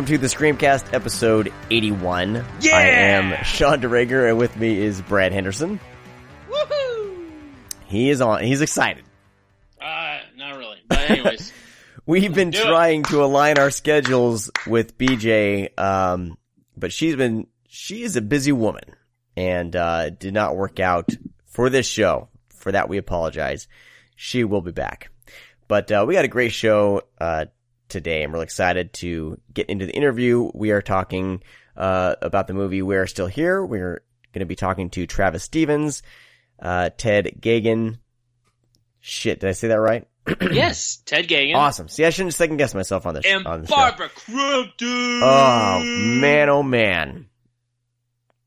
Welcome to the Screamcast episode 81. Yeah! I am Sean DeRager and with me is Brad Henderson. Woohoo! He is on, he's excited. Uh, not really. But anyways, We've been Do it. trying to align our schedules with BJ, um, but she's been, she is a busy woman and, uh, did not work out for this show. For that, we apologize. She will be back. But, uh, we got a great show, uh, today. I'm really excited to get into the interview. We are talking, uh, about the movie We're Still Here. We're going to be talking to Travis Stevens, uh, Ted Geoghegan. Shit, did I say that right? yes, Ted Geoghegan Awesome. See, I shouldn't second guess myself on this. and on show. Barbara Crampton. Oh man, oh man.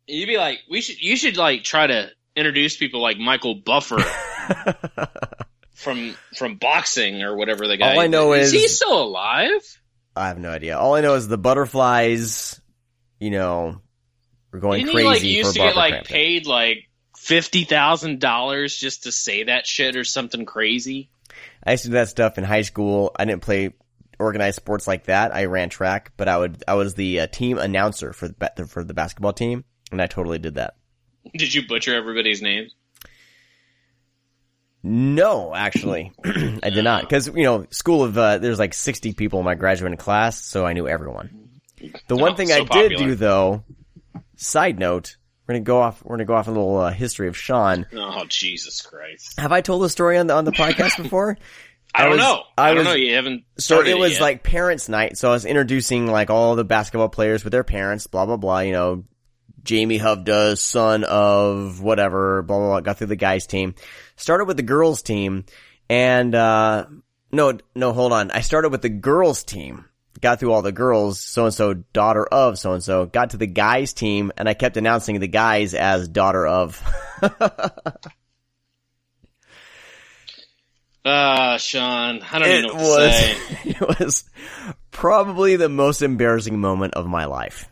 You'd be like, we should. You should like try to introduce people like Michael Buffer from from boxing or whatever the guy. All I know is is- he still alive? I have no idea. All I know is the butterflies, you know, were going Didn't crazy he like for used to Barbara get like Crampton. paid like fifty thousand dollars just to say that shit or something crazy? I used to do that stuff in high school. I didn't play organized sports like that. I ran track, but I would I was the uh, team announcer for the for the basketball team, and I totally did that. Did you butcher everybody's names? No, actually, I did not. Because you know, school of uh, there's like 60 people in my graduating class, so I knew everyone. The one Oh, thing so I did popular. do, though, side note, we're gonna go off. We're gonna go off a little uh, history of Sean. Oh Jesus Christ! Have I told the story on the on the podcast before? I, I don't was- know. I I, don't was- know. You haven't. So it was yet. like parents' night. So I was introducing like all the basketball players with their parents. Blah blah blah. You know, Jamie Hovda, son of whatever. Blah blah blah. Got through the guys' team. Started with the girls' team, and uh no no hold on. I started with the girls' team. Got through all the girls, so and so, daughter of so and so. Got to the guys' team, and I kept announcing the guys as daughter of. Ah, Sean. I don't even know what to say. was it was probably the most embarrassing moment of my life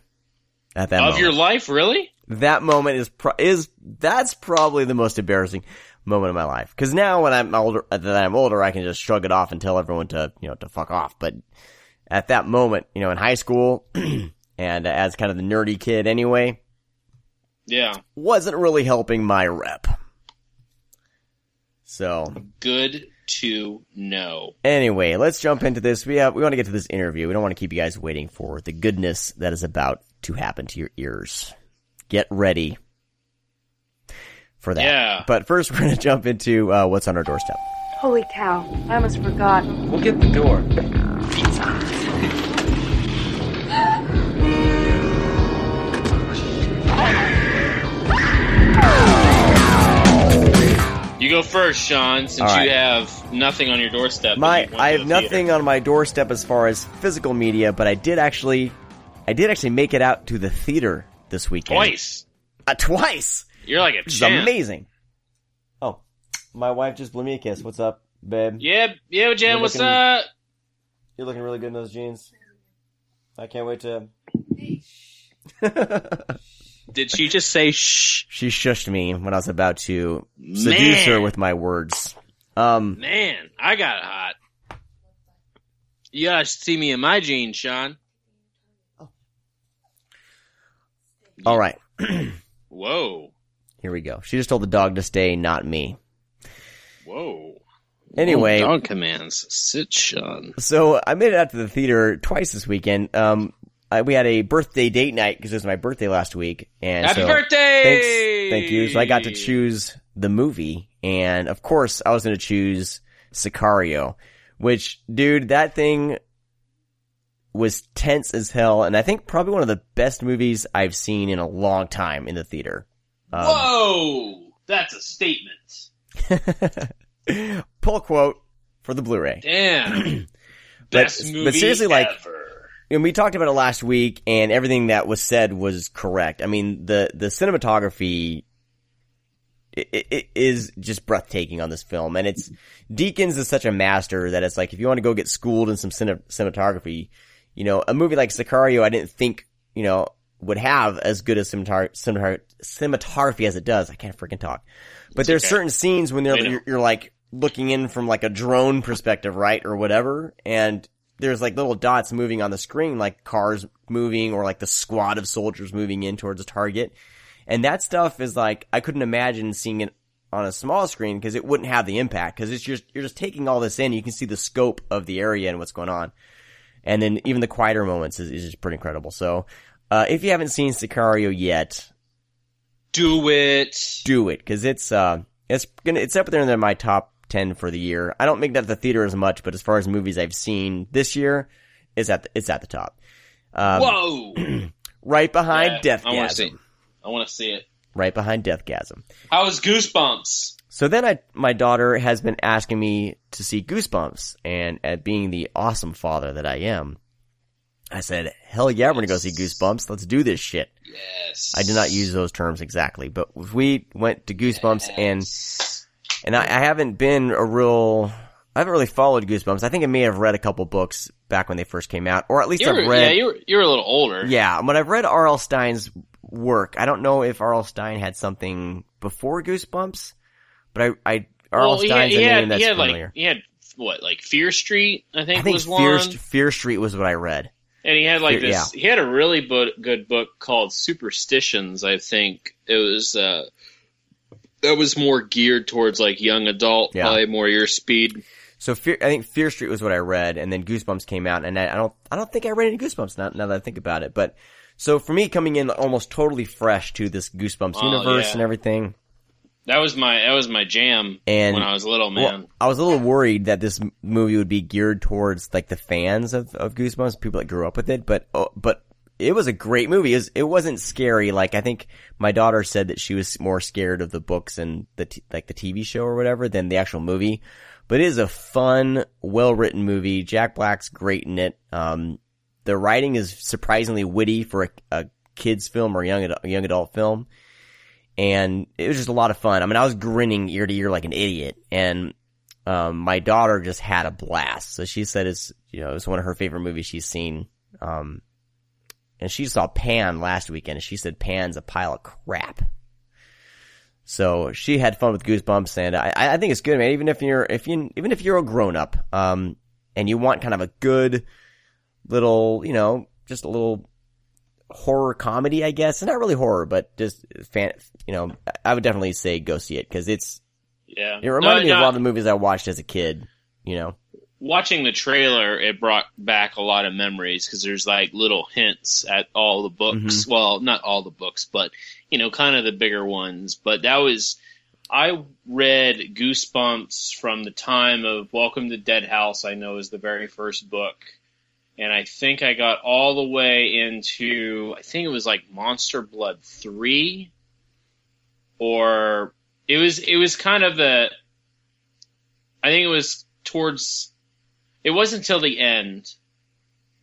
at that Of moment. your life, really? that moment is pro- is that's probably the most embarrassing moment of my life because now when I'm older uh, that I'm older I can just shrug it off and tell everyone to you know to fuck off but at that moment you know in high school and as kind of the nerdy kid anyway Yeah. wasn't really helping my rep so Good to know. Anyway, let's jump into this. We have, we want to get to this interview. We don't want to keep you guys waiting for the goodness that is about to happen to your ears. Get ready for that. Yeah. But first, we're going to jump into uh, what's on our doorstep. Holy cow, I almost forgot. We'll get the door. You go first, Sean, since All right. you have nothing on your doorstep. My, you I have the theater. nothing on my doorstep as far as physical media, but I did actually, I did actually make it out to the theater this weekend. Twice. Uh, twice. You're like a Which is champ. amazing. Oh, my wife just blew me a kiss. What's up, babe? Yeah, yeah, Jan, You're what's looking- up? You're looking really good in those jeans. I can't wait to. Did she just say shh? she shushed me when I was about to seduce her with my words. Um, Man, I got it hot. You gotta see me in my jeans, Sean. all right, Whoa. Here we go. She just told the dog to stay, not me. Whoa. Anyway, dog commands. Sit, Sean. so I made it out to the theater twice this weekend. Um, I, we had a birthday date night because it was my birthday last week, and Happy so- birthday! Thanks, thank you. So I got to choose the movie, and of course, I was going to choose Sicario, which, dude, that thing was tense as hell, and I think probably one of the best movies I've seen in a long time in the theater. Um, Whoa! That's a statement. pull quote for the Blu-ray. Damn. But- Best but seriously, like- ever. And we talked about it last week, and everything that was said was correct. I mean, the the cinematography i i it is just breathtaking on this film, and it's Deakins is such a master that it's like if you want to go get schooled in some cine, cinematography, you know, a movie like Sicario, I didn't think you know would have as good a cinematography, cinematography, cinematography as it does. I can't freaking talk, but there's okay. certain scenes when they're you're, you're like looking in from like a drone perspective, right, or whatever, and there's like little dots moving on the screen, like cars moving or like the squad of soldiers moving in towards a target. And that stuff is like, I couldn't imagine seeing it on a small screen because it wouldn't have the impact because it's just, you're just taking all this in. You can see the scope of the area and what's going on. And then even the quieter moments is, is just pretty incredible. So, uh, if you haven't seen Sicario yet, Do it. do it because it's, uh, it's gonna, it's up there in my top 10 for the year. I don't make that at the theater as much, but as far as movies I've seen this year, it's at the, it's at the top. Um, Whoa. right behind Yeah, I want to see. I want to see it. Right behind Deathgasm. How was Goosebumps? So then I, my daughter has been asking me to see Goosebumps, and at being the awesome father that I am, I said, hell yeah, we're gonna go see Goosebumps. Let's do this shit. Yes. I did not use those terms exactly, but we went to Goosebumps and, and I, I haven't been a real, I haven't really followed Goosebumps. I think I may have read a couple books back when they first came out, or at least You were, I've read. yeah, you were, you were a little older. Yeah, but I've read R.L. Stine's work, I don't know if R.L. Stine had something before Goosebumps, but I, I R.L. Well, he had, Stine's a name that's he had familiar. like he had what like Fear Street, I think, was one. I think was Fear, one, Fear Street was what I read. And he had like this. He had a really bu- good book called Superstitions. I think it was uh, that was more geared towards like young adult, Yeah. probably more your speed. So Fear, I think Fear Street was what I read, and then Goosebumps came out, and I, I don't, I don't think I read any Goosebumps now, now that I think about it. But so for me, coming in almost totally fresh to this Goosebumps Oh, universe yeah. and everything, That was my that was my jam And- when I was little, Well, man. I was a little worried that this movie would be geared towards like the fans of, of Goosebumps, people that grew up with it, but, oh, but it was a great movie. It, was, it wasn't scary. Like I think my daughter said that she was more scared of the books and the, t- like the TV show or whatever than the actual movie. But it is a fun, well written movie. Jack Black's great in it. Um, the writing is surprisingly witty for a, a kid's film or young, ad- young adult film and it was just a lot of fun. I mean, I was grinning ear to ear like an idiot, and um, my daughter just had a blast. So she said it's you know it's one of her favorite movies she's seen. Um, and she saw Pan last weekend, and she said Pan's a pile of crap. So she had fun with Goosebumps, and I, I think it's good, man. Even if you're if you even if you're a grown up, um, and you want kind of a good little, you know, just a little horror comedy, I guess. Not really horror, but just fan. You know, I would definitely say go see it because it's Yeah, it reminded No, me of a no, lot of the movies I watched as a kid. You know, watching the trailer, it brought back a lot of memories because there's like little hints at all the books. Mm-hmm. Well, not all the books, but you know, kind of the bigger ones. But that was, I read Goosebumps from the time of Welcome to Dead House. I know is the very first book, and I think I got all the way into. I think it was like Monster Blood three, or it was it was kind of the. I think it was towards it wasn't until the end,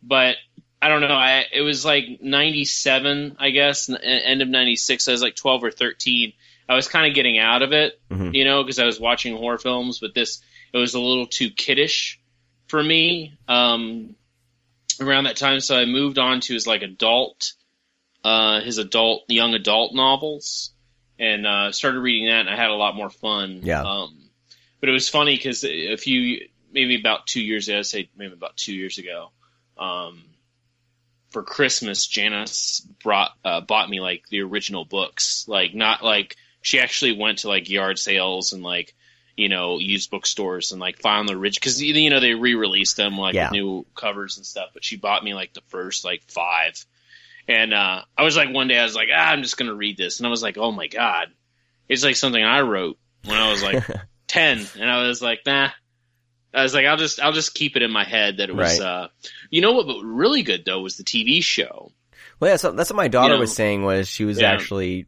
but I don't know. I it was like '97, I guess, end of '96. I was like 12 or 13. I was kind of getting out of it, Mhm. you know, because I was watching horror films. But this, it was a little too kiddish for me um, around that time. So I moved on to his like adult, uh, his adult, young adult novels, and uh, started reading that. And I had a lot more fun. Yeah. Um, but it was funny because a few, maybe about two years ago, I'd say maybe about two years ago, um, for Christmas, Janice brought uh, bought me like the original books, like not like she actually went to like yard sales and like you know used bookstores and like the original because you know they re-released them like Yeah. with new covers and stuff. But she bought me like the first like five, and uh, I was like one day I was like ah I'm just gonna read this, and I was like oh my god, it's like something I wrote when I was like ten, and I was like nah. I was like, I'll just, I'll just keep it in my head that it was, Right. uh, you know what, but really good though was the TV show. well, yeah. So that's what my daughter You know, was saying was she was yeah. actually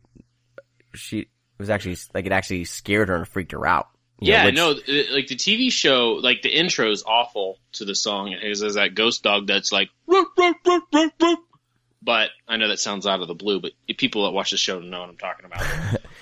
she was actually like it actually scared her and freaked her out. Know, Yeah, which- no, like the TV show, like the intro is awful to the song. It has that ghost dog that's like, "Ruff, ruff, ruff, ruff, ruff." but I know that sounds out of the blue, but people that watch the show know what I'm talking about.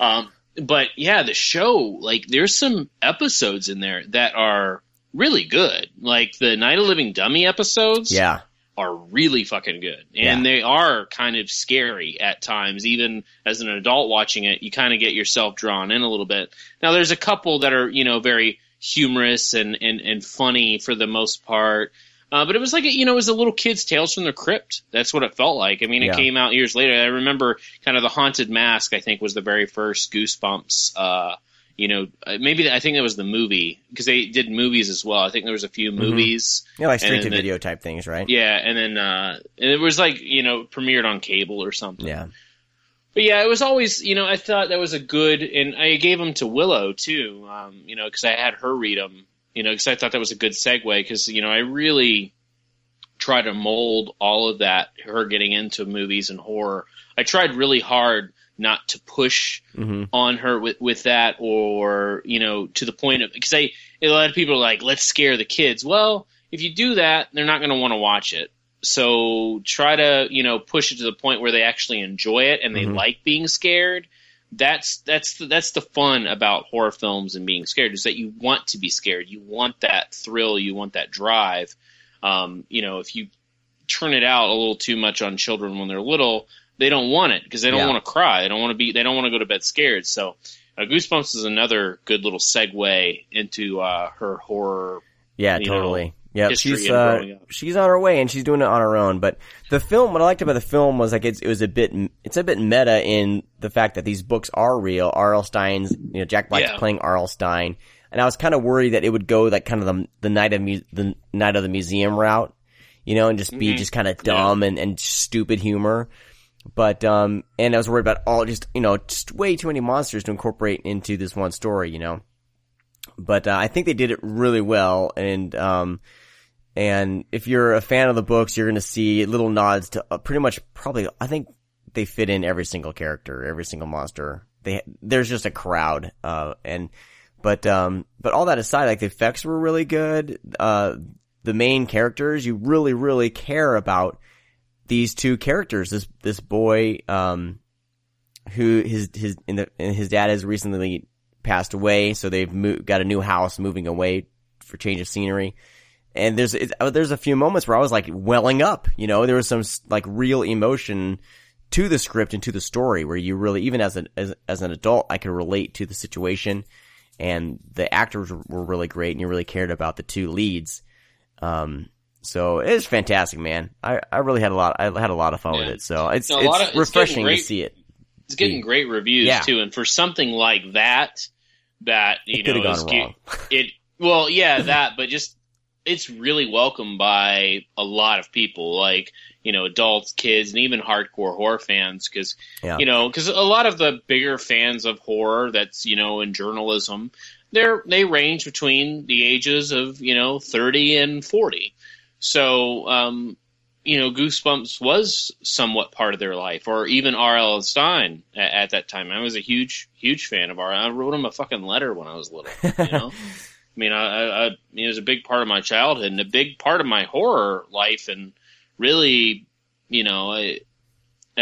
um, but yeah, the show, like, there's some episodes in there that are really good. Like the Night of Living Dummy episodes Yeah, are really fucking good. Yeah. And they are kind of scary at times. Even as an adult watching it, you kind of get yourself drawn in a little bit. Now there's a couple that are, you know, very humorous and, and, and funny for the most part. Uh, but it was like a, you know, it was a little kid's Tales from the Crypt. That's what it felt like. I mean, it Yeah. came out years later. I remember kind of the Haunted Mask. I think was the very first Goosebumps. Uh, you know, uh, maybe I think that was the movie because they did movies as well. I think there was a few movies. Yeah, like straight to video type things, right? Yeah, and then uh, and it was like you know premiered on cable or something. Yeah. But yeah, it was always, you know, I thought that was a good, and I gave them to Willow too, um, you know, because I had her read them, you know, because I thought that was a good segue, because you know, I really try to mold all of that, her getting into movies and horror. I tried really hard not to push hmm on her with with that, or you know, to the point of because a lot of people are like, let's scare the kids. Well, if you do that, they're not going to want to watch it. So try to you know push it to the point where they actually enjoy it and they Mhm. like being scared. That's that's the, that's the fun about horror films and being scared is that you want to be scared. You want that thrill. You want that drive. Um, you know, if you turn it out a little too much on children when they're little, they don't want it because they don't Yeah. want to cry. They don't want to be. They don't want to go to bed scared. So, uh, Goosebumps is another good little segue into uh, her horror. Yeah, totally. Yeah, she's uh, she's on her way and she's doing it on her own. But the film, what I liked about the film was like it's, it was a bit it's a bit meta in the fact that these books are real. R.L. Stine's, you know, Jack Black's Yeah. playing R.L. Stine, and I was kind of worried that it would go like kind of the the night of mu- the night of the museum route, you know, and just be Mhm. just kind of dumb and and stupid humor. But um, and I was worried about all just you know just way too many monsters to incorporate into this one story, you know. But uh, I think they did it really well, and um, and if you're a fan of the books, you're to see little nods to uh, pretty much probably. I think they fit in every single character, every single monster. They there's just a crowd, uh, and but um, but all that aside, like the effects were really good. Uh, the main characters, you really really care about these two characters. This this boy, um, who his his in the, his dad has recently passed away, so they've got a new house, moving away for change of scenery. And there's it, uh, there's a few moments where I was like welling up, you know, there was some like real emotion to the script and to the story where you really even as an as, as an adult I could relate to the situation and the actors were really great and you really cared about the two leads. Um so it was fantastic, man. I, I really had a lot I had a lot of fun with it. So it's No, a it's lot of- it's refreshing to see it. It's getting mm. great reviews Yeah. too, and for something like that, that you It know, wrong. it well, yeah, that, but just it's really welcomed by a lot of people, like you know, adults, kids, and even hardcore horror fans, because Yeah. you know, because a lot of the bigger fans of horror, that's you know, in journalism, they're they range between the ages of you know thirty and forty, so um, you know, Goosebumps was somewhat part of their life, or even R.L. Stine at, at that time. I was a huge, huge fan of R. I wrote him a fucking letter when I was little. You know, I mean, I, I, I it was a big part of my childhood and a big part of my horror life, and really, you know, I-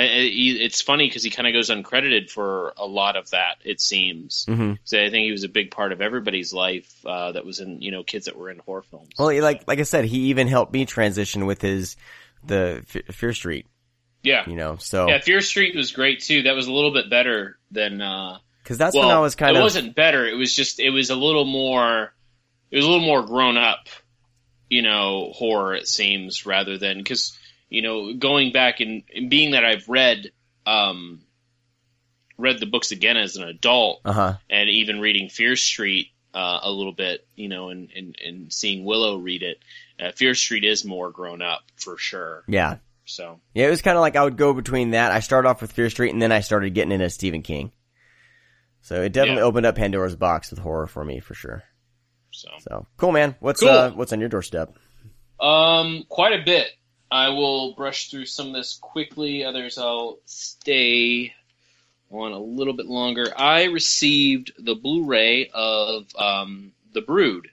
it's funny because he kind of goes uncredited for a lot of that. It seems. hmm So I think he was a big part of everybody's life uh, that was in, you know, kids that were in horror films. Well, like like I said, he even helped me transition with his the F- Fear Street, yeah. you know. So Yeah, Fear Street was great too. That was a little bit better than. Uh, because that's well, when I was kind it of It wasn't better. It was just. It was a little more. It was a little more grown up, you know, horror. It seems rather than because you know going back and, and being that I've read um, read the books again as an adult uh huh. and even reading Fear Street uh, a little bit, you know, and, and, and seeing Willow read it. Uh, Fear Street is more grown up for sure. Yeah, So yeah. It was kind of like I would go between that. I started off with Fear Street, and then I started getting into Stephen King. So it definitely Yeah. opened up Pandora's box with horror for me, for sure. so. So cool, man. What's Cool. uh what's on your doorstep? Um, quite a bit. I will brush through some of this quickly. Others I'll stay on a little bit longer. I received the Blu-ray of um, The Brood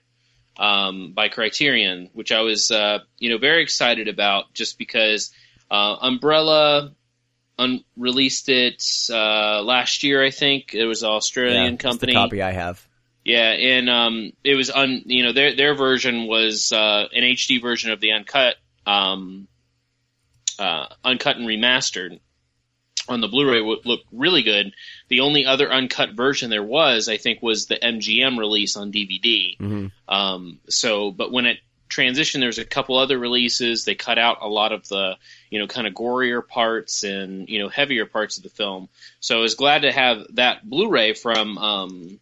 um, by Criterion, which I was, uh, you know, very excited about, just because uh, Umbrella un- released it uh, last year. I think it was an Australian Yeah, company. copy I have. Yeah, and um, it was un, you know, their their version was uh, an HD version of the uncut, um, uh, uncut and remastered. On the Blu-ray, would look really good. The only other uncut version there was, I think, was the MGM release on DVD. hmm Um, so, but when it transition, there's a couple other releases. They cut out a lot of the, you know, kind of gorier parts and you know heavier parts of the film. So I was glad to have that Blu-ray from um,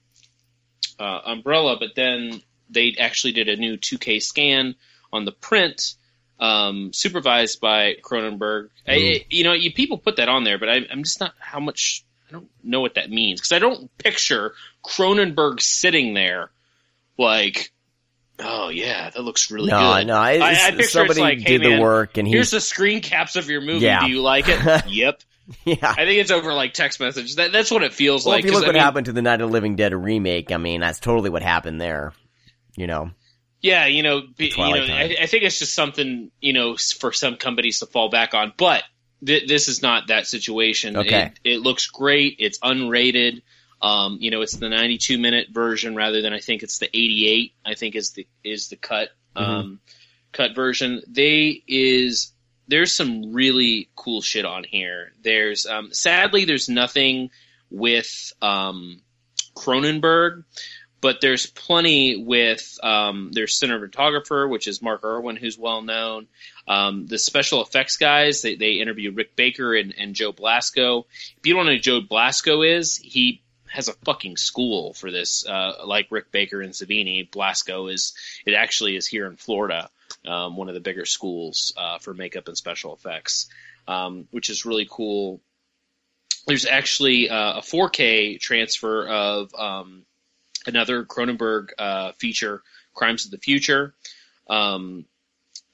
uh, Umbrella, but then they actually did a new 2K scan on the print, um, supervised by Cronenberg. I, you know, you people put that on there, but I, I'm just not how much. I don't know what that means because I don't picture Cronenberg sitting there like, oh yeah, that looks really no, good. no, it's, I, I picture somebody like, hey, did the work, and Here's the screen caps of your movie. Yeah. Do you like it? yep. yeah. I think it's over like text message. That, that's what it feels Well, like. if you look I what mean, happened to the Night of the Living Dead remake, I mean, that's totally what happened there. You know, Yeah, you know, be, you know. I, I think it's just something you know for some companies to fall back on. But th- this is not that situation. Okay. It, it looks great. It's unrated. Um, you know, it's the 92 minute version rather than I think it's the 88. I think is the is the cut Mm-hmm. um, cut version. They is there's some really cool shit on here. There's um, sadly there's nothing with um, Cronenberg but there's plenty with um, their cinematographer, which is Mark Irwin, who's well known. Um, the special effects guys, they, they interview Rick Baker and, and Joe Blasco. If you don't know who Joe Blasco is, he has a fucking school for this, uh, like Rick Baker and Savini. Blasco is it actually is here in Florida, um, one of the bigger schools uh, for makeup and special effects, um, which is really cool. There's actually uh, a 4K transfer of um, another Cronenberg uh, feature, Crimes of the Future. Um,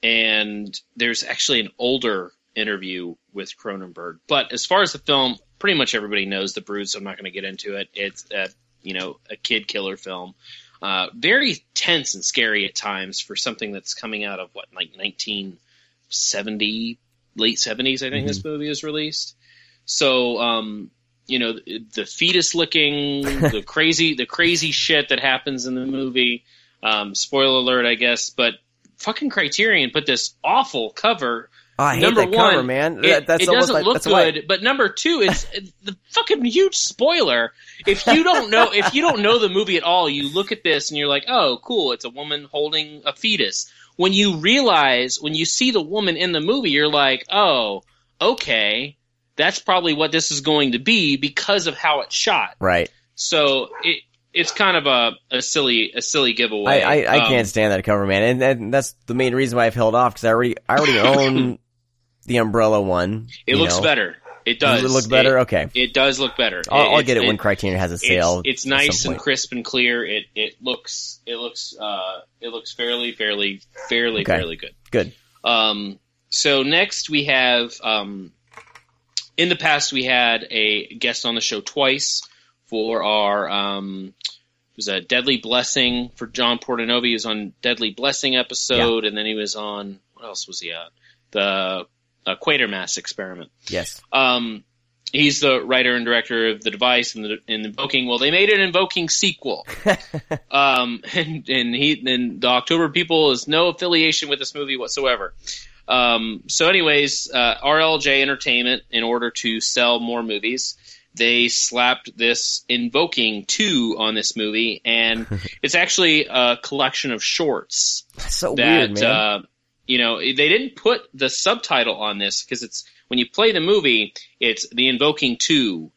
and there's actually an older interview with Cronenberg. But as far as the film, pretty much everybody knows the Brood, so I'm not going to get into it. It's a, you know a kid killer film, uh, very tense and scary at times for something that's coming out of what like 1970, late 70s. I think this movie was released. So um, you know the, the fetus licking, the crazy, the crazy shit that happens in the movie. Um, spoiler alert, I guess, but fucking Criterion put this awful cover. oh, I hate number that one, cover, man. It, That- it doesn't like, look that's why- good, but number two is the fucking huge spoiler. If you don't know, if you don't know the movie at all, you look at this and you're like, oh, cool, it's a woman holding a fetus. When you realize, when you see the woman in the movie, you're like, oh, okay, that's probably what this is going to be because of how it's shot. Right. So it it's kind of a, a silly a silly giveaway. I, I Um, can't stand that cover, man, and, and that's the main reason why I've held off because I already I already own the Umbrella one. It looks know. better. It does. Does it look better? It, okay, it does look better. I'll, I'll get it, it- when Criterion has a sale. it's at nice and crisp and clear. It it looks it looks uh it looks fairly fairly fairly Okay. fairly good. Good. Um, so next we have um, in the past we had a guest on the show twice for our um, it was a Deadly Blessing for John Portanovi. He was on Deadly Blessing episode, and then he was on what else was he at? The uh, Quatermass Experiment. Yes. Um, he's the writer and director of the device and the and Invoking. Well, they made an Invoking sequel. um, and and he and the October People has no affiliation with this movie whatsoever. Um, so, anyways, uh, RLJ Entertainment, in order to sell more movies, they slapped this Invoking two on this movie, and it's actually a collection of shorts That's so that weird, man. uh, you know they didn't put the subtitle on this because it's when you play the movie it's the invoking 2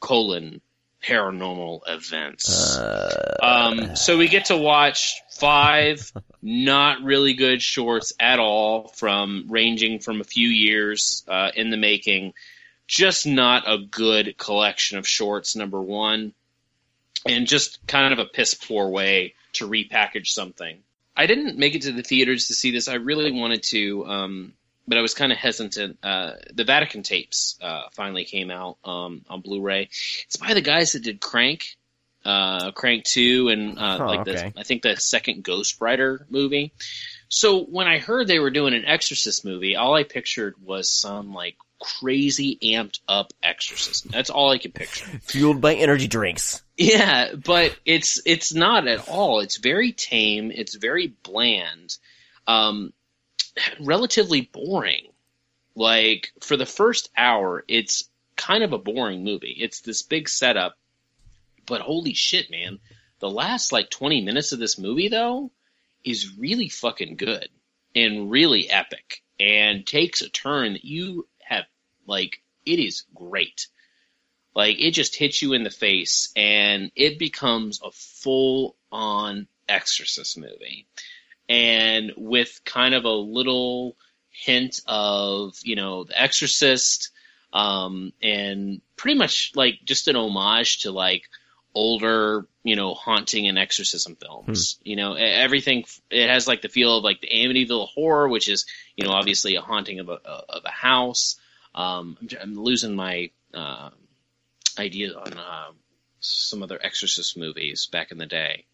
colon paranormal events. Uh, um, so we get to watch five not really good shorts at all from ranging from a few years uh, in the making. Just not a good collection of shorts number one and just kind of a piss poor way to repackage something. I didn't make it to the theaters to see this. I really wanted to um, but I was kind of hesitant. Uh, the Vatican tapes uh, finally came out um, on Blu-ray. It's by the guys that did Crank, uh, Crank Two, and uh, Oh, like okay. the I think the second Ghost Rider movie. So when I heard they were doing an Exorcist movie, all I pictured was some like crazy amped up Exorcist. That's all I could picture. fueled by energy drinks. Yeah, but it's it's not at all. It's very tame. It's very bland. Um, relatively boring. Like for the first hour, it's kind of a boring movie. It's this big setup, but holy shit, man! The last like twenty minutes of this movie, though, is really fucking good and really epic and takes a turn that you have like it is great. Like it just hits you in the face and it becomes a full on exorcist movie. And with kind of a little hint of, you know, The Exorcist, um, and pretty much like just an homage to like older, you know, haunting and exorcism films. You know, everything it has like the feel of like the Amityville horror, which is, you know, obviously a haunting of a of a house. Um, I'm, I'm losing my uh, idea on uh, some other exorcist movies back in the day.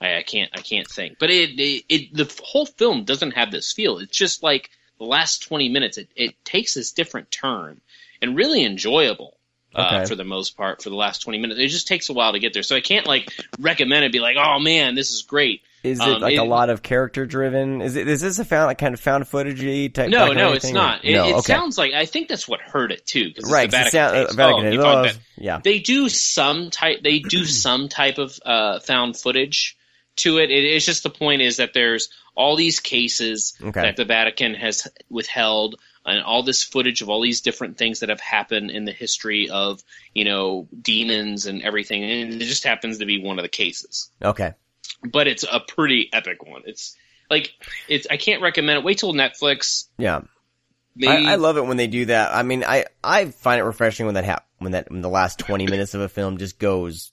I, I can't I can't think, but it, it it the whole film doesn't have this feel. It's just like the last twenty minutes. It it takes this different turn and really enjoyable. Uh, for the most part, for the last twenty minutes, it just takes a while to get there. So I can't like recommend it. Be like, oh man, this is great. Is it Um, like a lot of character driven? Is it is this a found like kind of found footagey type? No, no, it's not. or- It, no, it okay. sounds like I think that's what hurt it too. It's right. the it Vatican sound-. Vatican Oh, oh, yeah. they do some type they do some type of uh, found footage to it. it. It's just the point is that there's all these cases Okay. that the Vatican has withheld and all this footage of all these different things that have happened in the history of you know demons and everything and it just happens to be one of the cases Okay. but it's a pretty epic one it's like it's i can't recommend it wait till netflix Yeah. maybe I, I love it when they do that. I mean, I, I find it refreshing when that hap- when that when the last twenty minutes of a film just goes.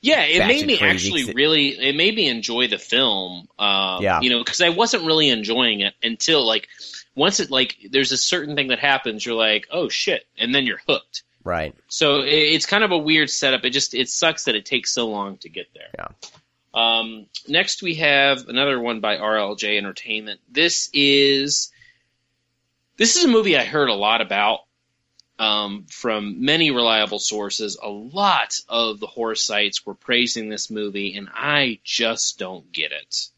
Yeah, it made me actually really. It made me enjoy the film. Uh, Yeah. you know, because I wasn't really enjoying it until like once it like there's a certain thing that happens. You're like, oh shit, and then you're hooked. Right. So it, it's kind of a weird setup. It just it sucks that it takes so long to get there. Yeah. Um, next we have another one by RLJ Entertainment. This is this is a movie I heard a lot about um, from many reliable sources. A lot of the horror sites were praising this movie, and I just don't get it.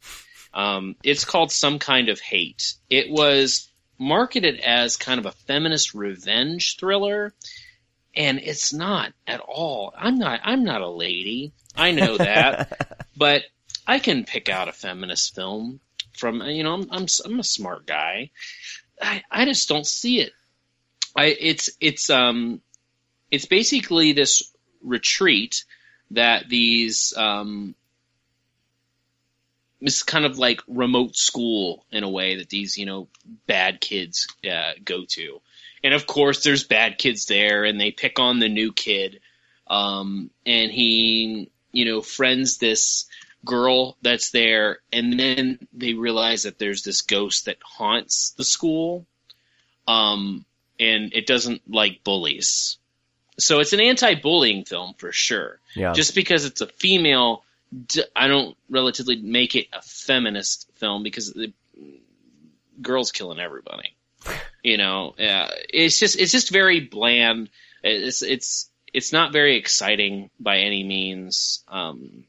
Um, it's called Some Kind of Hate. It was marketed as kind of a feminist revenge thriller, and it's not at all. I'm not. I'm not a lady. I know that, but I can pick out a feminist film from. You know, I'm I'm, I'm a smart guy. I, I just don't see it. I it's it's um it's basically this retreat that these um it's kind of like remote school in a way that these you know bad kids uh, go to. And of course there's bad kids there and they pick on the new kid. Um and he you know friends this girl that's there and then they realize that there's this ghost that haunts the school. Um and it doesn't like bullies. So it's an anti-bullying film for sure. Yeah. just because it's a female I don't relatively make it a feminist film because the girls killing everybody. You know uh, it's just it's just very bland. It's it's it's not very exciting by any means. Um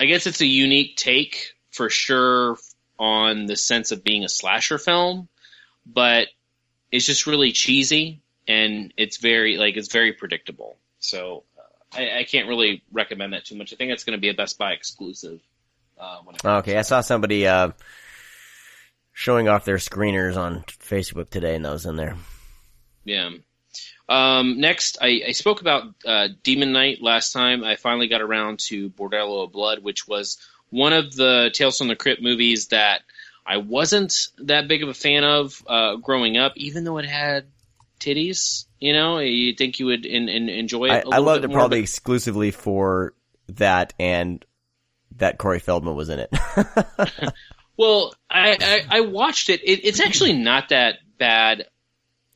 i guess it's a unique take for sure on the sense of being a slasher film but it's just really cheesy and it's very like it's very predictable so uh, I, I can't really recommend that too much i think it's going to be a best buy exclusive uh, when Okay, I saw somebody uh, showing off their screeners on Facebook today, and that was in there. Yeah. Um, next, I, I spoke about uh, Demon Knight last time. I finally got around to Bordello of Blood, which was one of the Tales from the Crypt movies that I wasn't that big of a fan of uh, growing up, even though it had titties. You know, you think you would in, in, enjoy it. I, I loved it more, probably but- exclusively for that and that Corey Feldman was in it. Well, I, I, I watched it. it. It's actually not that bad.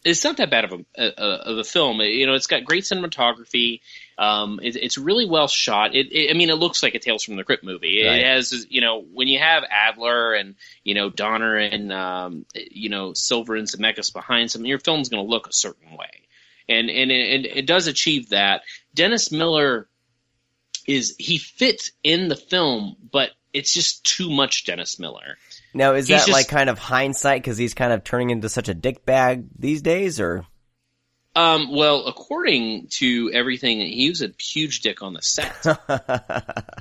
It's not that bad of a, a of a film. You know, it's got great cinematography. Um, it, it's really well shot. It, it, I mean, it looks like a Tales from the Crypt movie. It has, you know, when you have Adler and you know Donner and um, you know Silver and Zemeckis behind some, your film's going to look a certain way, and and it, and it does achieve that. Dennis Miller is he fits in the film, but it's just too much Dennis Miller. now, is He's that just- like kind of hindsight because he's kind of turning into such a dick bag these days, or Um, well, according to everything, he was a huge dick on the set.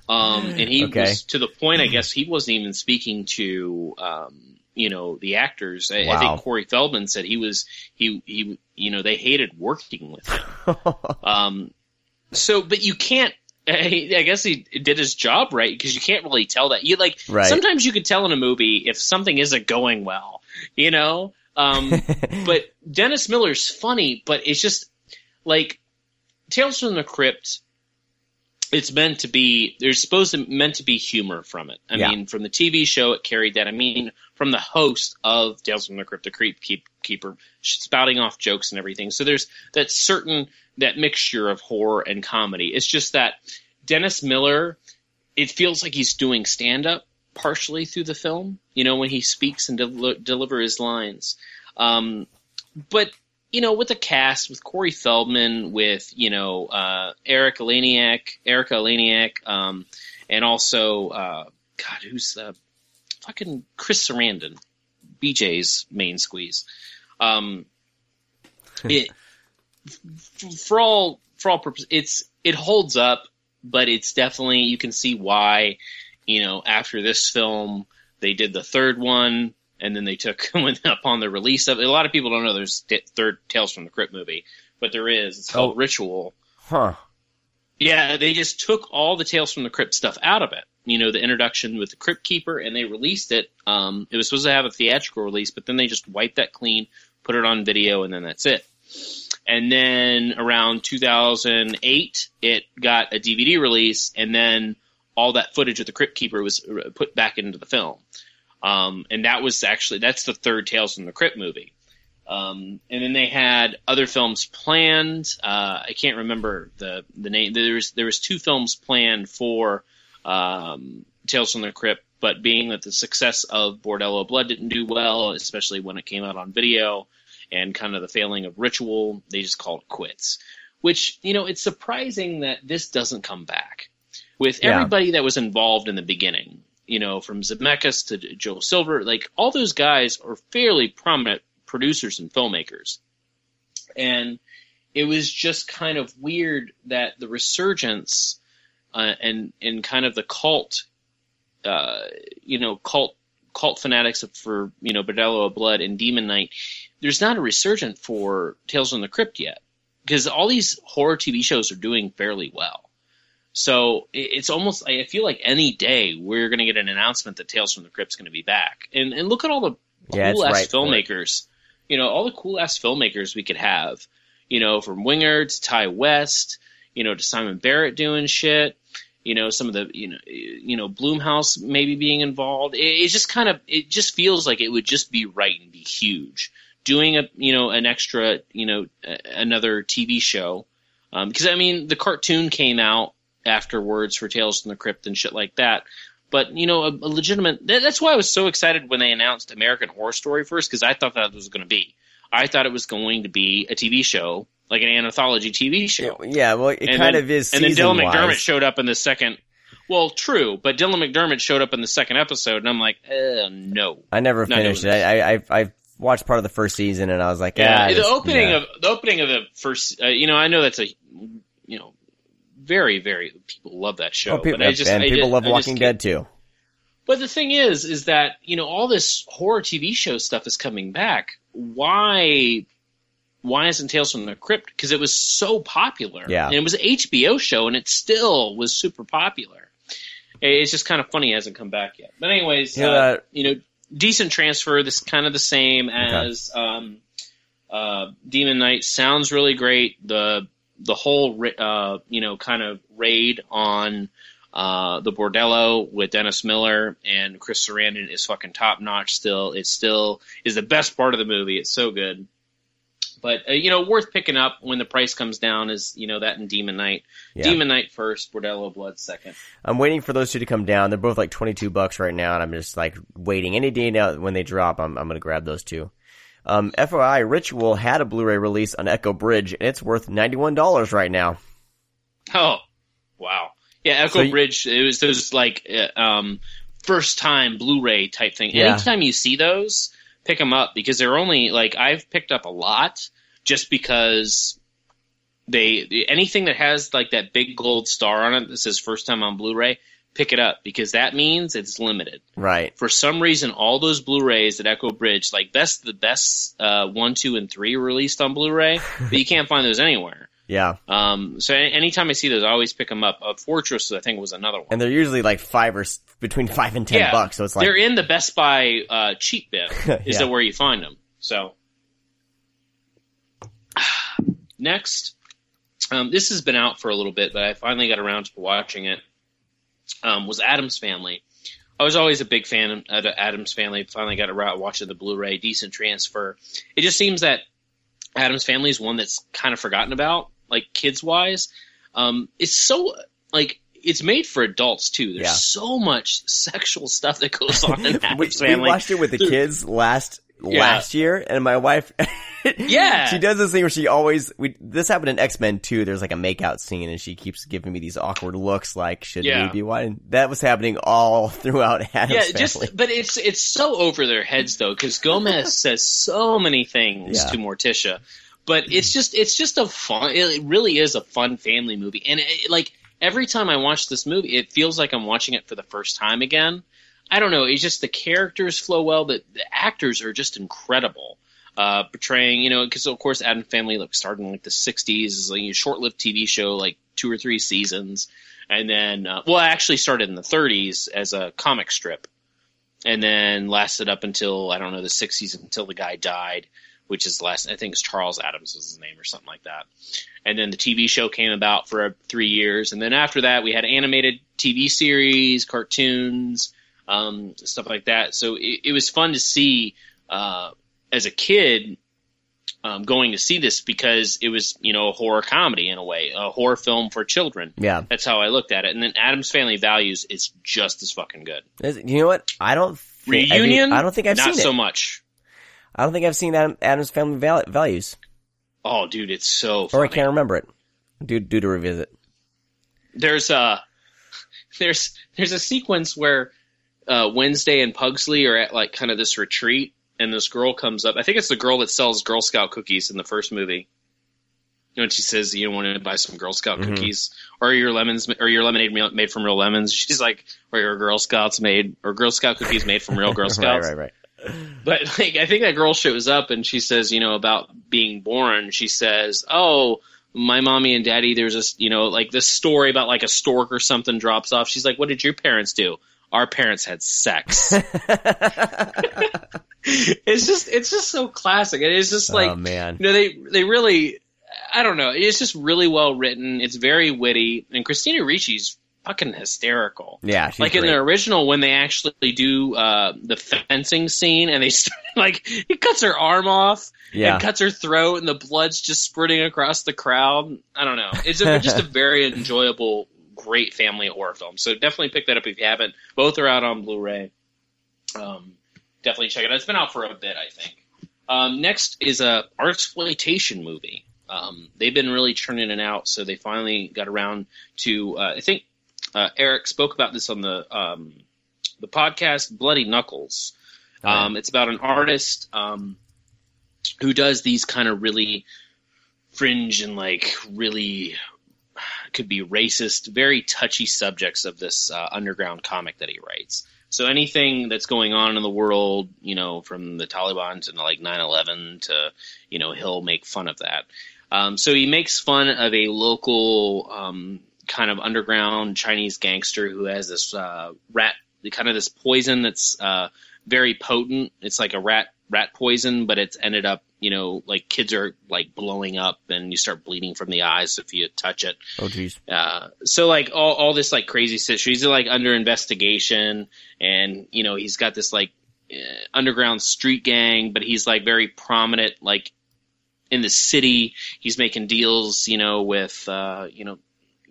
Um, and he Okay. was to the point, I guess, he wasn't even speaking to, um, you know, the actors. I, I think Corey Feldman said he was, he, he, you know, they hated working with him. Um, so, but you can't. I guess he did his job right because you can't really tell that. You like Right. sometimes you could tell in a movie if something isn't going well, you know. Um, but Dennis Miller's funny, but it's just like Tales from the Crypt. It's meant to be. There's supposed to meant to be humor from it. I Yeah. mean, from the TV show, it carried that. I mean, from the host of Tales from the Crypt, the Creep Keep, Keeper, spouting off jokes and everything. So there's that certain that mixture of horror and comedy. It's just that Dennis Miller. It feels like he's doing stand up partially through the film. You know, when he speaks and del- deliver his lines. Um, but you know, with the cast, with Corey Feldman, with you know uh, Eric Eleniak, Erika Eleniak, um, and also uh, God, who's the fucking Chris Sarandon, BJ's main squeeze. Um, it for all for all purposes, it's it holds up, but it's definitely you can see why. You know, after this film, they did the third one, and then they took upon the release of it. A lot of people don't know there's a third Tales from the Crypt movie, but there is. It's called Oh. Ritual. huh. Yeah, they just took all the Tales from the Crypt stuff out of it. You know, the introduction with the Crypt Keeper, and they released it. Um, it was supposed to have a theatrical release, but then they just wiped that clean, put it on video, and then that's it. And then around 2008, it got a DVD release, and then all that footage of the Crypt Keeper was uh, put back into the film. Um, and that was actually that's the third Tales from the Crypt movie. Um, and then they had other films planned. Uh, I can't remember the the name. There was there was two films planned for um, Tales from the Crypt, but being that the success of Bordello Blood didn't do well, especially when it came out on video, and kind of the failing of Ritual, they just called it quits. Which you know, it's surprising that this doesn't come back with Yeah. everybody that was involved in the beginning. You know, from Zemeckis to Joe Silver, like all those guys are fairly prominent producers and filmmakers. And it was just kind of weird that the resurgence uh, and and kind of the cult, uh, you know, cult cult fanatics of, for you know Bordello of Blood and Demon Knight. There's not a resurgent for Tales from the Crypt yet because all these horror TV shows are doing fairly well. So it's almost I feel like any day we're going to get an announcement that Tales from the Crypt's going to be back. And and look at all the Yeah, cool ass right filmmakers. You know, all the cool ass filmmakers we could have. You know, from Wingard to Ti West, you know, to Simon Barrett doing shit. You know, some of the you know you know Blumhouse maybe being involved. It, it just kind of it just feels like it would just be right and be huge. Doing a you know an extra you know another TV show um, because I mean the cartoon came out afterwards for Tales from the Crypt and shit like that. But you know, a, a legitimate. That, that's why I was so excited when they announced American Horror Story first, because I thought that was going to be. I thought it was going to be a TV show, like an anthology TV show. Yeah, well, it And kind then- of is. And then Dylan season-wise. McDermott showed up in the second. Well, true, but Dylan McDermott showed up in the second episode, and I'm like, uh, no. I never finished it. I, I, I, watched part of the first season, and I was like, Yeah, ah, the opening yeah. of the opening of the first. Uh, you know, I know that's a, you know, very very people love that show. Oh, people, but just and I people just- love I Walking Dead too. But the thing is, is that you know all this horror TV show stuff is coming back. Why? Why isn't Tales from the Crypt? Because it was so popular. Yeah. and it was an HBO show, and it still was super popular. It's just kind of funny it hasn't come back yet. But anyways, Yeah, uh, you know, decent transfer. This kind of the same as um, uh, Demon Knight. Sounds really great. The the whole uh, you know kind of raid on uh, the Bordello with Dennis Miller and Chris Sarandon is fucking top notch. Still, it still is the best part of the movie. It's so good. But uh, you know, worth picking up when the price comes down is you know that and Demon Knight. Yeah. Demon Knight first, Bordello Blood second. I'm waiting for those two to come down. They're both like 22 bucks right now, and I'm just like waiting. Any day now when they drop, I'm, I'm gonna grab those two. Um, FYI, Ritual had a Blu-ray release on Echo Bridge, and it's worth $91 right now. Oh, wow. Yeah, Echo So you- Bridge. It was those like uh, um, first time Blu-ray type thing. Yeah. Anytime you see those, pick them up because they're only like I've picked up a lot just because they anything that has like that big gold star on it that says first time on Blu-ray, pick it up because that means it's limited. Right. For some reason, all those Blu-rays at Echo Bridge, like best the best uh, one, two, and three released on Blu-ray, but you can't find those anywhere. Yeah. Um, so anytime I see those, I always pick them up. Uh, Fortress, I think, was another one. And they're usually like five or s- between five and ten yeah, bucks. So it's like they're in the Best Buy uh, cheap bin. Is Yeah. that where you find them? So next, um, this has been out for a little bit, but I finally got around to watching it. Um, was Addams Family. I was always a big fan of Addams Family. Finally got around watching the Blu-ray. Decent transfer. It just seems that Addams Family is one that's kind of forgotten about, like kids wise. Um, it's so like it's made for adults too. There's Yeah. so much sexual stuff that goes on in we, Addams we Family. watched it with the kids last Yeah. last year, and my wife, Yeah. she does this thing where she always we this happened in X Men Two. There's like a makeout scene, and she keeps giving me these awkward looks, like should Yeah. we be one? That was happening all throughout Addams yeah, Family. just but it's it's so over their heads though because Gomez says so many things Yeah. to Morticia, but it's just it's just a fun. It really is a fun family movie, and it, like every time I watch this movie, it feels like I'm watching it for the first time again. I don't know. It's just the characters flow well. The, the actors are just incredible. Uh, portraying, you know, because of course Adam Family like started in like the '60s, is like a short-lived TV show, like two or three seasons, and then uh, well, it actually started in the '30s as a comic strip, and then lasted up until I don't know the '60s until the guy died, which is the last I think it's Charles Addams was his name or something like that. And then the TV show came about for three years, and then after that we had animated TV series, cartoons, um, stuff like that. So it, it was fun to see uh, as a kid um, going to see this because it was you know a horror comedy in a way, a horror film for children. yeah, That's how I looked at it. And then Addams Family Values is just as fucking good. You know what? I don't think, I mean, Reunion? I, don't think I've not seen so it. much. I don't think I've seen Adam, Addams Family val- Values, Oh, dude, it's so or I can't remember it. Do do to revisit. There's a there's there's a sequence where uh, Wednesday and Pugsley are at like kind of this retreat, and this girl comes up. I think it's the girl that sells Girl Scout cookies in the first movie. You know, when she says, "You want to buy some Girl Scout Mhm. cookies, or your lemons, or your lemonade made from real lemons?" She's like, "Or your Girl Scouts made, or Girl Scout cookies made from real Girl Scouts." right, right, right. But like, I think that girl shows up and she says, you know, about being born. She says, "Oh, my mommy and daddy. There's a, you know, like this story about like a stork or something drops off." She's like, "What did your parents do?" Our parents had sex. it's just, it's just so classic. It is just like, oh man, you know, they they really, I don't know. It's just really well written. It's very witty, and Christina Ricci's fucking hysterical yeah, like in the original when they actually do uh, the fencing scene and they start, like he cuts her arm off yeah, and cuts her throat and the blood's just spurting across the crowd. I don't know. It's a, just a very enjoyable, great family horror film. So definitely pick that up if you haven't. Both are out on Blu-ray. Um, definitely check it out. It's been out for a bit, I think. Um, next is a Artsploitation movie. Um, they've been really churning it out, so they finally got around to. Uh, I think uh, Eric spoke about this on the um, the podcast Bloody Knuckles. Um, it's about an artist um, who does these kind of really fringe and like really could be racist, very touchy subjects of this uh, underground comic that he writes. So anything that's going on in the world, you know, from the Taliban to like 9/11 to, you know, he'll make fun of that. Um, so he makes fun of a local um, kind of underground Chinese gangster who has this uh, rat, kind of this poison that's uh, very potent. It's like a rat rat poison, but it's ended up, you know, like kids are like blowing up and you start bleeding from the eyes if you touch it. oh jeez, Uh, so like all, all this like crazy shit. He's like under investigation, and you know he's got this like uh, underground street gang, but he's like very prominent, like in the city. He's making deals, you know, with uh, you know,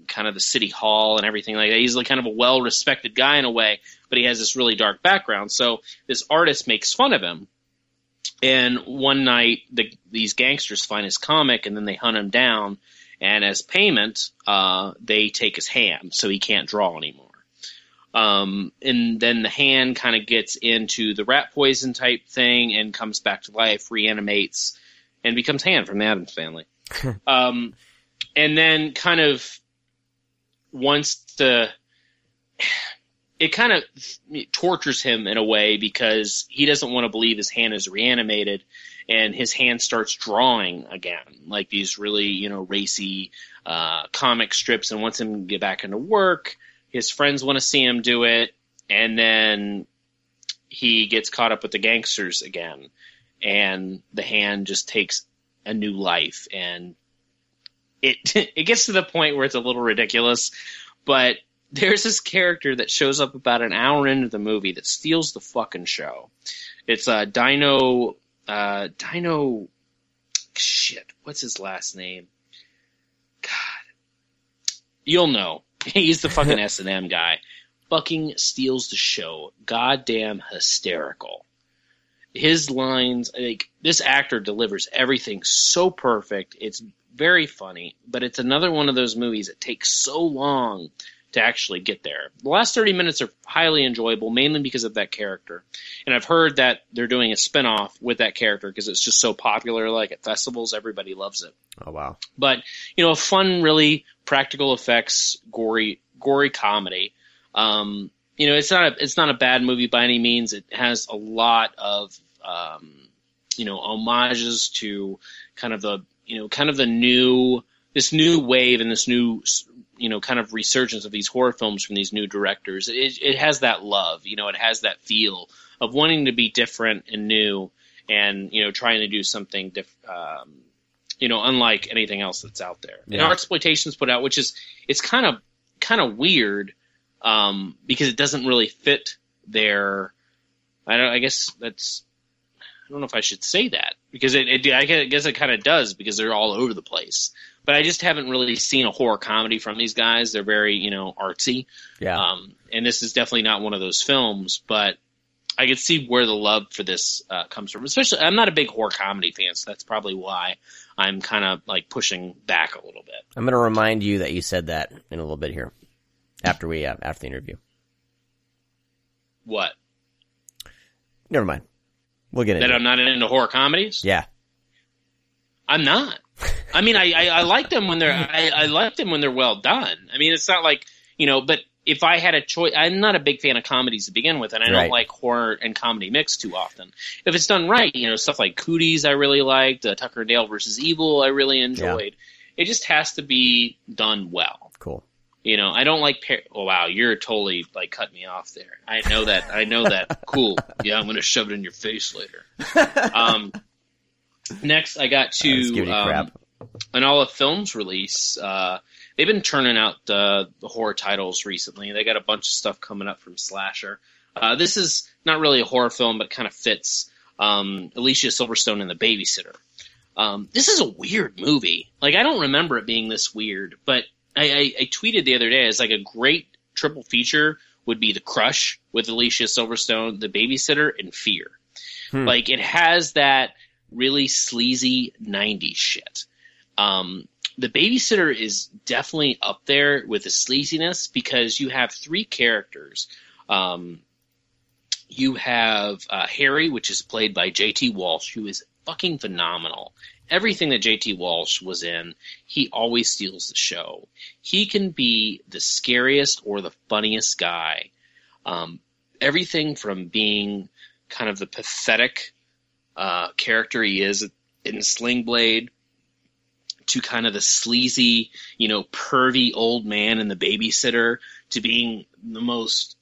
kind of the city hall and everything like that. He's like kind of a well respected guy in a way, but he has this really dark background. So this artist makes fun of him. And one night, the, these gangsters find his comic, and then they hunt him down and as payment, uh, they take his hand, so he can't draw anymore. Um, and then the hand kind of gets into the rat poison type thing and comes back to life, reanimates, and becomes Hand from the Addams Family. um, and then kind of wants to. It kind of tortures him in a way because he doesn't want to believe his hand is reanimated, and his hand starts drawing again, like these really you know racy uh, comic strips, and wants him to get back into work. His friends want to see him do it, and then he gets caught up with the gangsters again, and the hand just takes a new life, and it it gets to the point where it's a little ridiculous, but there's this character that shows up about an hour into the movie that steals the fucking show. It's uh, Dino uh, Dino shit. What's his last name? God, you'll know. He's the fucking S and M guy. Fucking steals the show. Goddamn hysterical. His lines, like this actor delivers everything so perfect. It's very funny, but it's another one of those movies that takes so long to actually get there. The last 30 minutes are highly enjoyable, mainly because of that character. And I've heard that they're doing a spin-off with that character because it's just so popular, like at festivals, everybody loves it. Oh wow. But, you know, a fun, really practical effects, gory, gory comedy. Um, you know, it's not a, it's not a bad movie by any means. It has a lot of, um, you know, homages to kind of the, you know, kind of the new, this new wave and this new you know kind of resurgence of these horror films from these new directors. It, it has that love, you know, it has that feel of wanting to be different and new, and you know trying to do something different. Um, you know, unlike anything else that's out there. Yeah. And Artsploitation's put out, which is it's kind of kind of weird um, because it doesn't really fit their. I don't. I guess that's. I don't know if I should say that because it. it I guess it kind of does because they're all over the place but I just haven't really seen a horror comedy from these guys. They're very, you know, artsy. Yeah. Um, and this is definitely not one of those films, but I could see where the love for this uh, comes from. Especially, I'm not a big horror comedy fan, so that's probably why I'm kind of like pushing back a little bit. I'm going to remind you that you said that in a little bit here after we uh, after the interview. What? Never mind. We'll get into it. That. I'm not into horror comedies? Yeah. I'm not. I mean, I, I, I like them when they're I, I like them when they're well done. I mean, it's not like you know, but if I had a choice, I'm not a big fan of comedies to begin with, and I Right. don't like horror and comedy mixed too often. If it's done right, you know, stuff like Cooties, I really liked. Uh, Tucker and Dale versus Evil, I really enjoyed. It just has to be done well. Cool. You know, I don't like. Par- oh wow, you're totally like cut me off there. I know that. I know that. Cool. Yeah, I'm gonna shove it in your face later. Um, next, I got to I was giving you um, crap. all Olive Films release. Uh, they've been turning out uh, the horror titles recently. They got a bunch of stuff coming up from Slasher. Uh, this is not really a horror film, but kind of fits. Um, Alicia Silverstone and the Babysitter. Um, this is a weird movie. Like I don't remember it being this weird, but I, I, I tweeted the other day as like a great triple feature would be The Crush with Alicia Silverstone, The Babysitter, and Fear. Hmm. Like it has that really sleazy '90s shit. Um, the babysitter is definitely up there with the sleaziness because you have three characters. Um, you have uh, Harry, which is played by J.T. Walsh, who is fucking phenomenal. Everything that J.T. Walsh was in, he always steals the show. He can be the scariest or the funniest guy. Um, everything from being kind of the pathetic uh, character he is in Sling Blade to kind of the sleazy, you know, pervy old man and the babysitter to being the most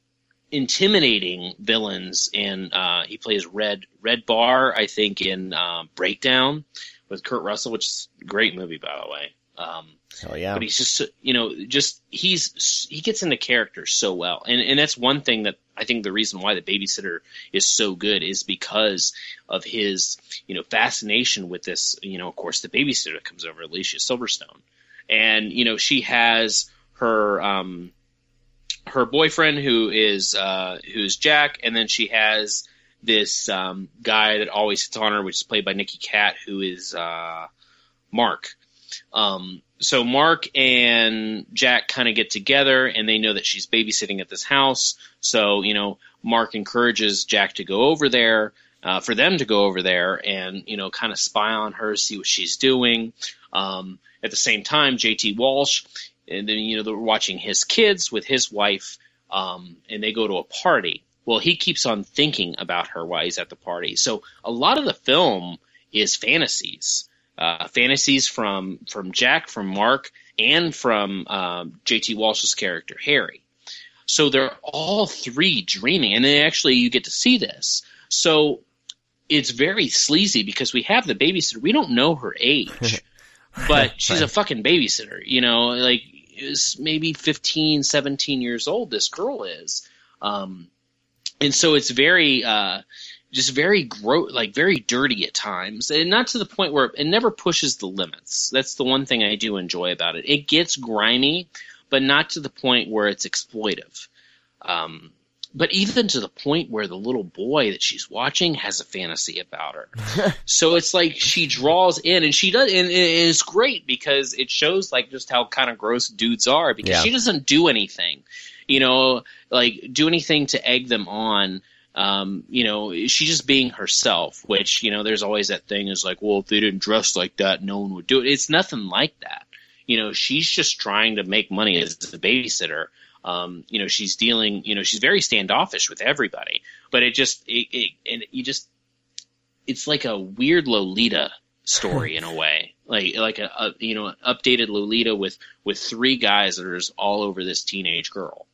intimidating villains in uh, he plays Red Red Barr, I think, in uh, Breakdown with Kurt Russell, which is a great movie by the way. Um, Hell yeah. but he's just you know just he's he gets into character so well. And and that's one thing that i think the reason why the babysitter is so good is because of his you know fascination with this you know of course the babysitter comes over alicia silverstone. And you know she has her um her boyfriend who is uh who's jack and then she has this um guy that always hits on her which is played by Nicky Katt who is uh mark um, so Mark and Jack kind of get together and they know that she's babysitting at this house. So, you know, Mark encourages Jack to go over there uh, for them to go over there and you know kind of spy on her, see what she's doing. Um, at the same time, J.T. Walsh, and then you know they're watching his kids with his wife, um, and they go to a party. Well, he keeps on thinking about her while he's at the party. So a lot of the film is fantasies, uh, fantasies from from Jack, from Mark, and from um, J.T. Walsh's character Harry. So they're all three dreaming, and then actually you get to see this. So it's very sleazy because we have the babysitter. We don't know her age, but she's a fucking babysitter. You know, like it's maybe 15, 17 years old. This girl is, um, and so it's very. Uh, just very gross, like very dirty at times, and not to the point where it never pushes the limits. That's the one thing I do enjoy about it. It gets grimy, but not to the point where it's exploitive. Um, but even to the point where the little boy that she's watching has a fantasy about her. so it's like she draws in, and she does, and it's great because it shows like just how kind of gross dudes are because Yeah. she doesn't do anything, you know, like do anything to egg them on. Um, you know, she's just being herself, which, you know, there's always that thing is like, well, if they didn't dress like that, no one would do it. It's nothing like that. You know, she's just trying to make money as a babysitter. Um, you know, she's dealing, you know, she's very standoffish with everybody, but it just, it, it, and you just, it's like a weird Lolita story in a way, like, like a, a, you know, updated Lolita with, with three guys that are just all over this teenage girl.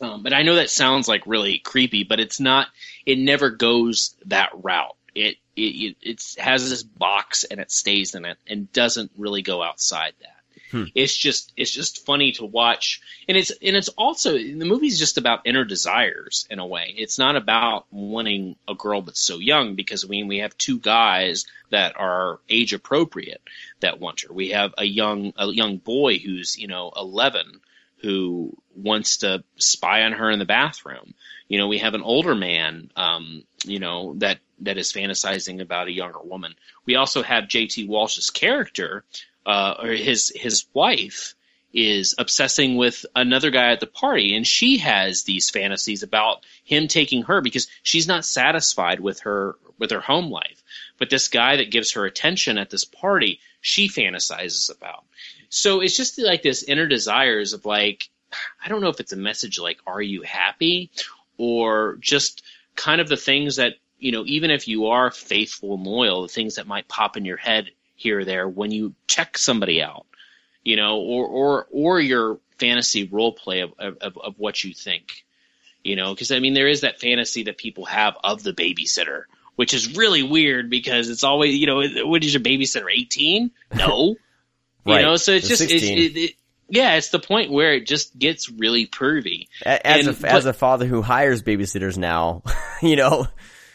Um, but I know that sounds like really creepy, but it's not. It never goes that route. It it it it's, has this box and it stays in it and doesn't really go outside that. Hmm. It's just it's just funny to watch, and it's and it's also the movie's just about inner desires in a way. It's not about wanting a girl that's so young because I mean we have two guys that are age appropriate that want her. We have a young a young boy who's you know eleven who wants to spy on her in the bathroom. You know, we have an older man, um, you know, that, that is fantasizing about a younger woman. We also have JT Walsh's character, uh, or his, his wife is obsessing with another guy at the party and she has these fantasies about him taking her because she's not satisfied with her, with her home life. But this guy that gives her attention at this party, she fantasizes about. So it's just like this inner desires of like, I don't know if it's a message like, are you happy? Or just kind of the things that, you know, even if you are faithful and loyal, the things that might pop in your head here or there when you check somebody out, you know, or, or, or your fantasy role play of, of, of what you think, you know, because I mean, there is that fantasy that people have of the babysitter, which is really weird because it's always, you know, what is your babysitter, 18? No. Right. You know, so it's just, it's, it, it, yeah, it's the point where it just gets really pervy. A- As And- a as a father who hires babysitters now, you know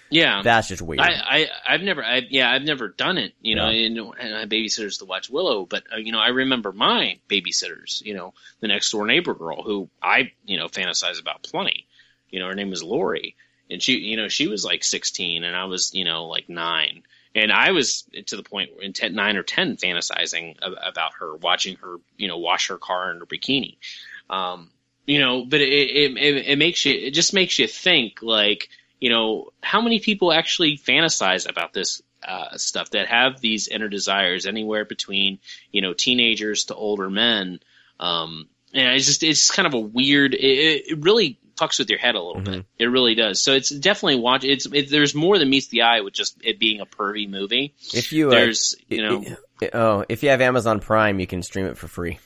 Yeah. that's just weird. I, I, I've never, I, yeah, I've never done it, you know, Yeah. and, and I have babysitters to watch Willow, but, uh, you know, I remember my babysitters, you know, the next door neighbor girl who I, you know, fantasize about plenty. You know, her name was Lori, and she, you know, she was like 16 and I was, you know, like nine. And I was to the point in 10, nine or 10 fantasizing about her, watching her, you know, wash her car in her bikini. Um, you know, but it, it, it, makes you, it just makes you think like, you know, how many people actually fantasize about this uh, stuff that have these inner desires anywhere between, you know, teenagers to older men. Um, and it's just, it's just kind of a weird, it it really fucks with your head a little bit. It really does. So it's definitely watch, it's, it, there's more than meets the eye with just it being a pervy movie. if you uh, There's, you know, oh, if you have Amazon Prime, you can stream it for free.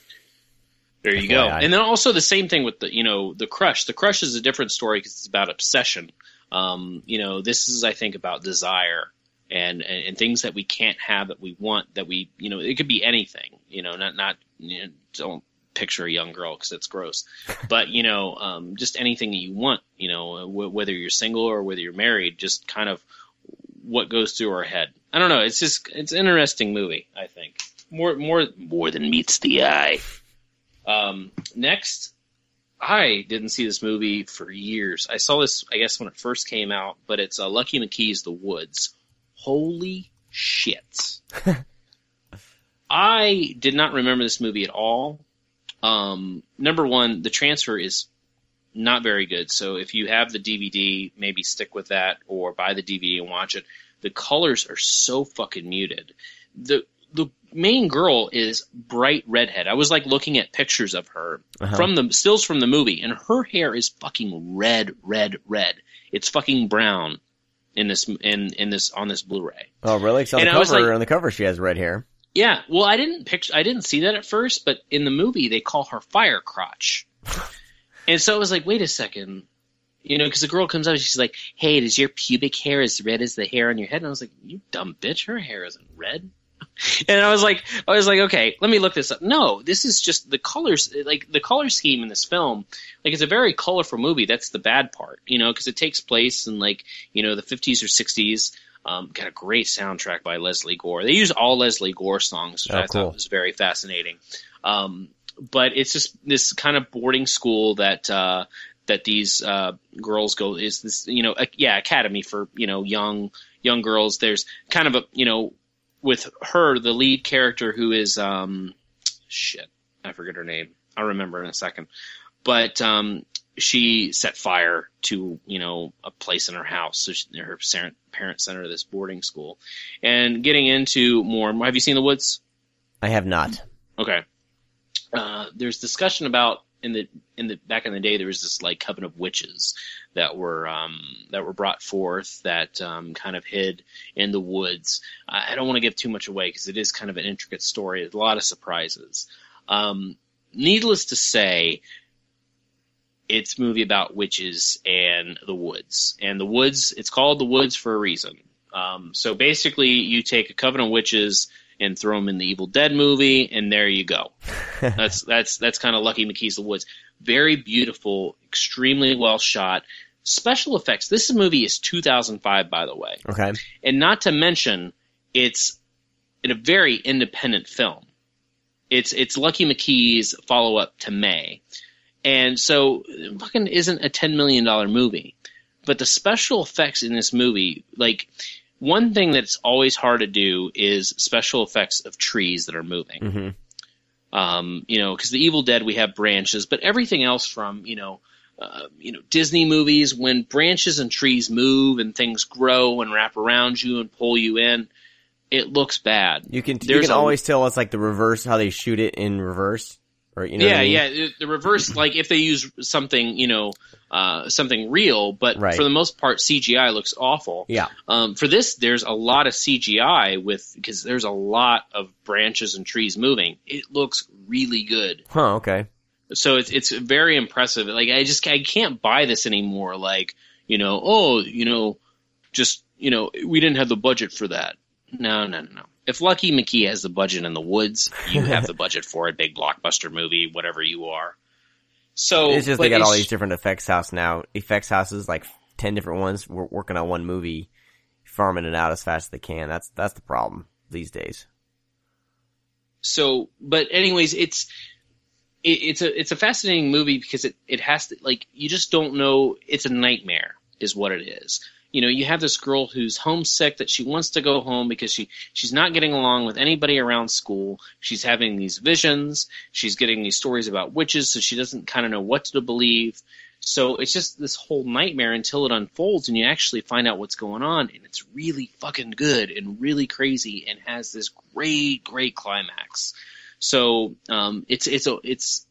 There you go. And then also the same thing with the, you know, the crush. The crush is a different story because it's about obsession. Um, you know, this is, I think, about desire and, and, and things that we can't have that we want that we, you know, it could be anything, you know, not, not, you know, don't picture a young girl because it's gross, but, you know, um, just anything that you want, you know, w- whether you're single or whether you're married, just kind of what goes through our head. I don't know. It's just, it's an interesting movie, I think. More, more, more than meets the eye. Um, next, I didn't see this movie for years. I saw this, I guess, when it first came out, but it's uh, Lucky McKee's The Woods. Holy shit. I did not remember this movie at all. Um, number one, the transfer is not very good. So if you have the DVD, maybe stick with that or buy the DVD and watch it. The colors are so fucking muted. The the main girl is bright redhead. I was like looking at pictures of her Uh-huh. from the stills from the movie, and her hair is fucking red, red, red. It's fucking brown in this in in this on this Blu-ray. Oh, really? 'Cause on And the cover, like- on the cover, she has red hair. Yeah, well, I didn't picture, I didn't see that at first, but in the movie they call her Fire Crotch, and so I was like, wait a second, you know, because the girl comes up and she's like, "Hey, does your pubic hair as red as the hair on your head?" And I was like, "You dumb bitch, her hair isn't red." And I was like, I was like, okay, let me look this up. No, this is just the colors, like the color scheme in this film. Like it's a very colorful movie. That's the bad part, you know, because it takes place in like you know the 50s or 60s. Um, got a great soundtrack by Lesley Gore. They use all Lesley Gore songs, which Oh, I cool. thought was very fascinating. Um, but it's just this kind of boarding school that uh, that these uh, girls go is this you know a, yeah academy for you know young young girls. There's kind of a you know with her the lead character who is um shit I forget her name. I'll remember in a second. But um, she set fire to you know a place in her house. So she, her parent parents sent her to this boarding school. And getting into more, have you seen the woods? I have not. Okay. Uh, there's discussion about in the in the back in the day there was this like coven of witches that were um, that were brought forth that um, kind of hid in the woods. I I don't want to give too much away because it is kind of an intricate story. There's a lot of surprises. Um, needless to say, it's a movie about witches and the woods. And the woods, it's called the woods for a reason. Um, so basically, you take a coven of witches and throw them in the Evil Dead movie, and there you go. that's that's that's kind of Lucky McKee's The Woods. Very beautiful, extremely well shot. Special effects. This movie is 2005, by the way, Okay. and not to mention, it's in a very independent film. It's it's Lucky McKee's follow up to May, and so it fucking isn't a ten million dollar movie, but the special effects in this movie, like one thing that's always hard to do is special effects of trees that are moving. hmm Um, you know, because the Evil Dead we have branches, but everything else from you know, uh, you know Disney movies when branches and trees move and things grow and wrap around you and pull you in, it looks bad. You can you can a- always tell it's like the reverse how they shoot it in reverse, or you know. yeah, I mean? yeah. The reverse, like if they use something, you know, uh, something real, but Right. for the most part, CGI looks awful. Yeah. Um, for this, there's a lot of CGI with because there's a lot of branches and trees moving. It looks really good. Huh. Okay. So it's it's very impressive. Like I just I can't buy this anymore. Like you know, oh, you know, just you know, we didn't have the budget for that. No, no, no, no. If Lucky McKee has the budget in the woods, you have the budget for a big blockbuster movie, whatever you are. So it's just they got all these different effects house now. Effects houses like ten different ones. We're working on one movie, farming it out as fast as they can. That's that's the problem these days. so but anyways it's it, it's a it's a fascinating movie because it it has to like you just don't know it's a nightmare is what it is you know you have this girl who's homesick that she wants to go home because she she's not getting along with anybody around school. She's having these visions. She's getting these stories about witches so she doesn't kind of know what to believe. So it's just this whole nightmare until it unfolds and you actually find out what's going on and it's really fucking good and really crazy and has this great great climax. So um, it's it's a, it's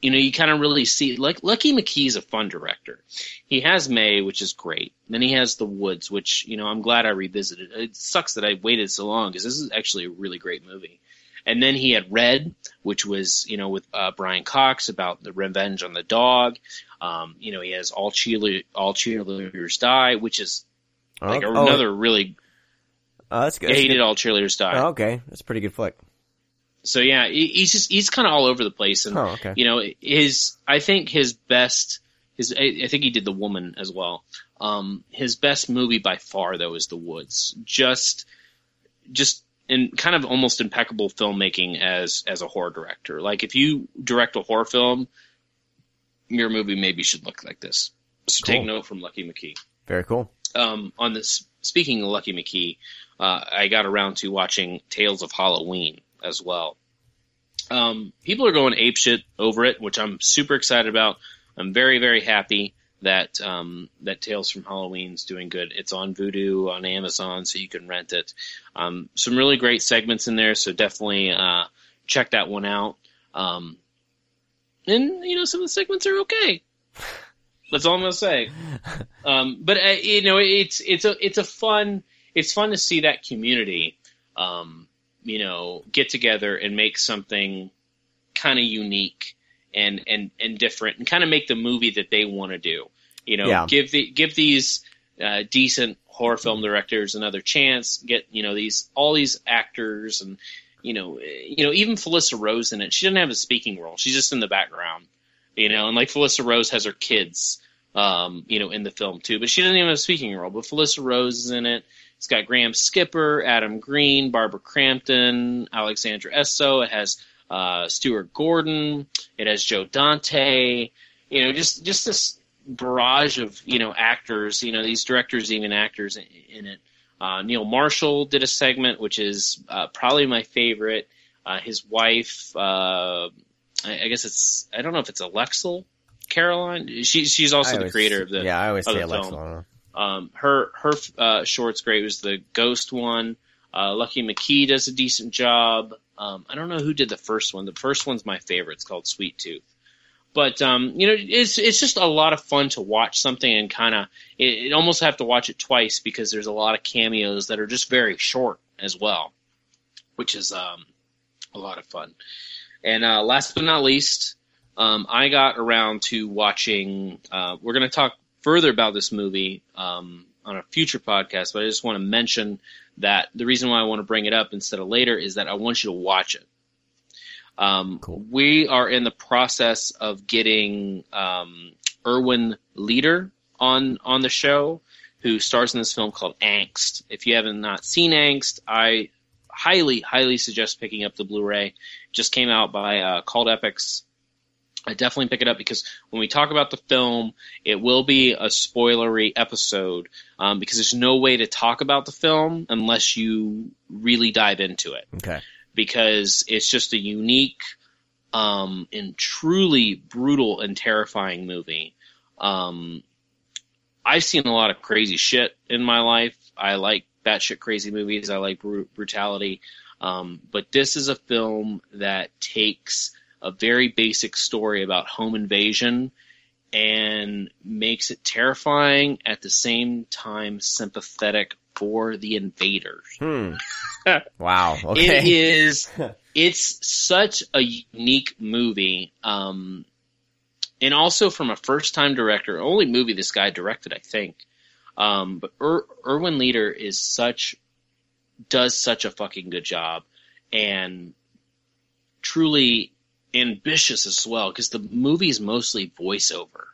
you know you kind of really see like Lucky McKee's a fun director. He has May, which is great. Then he has The Woods, which you know I'm glad I revisited. It sucks that I waited so long because this is actually a really great movie. And then he had Red, which was you know with uh, Brian Cox about the revenge on the dog. Um, you know he has All Cheerle- All Cheerleaders Die, which is like oh, another really Oh, that's good. yeah, he did All Cheerleaders Die. Oh, okay, that's a pretty good flick. So yeah, he's just he's kind of all over the place, and Oh, okay. you know his I think his best his I I think he did the woman as well. Um, his best movie by far though is The Woods. Just just in kind of almost impeccable filmmaking as as a horror director. Like if you direct a horror film, your movie maybe should look like this. So take note from Lucky McKee Very cool. um, on this. Speaking of Lucky McKee, uh, I got around to watching Tales of Halloween as well. Um, people are going apeshit over it, which I'm super excited about. I'm very very happy that um, that Tales from Halloween's doing good. It's on Vudu on Amazon, so you can rent it. Um, some really great segments in there, so definitely uh, check that one out. Um, and you know, some of the segments are okay. That's all I'm gonna say. Um, but uh, you know, it's it's a it's a fun it's fun to see that community, um, you know, get together and make something kind of unique and and and different, and kind of make the movie that they want to do. You know, Yeah. give the give these uh, decent horror film directors another chance. Get you know these all these actors and you know you know even Felissa Rose in it. She doesn't have a speaking role. She's just in the background. You know, and like Felissa Rose has her kids, um, you know, in the film too, but she doesn't even have a speaking role. But Felissa Rose is in it. It's got Graham Skipper, Adam Green, Barbara Crampton, Alexandra Essoe. It has uh, Stuart Gordon. It has Joe Dante. You know, just just this barrage of you know actors. You know, these directors, even actors in, in it. Uh, Neil Marshall did a segment, which is uh, probably my favorite. Uh, his wife, uh, I, I guess it's I don't know if it's Axelle Carolyn. She she's also the creator of the yeah, I always say the Um, her her uh, short's great. Was the Ghost one. Uh, Lucky McKee does a decent job. Um, I don't know who did the first one. The first one's my favorite. It's called Sweet Tooth. But um, you know, it's it's just a lot of fun to watch something and kind of it, it almost have to watch it twice because there's a lot of cameos that are just very short as well, which is um, a lot of fun. And uh, last but not least, um, I got around to watching. Uh, we're going to talk further about this movie um, on a future podcast, but I just want to mention that the reason why I want to bring it up instead of later is that I want you to watch it. Um, Cool. We are in the process of getting um, Erwin Leder on on the show, who stars in this film called Angst. If you haven't not seen Angst, I highly highly suggest picking up the Blu-ray. Just came out by uh, Cult Epics. I definitely pick it up because when we talk about the film, it will be a spoilery episode um, because there's no way to talk about the film unless you really dive into it Okay. because it's just a unique um, and truly brutal and terrifying movie. Um, I've seen a lot of crazy shit in my life. I like batshit crazy movies. I like bru- brutality. Um, but this is a film that takes a very basic story about home invasion and makes it terrifying at the same time sympathetic for the invaders. Hmm. wow. It Okay. is. It's such a unique movie, um, and also from a first-time director. Only movie this guy directed, I think. Um, but er- Erwin Leder is such does such a fucking good job, and truly ambitious as well. Because the movie is mostly voiceover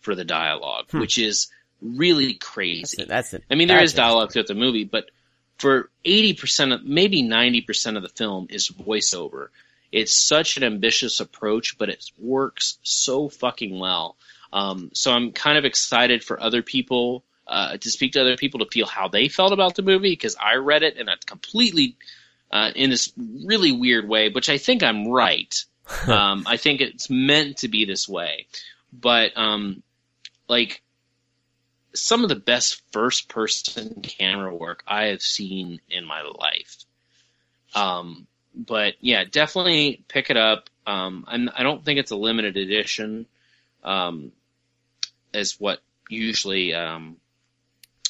for the dialogue, Hmm. which is really That's crazy. That's it. I mean, there is dialogue throughout the movie, but for 80% of, maybe 90% of the film is voiceover. It's such an ambitious approach, but it works so fucking well. Um, so I'm kind of excited for other people, uh, to speak to other people to feel how they felt about the movie, because I read it in a completely, uh, in this really weird way, which I think I'm right. um, I think it's meant to be this way. But, um, like, some of the best first person camera work I have seen in my life. Um, but yeah, definitely pick it up. Um, I'm, I don't think it's a limited edition, um, as what usually um,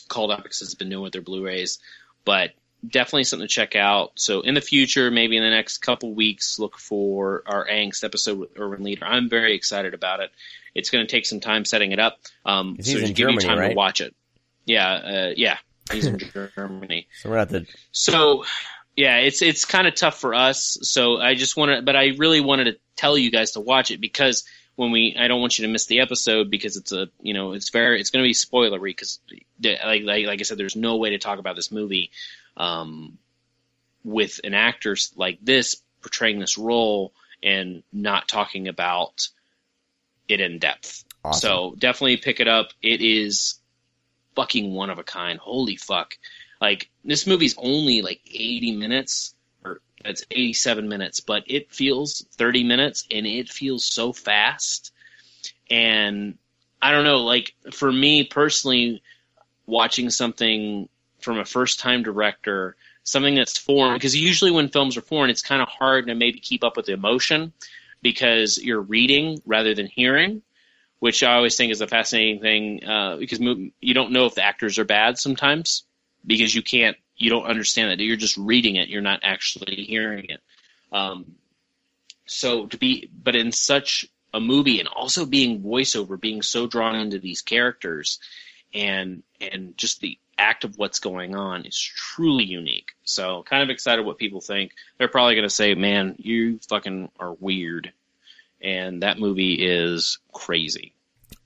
Cult Epics has been doing with their Blu-rays, but definitely something to check out. So in the future, maybe in the next couple weeks, look for our Angst episode with Erwin Leder. I'm very excited about it. It's going to take some time setting it up, um, so to give you Germany, time right? to watch it. Yeah, uh, yeah, he's in Germany. So we're at the. So yeah, it's it's kind of tough for us. So I just wanted, but I really wanted to tell you guys to watch it because when we, I don't want you to miss the episode because it's a, you know, it's very, it's going to be spoilery because, like, like like I said, there's no way to talk about this movie, um, with an actor like this portraying this role and not talking about it in depth. Awesome. So definitely pick it up. It is fucking one of a kind. Holy fuck. Like this movie's only like 80 minutes it's 87 minutes, but it feels 30 minutes and it feels so fast. and I don't know, like for me personally, watching something from a first time director, something that's foreign, because usually when films are foreign, it's kind of hard to maybe keep up with the emotion because you're reading rather than hearing, which I always think is a fascinating thing uh, because you don't know if the actors are bad sometimes because you can't, you don't understand that. You're just reading it, you're not actually hearing it. Um, so to be, but in such a movie and also being voiceover, being so drawn into these characters and and just the act of what's going on is truly unique. So kind of excited what people think. They're probably going to say, "Man, you fucking are weird," and that movie is crazy.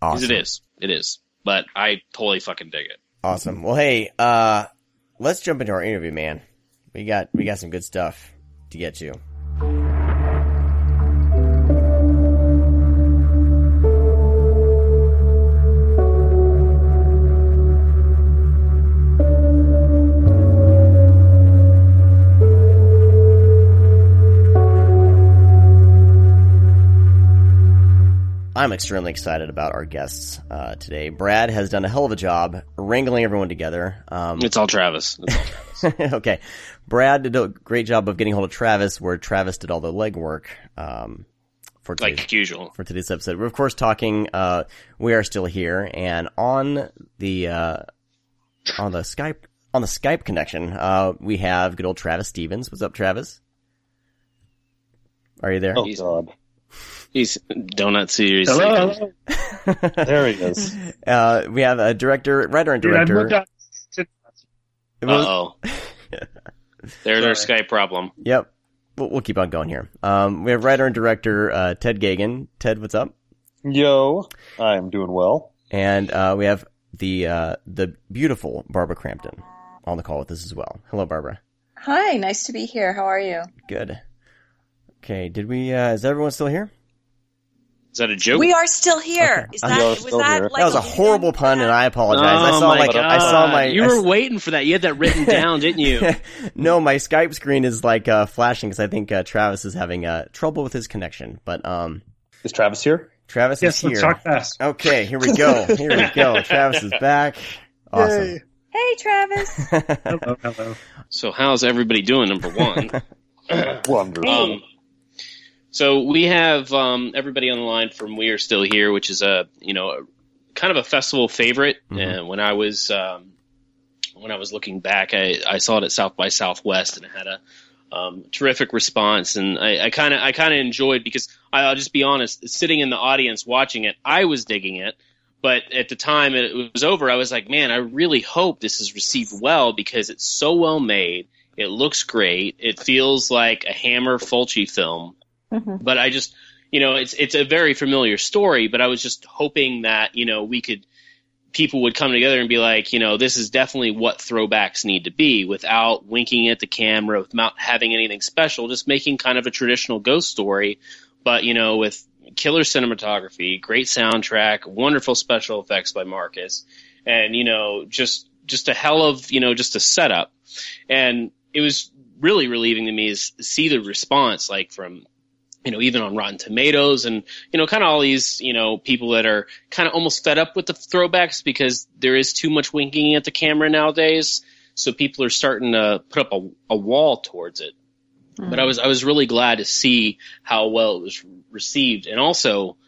Awesome. It is. It is. But I totally fucking dig it. Awesome. Well, hey, uh, let's jump into our interview, man. We got we got some good stuff to get to. I'm extremely excited about our guests uh, today. Brad has done a hell of a job wrangling everyone together. Um, it's all Travis. It's all Travis. okay, Brad did a great job of getting hold of Travis, where Travis did all the legwork. Um, for today's, like usual for today's episode, we're of course talking. Uh, we are still here, and on the uh, on the Skype on the Skype connection, uh, we have good old Travis Stevens. What's up, Travis? Are you there? Oh God. He's donut series. Hello. there he is. Uh, we have a director, writer, and director. Uh oh. There's our Skype problem. Yep. We'll, we'll, keep on going here. Um, we have writer and director uh, Ted Geoghegan. Ted, what's up? Yo, I'm doing well. And uh, we have the uh, the beautiful Barbara Crampton on the call with us as well. Hello, Barbara. Hi, nice to be here. How are you? Good. Okay, did we? Uh, is everyone still here? Is that a joke? We are still here. Okay. Is that, was that, like that was a horrible pun, and I apologize. Oh I saw my like God. I saw my. You were waiting for that. You had that written down, didn't you? no, my Skype screen is like uh, flashing because I think uh, Travis is having uh, trouble with his connection. But um, is Travis here? Travis yes, is here. Let's talk fast. Okay, here we go. Here we go. Travis is back. Awesome. Yay. Hey, Travis. hello, hello. So, how's everybody doing? Number one. Wonderful. Um, so we have um, everybody on the line from We Are Still Here, which is a you know a, kind of a festival favorite. Mm-hmm. And when I was um, when I was looking back, I, I saw it at South by Southwest, and it had a um, terrific response. And I kind of I kind of enjoyed because I, will just be honest, sitting in the audience watching it, I was digging it. But at the time it was over, I was like, man, I really hope this is received well because it's so well made. It looks great. It feels like a Hammer Fulci film Mm-hmm. But I just, you know, it's it's a very familiar story. But I was just hoping that you know we could people would come together and be like, you know, this is definitely what throwbacks need to be without winking at the camera, without having anything special, just making kind of a traditional ghost story, but you know, with killer cinematography, great soundtrack, wonderful special effects by Marcus, and you know, just just a hell of you know, just a setup. And it was really relieving to me is see the response like from you know, even on Rotten Tomatoes and, you know, kind of all these, you know, people that are kind of almost fed up with the throwbacks because there is too much winking at the camera nowadays. So people are starting to put up a, a wall towards it. Mm. But I was, I was really glad to see how well it was received and also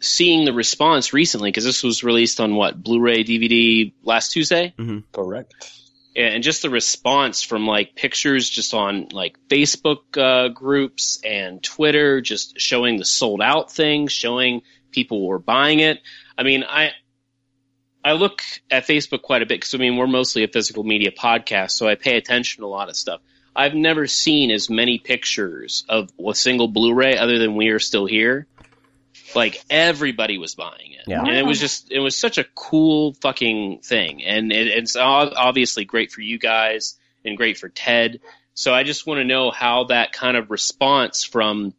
seeing the response recently because this was released on what, Blu-ray, DVD last Tuesday? Mm-hmm. Correct and just the response from like pictures just on like Facebook uh, groups and Twitter, just showing the sold out thing, showing people were buying it. I mean, I I look at Facebook quite a bit because I mean we're mostly a physical media podcast, so I pay attention to a lot of stuff. I've never seen as many pictures of a single Blu-ray other than We Are Still Here like everybody was buying it, yeah. and it was just it was such a cool fucking thing, and it, it's obviously great for you guys and great for Ted. So I just want to know how that kind of response from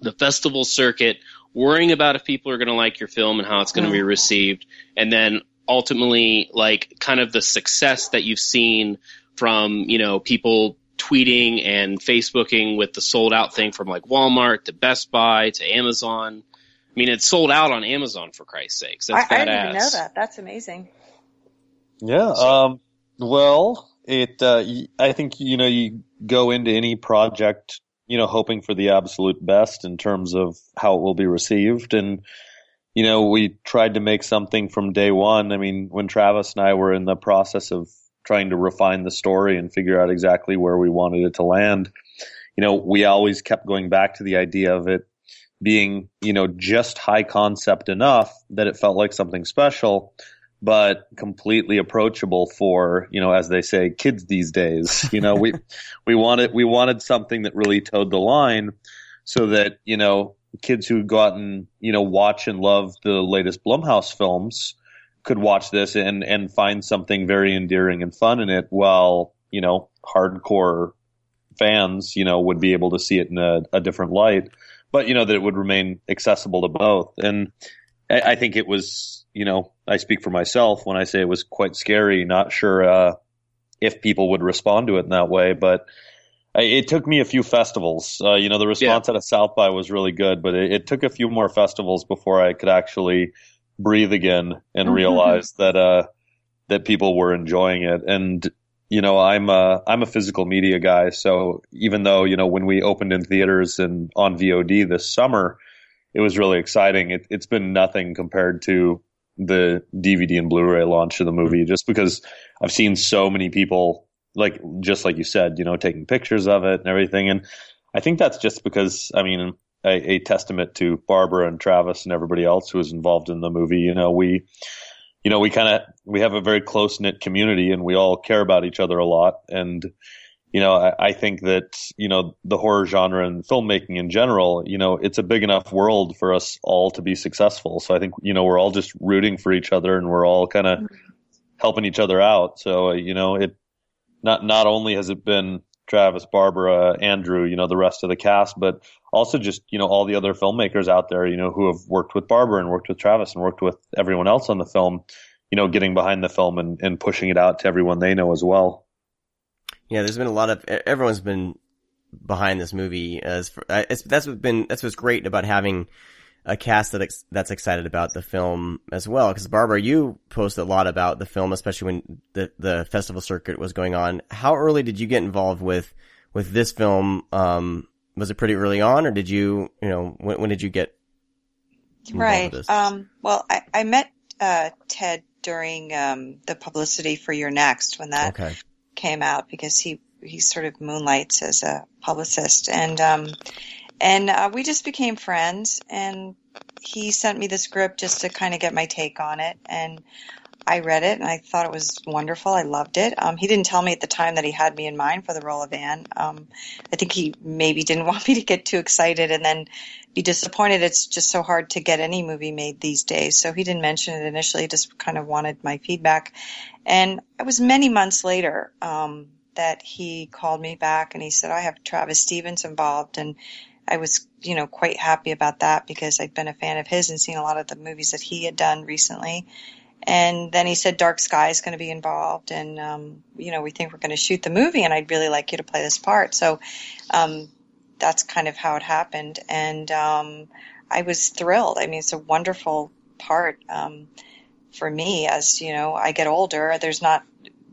the festival circuit, worrying about if people are going to like your film and how it's going to be received, and then ultimately like kind of the success that you've seen from you know people tweeting and Facebooking with the sold out thing from like Walmart to Best Buy to Amazon I mean, it's sold out on Amazon for Christ's sakes. That's I, badass. I didn't even know that. That's amazing. Yeah. Um, well, it. Uh, y- I think you know you go into any project, you know, hoping for the absolute best in terms of how it will be received, and you know, we tried to make something from day one. I mean, when Travis and I were in the process of trying to refine the story and figure out exactly where we wanted it to land, you know, we always kept going back to the idea of it being, you know, just high concept enough that it felt like something special, but completely approachable for, you know, as they say, kids these days. You know, we we wanted we wanted something that really towed the line so that, you know, kids who go out and, you know, watch and love the latest Blumhouse films could watch this and and find something very endearing and fun in it while, you know, hardcore fans, you know, would be able to see it in a, a different light but you know that it would remain accessible to both. And I, I, think it was, you know, I speak for myself when I say it was quite scary. Not sure uh, if people would respond to it in that way, but I, it took me a few festivals. Uh, you know, the response yeah. at a South by was really good, but it, it, took a few more festivals before I could actually breathe again and mm-hmm. realize that uh, that people were enjoying it. And you know, I'm a I'm a physical media guy, so even though you know when we opened in theaters and on VOD this summer, it was really exciting. It, it's been nothing compared to the DVD and Blu-ray launch of the movie, mm-hmm. just because I've seen so many people like just like you said, you know, taking pictures of it and everything, and I think that's just because I mean. A, a testament to Barbara and Travis and everybody else who was involved in the movie. You know, we you know, we kind of we have a very close knit community, and we all care about each other a lot. And you know, I, I, think that you know the horror genre and filmmaking in general, you know, it's a big enough world for us all to be successful. So I think you know we're all just rooting for each other, and we're all kind of mm-hmm. helping each other out. So uh, you know, it not not only has it been Travis, Barbara, Andrew, you know, the rest of the cast, but also just, you know, all the other filmmakers out there, you know, who have worked with Barbara and worked with Travis and worked with everyone else on the film, you know, getting behind the film and, and pushing it out to everyone they know as well. Yeah, there's been a lot of, everyone's been behind this movie as for, that's what's been, that's what's great about having a cast that ex- that's excited about the film as well. Because Barbara, you posted a lot about the film, especially when the the festival circuit was going on. How early did you get involved with with this film? Um, was it pretty early on, or did you you know when, when did you get right? Um, well, I, I met uh, Ted during um, the publicity for You're Next when that okay. came out because he he sort of moonlights as a publicist and um, and uh, we just became friends and he sent me the script just to kind of get my take on it and i read it and i thought it was wonderful. I loved it. Um, he didn't tell me at the time that he had me in mind for the role of anne. Um, i think he maybe didn't want me to get too excited and then be disappointed. It's just so hard to get any movie made these days. So he didn't mention it initially just kind of wanted my feedback. And it was many months later um, that he called me back and he said i have travis stevens involved and I was, you know, quite happy about that because I'd been a fan of his and seen a lot of the movies that he had done recently. And then he said Dark Sky is going to be involved, and um, you know, we think we're going to shoot the movie, and I'd really like you to play this part. So um, that's kind of how it happened, and um, I was thrilled. I mean, it's a wonderful part um, for me as you know I get older. There's not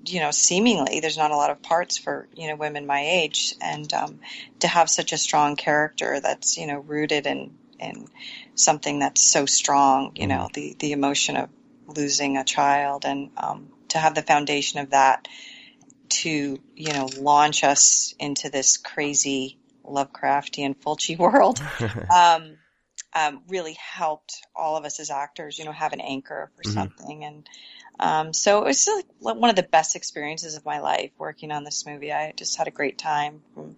you know, seemingly there's not a lot of parts for, you know, women my age. And um, to have such a strong character that's, you know, rooted in, in something that's so strong, you know, mm-hmm. the, the emotion of losing a child and um, to have the foundation of that to, you know, launch us into this crazy Lovecraftian Fulci world. um, um, really helped all of us as actors, you know, have an anchor for mm-hmm. something. And um, so it was like one of the best experiences of my life working on this movie. I just had a great time from,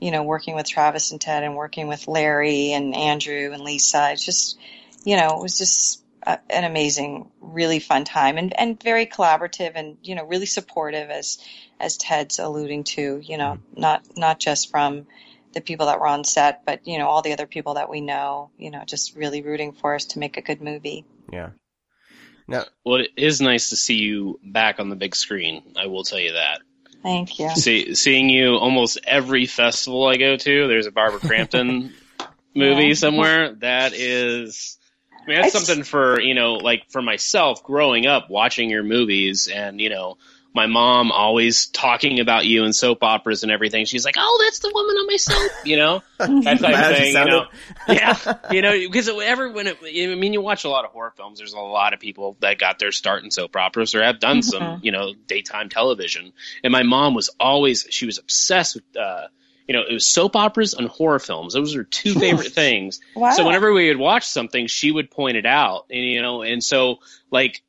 you know, working with Travis and Ted and working with Larry and Andrew and Lisa. It's just, you know, it was just a, an amazing, really fun time and, and very collaborative and, you know, really supportive as, as Ted's alluding to, you know, mm-hmm. not, not just from, the people that were on set, but you know all the other people that we know. You know, just really rooting for us to make a good movie. Yeah. Now, well, it is nice to see you back on the big screen. I will tell you that. Thank you. See, seeing you almost every festival I go to, there's a Barbara Crampton movie yeah. somewhere, that is. I mean, that's I something for you know, like for myself, growing up watching your movies, and you know, my mom always talking about you in soap operas and everything. She's like, "Oh, that's the woman on my soap," you know, that type of thing. You know, yeah, you know, because ever when it, I mean, you watch a lot of horror films. There's a lot of people that got their start in soap operas or have done mm-hmm. some, you know, daytime television. And my mom was always she was obsessed with. uh you know, it was soap operas and horror films. Those were two favorite things. Wow. So whenever we would watch something, she would point it out, and you know, and so like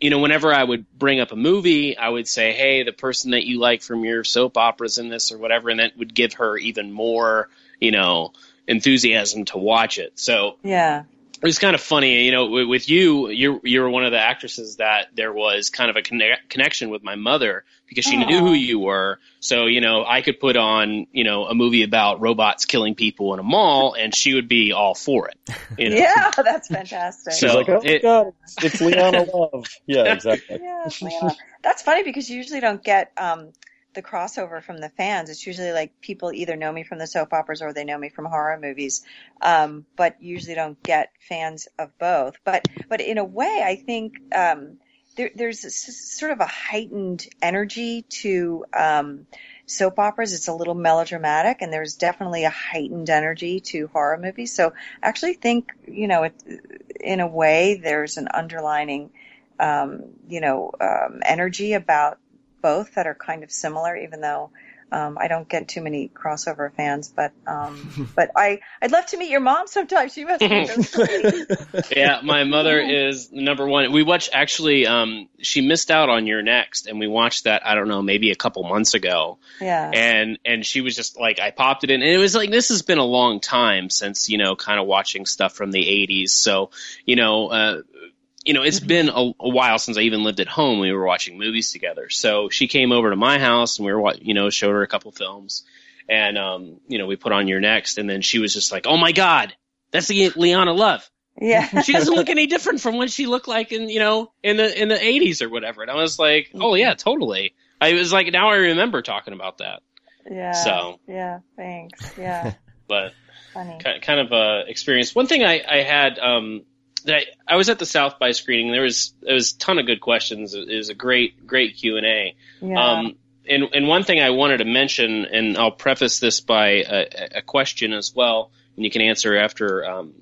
you know, whenever I would bring up a movie, I would say, "Hey, the person that you like from your soap operas in this or whatever," and that would give her even more, you know, enthusiasm to watch it. So yeah, it was kind of funny, you know, with you, you're you're one of the actresses that there was kind of a connection with my mother because she Aww. knew who you were. So you know, I could put on you know a movie about robots killing people in a mall, and she would be all for it. You know? Yeah, that's fantastic. So She's like, oh it, God, it's, it's Leanna Love. Yeah, exactly. yeah, That's funny because you usually don't get. Um, the crossover from the fans. It's usually like people either know me from the soap operas or they know me from horror movies, um, but usually don't get fans of both. But but in a way, I think um, there, there's a, sort of a heightened energy to um, soap operas. It's a little melodramatic, and there's definitely a heightened energy to horror movies. So I actually think you know, it, in a way, there's an underlining. Um, you know, um, energy about both that are kind of similar, even though um, I don't get too many crossover fans. But um, but I I'd love to meet your mom sometime. She must be yeah, my mother is number one. We watched actually. Um, she missed out on your next, and we watched that. I don't know, maybe a couple months ago. Yeah. And and she was just like, I popped it in, and it was like this has been a long time since you know, kind of watching stuff from the '80s. So you know. Uh, you know, it's mm-hmm. been a, a, while since I even lived at home. We were watching movies together. So she came over to my house and we were, you know, showed her a couple films and, um, you know, we put on your next and then she was just like, Oh my God, that's the Leanna Love. Yeah. she doesn't look any different from what she looked like in, you know, in the, in the eighties or whatever. And I was like, Oh yeah, totally. I was like, now I remember talking about that. Yeah. So. Yeah. Thanks. Yeah. but Funny. kind of, uh, experience. One thing I, I had, um, I, I was at the South by screening. There was there was a ton of good questions. It was a great great Q and A. Yeah. Um, and and one thing I wanted to mention, and I'll preface this by a, a question as well, and you can answer after um,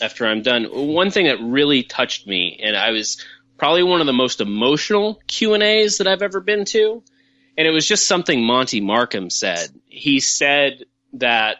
after I'm done. One thing that really touched me, and I was probably one of the most emotional Q and A's that I've ever been to, and it was just something Monte Markham said. He said that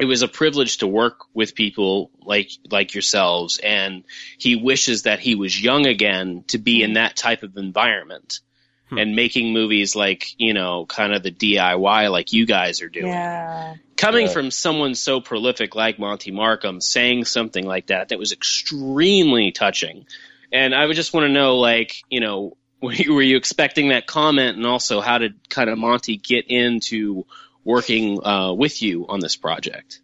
it was a privilege to work with people like like yourselves and he wishes that he was young again to be in that type of environment hmm. and making movies like you know kind of the DIY like you guys are doing yeah. coming yeah. from someone so prolific like Monte Markham saying something like that that was extremely touching and I would just want to know like you know were you, were you expecting that comment and also how did kind of Monte get into working uh, with you on this project.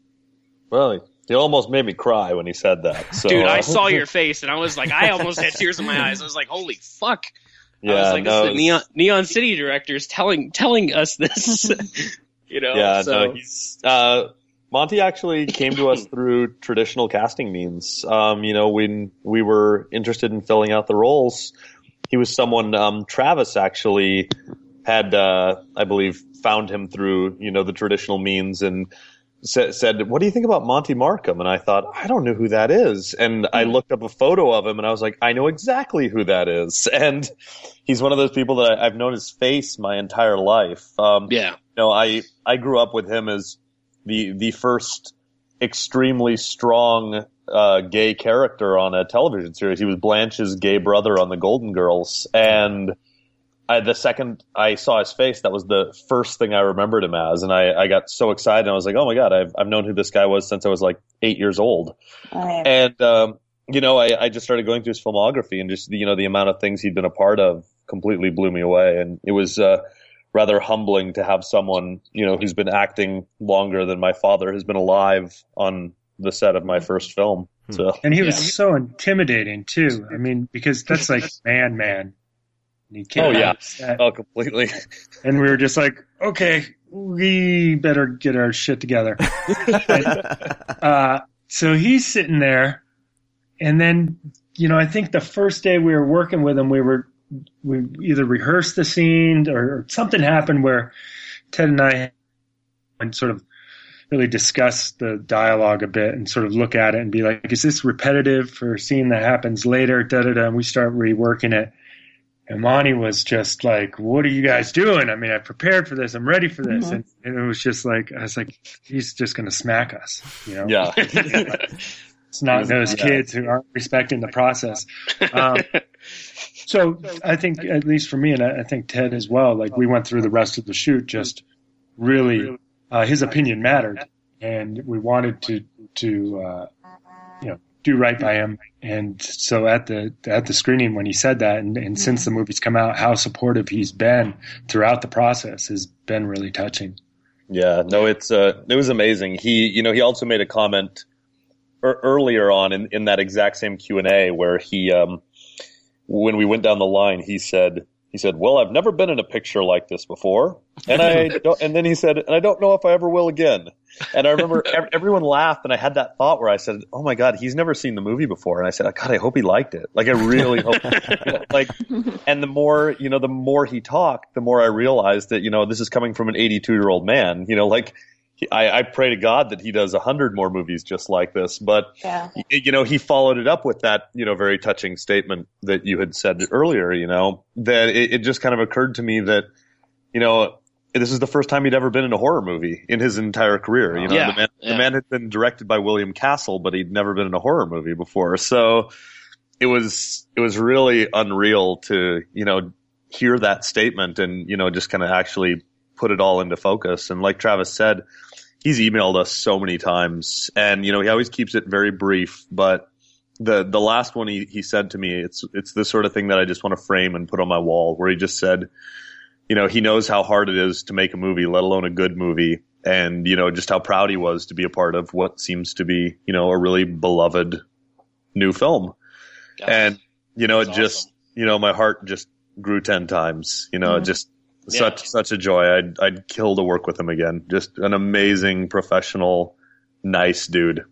Well, he almost made me cry when he said that. So, Dude, I uh, saw your face and I was like, I almost had tears in my eyes. I was like, holy fuck. Yeah, I was like, no, the Neon, Neon City directors telling telling us this. you know, yeah, so. no, he's uh, Monte actually came to us through traditional casting means. Um, you know, when we were interested in filling out the roles, he was someone. Um, Travis actually had, uh, I believe, found him through you know the traditional means and said, said, "What do you think about Monte Markham?" And I thought, I don't know who that is. And I hmm. looked up a photo of him, and I was like, I know exactly who that is. And he's one of those people that I, have known his face my entire life. Um, yeah, you know, I I grew up with him as the the first extremely strong uh, gay character on a television series. He was Blanche's gay brother on The Golden Girls, and I, the second I saw his face, that was the first thing I remembered him as, and I, I got so excited. I was like, "Oh my god, I've I've known who this guy was since I was like eight years old." And um, you know, I, I just started going through his filmography, and just you know the amount of things he'd been a part of completely blew me away, and it was uh, rather humbling to have someone you know who's been acting longer than my father has been alive on the set of my first film. So, and he was yeah. so intimidating too. I mean, because that's like man, man And he came oh yeah, oh completely. And we were just like, okay, we better get our shit together. and, uh, so he's sitting there, and then you know, I think the first day we were working with him, we were we either rehearsed the scene or, or something happened where Ted and I and sort of really discuss the dialogue a bit and sort of look at it and be like, is this repetitive for a scene that happens later? Da da da. And we start reworking it. And Monte was just like, what are you guys doing? I mean, I prepared for this. I'm ready for this. Mm-hmm. And, and, it was just like, I was like, he's just going to smack us, you know? Yeah. it's not those yeah. kids who aren't respecting the process. Um, so I think, at least for me, and I, I think Ted as well, like we went through the rest of the shoot just really uh, his opinion mattered, and we wanted to to uh, you know do right by him. And so at the at the screening when he said that, and, and since the movie's come out, how supportive he's been throughout the process has been really touching. Yeah, no, it's uh, it was amazing. He, you know, he also made a comment er- earlier on in, in that exact same Q and A where he, um, when we went down the line, he said, he said, "Well, I've never been in a picture like this before," and I don't, and then he said, "And I don't know if I ever will again." And I remember everyone laughed, and I had that thought where I said, "Oh my God, he's never seen the movie before," and I said, "God, I hope he liked it. Like, I really hope." you know, like, and the more you know, the more he talked, the more I realized that you know this is coming from an 82 year old man. You know, like I, I, pray to God that he does a hundred more movies just like this. But yeah. you know, he followed it up with that you know very touching statement that you had said earlier. You know that it, it just kind of occurred to me that you know this is the first time he'd ever been in a horror movie in his entire career. You know, yeah, the, man, yeah. the man had been directed by William Castle, but he'd never been in a horror movie before. So it was it was really unreal to you know hear that statement and you know just kind of actually put it all into focus. And like Travis said, he's emailed us so many times, and you know he always keeps it very brief. But the the last one he he said to me, it's it's the sort of thing that I just want to frame and put on my wall, where he just said, you know, he knows how hard it is to make a movie, let alone a good movie. And, you know, just how proud he was to be a part of what seems to be, you know, a really beloved new film. and, you know, it awesome. just, you know, my heart just grew 10 times, you know, mm-hmm. just yeah. such such a joy. I'd I'd kill to work with him again. Just an amazing professional, nice dude.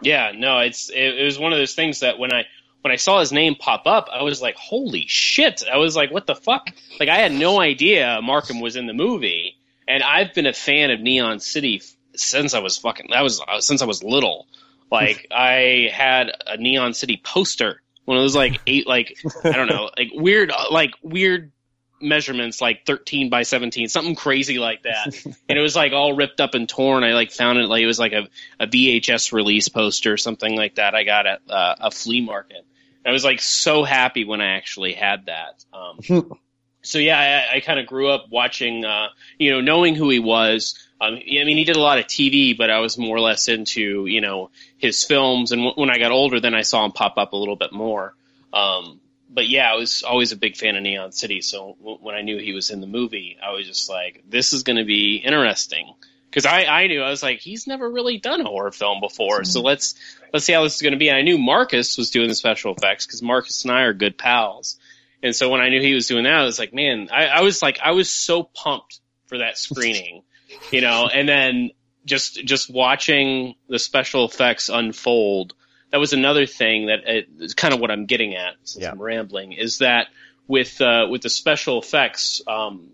Yeah, no, it's it, it, was one of those things that when I when I saw his name pop up, I was like, "Holy shit!" I was like, "What the fuck?" Like I had no idea Markham was in the movie, and I've been a fan of Neon City since I was fucking that was uh, since I was little. Like I had a Neon City poster one of those like eight like I don't know like weird like weird measurements like 13 by 17 something crazy like that and it was like all ripped up and torn i like found it like it was like a, a vhs release poster or something like that i got at uh, a flea market i was like so happy when i actually had that um, so yeah i, I kind of grew up watching uh, you know knowing who he was um, I mean, he did a lot of TV, but I was more or less into, you know, his films. And w- when I got older, then I saw him pop up a little bit more. Um, but yeah, I was always a big fan of Neon City. So w- when I knew he was in the movie, I was just like, this is going to be interesting. Because I, I knew I was like he's never really done a horror film before, so let's let's see how this is going to be. And I knew Marcus was doing the special effects because Marcus and I are good pals, and so when I knew he was doing that, I was like, man, I, I was like I was so pumped for that screening, you know. And then just just watching the special effects unfold that was another thing that is kind of what I'm getting at since yeah. I'm rambling is that with uh, with the special effects, um,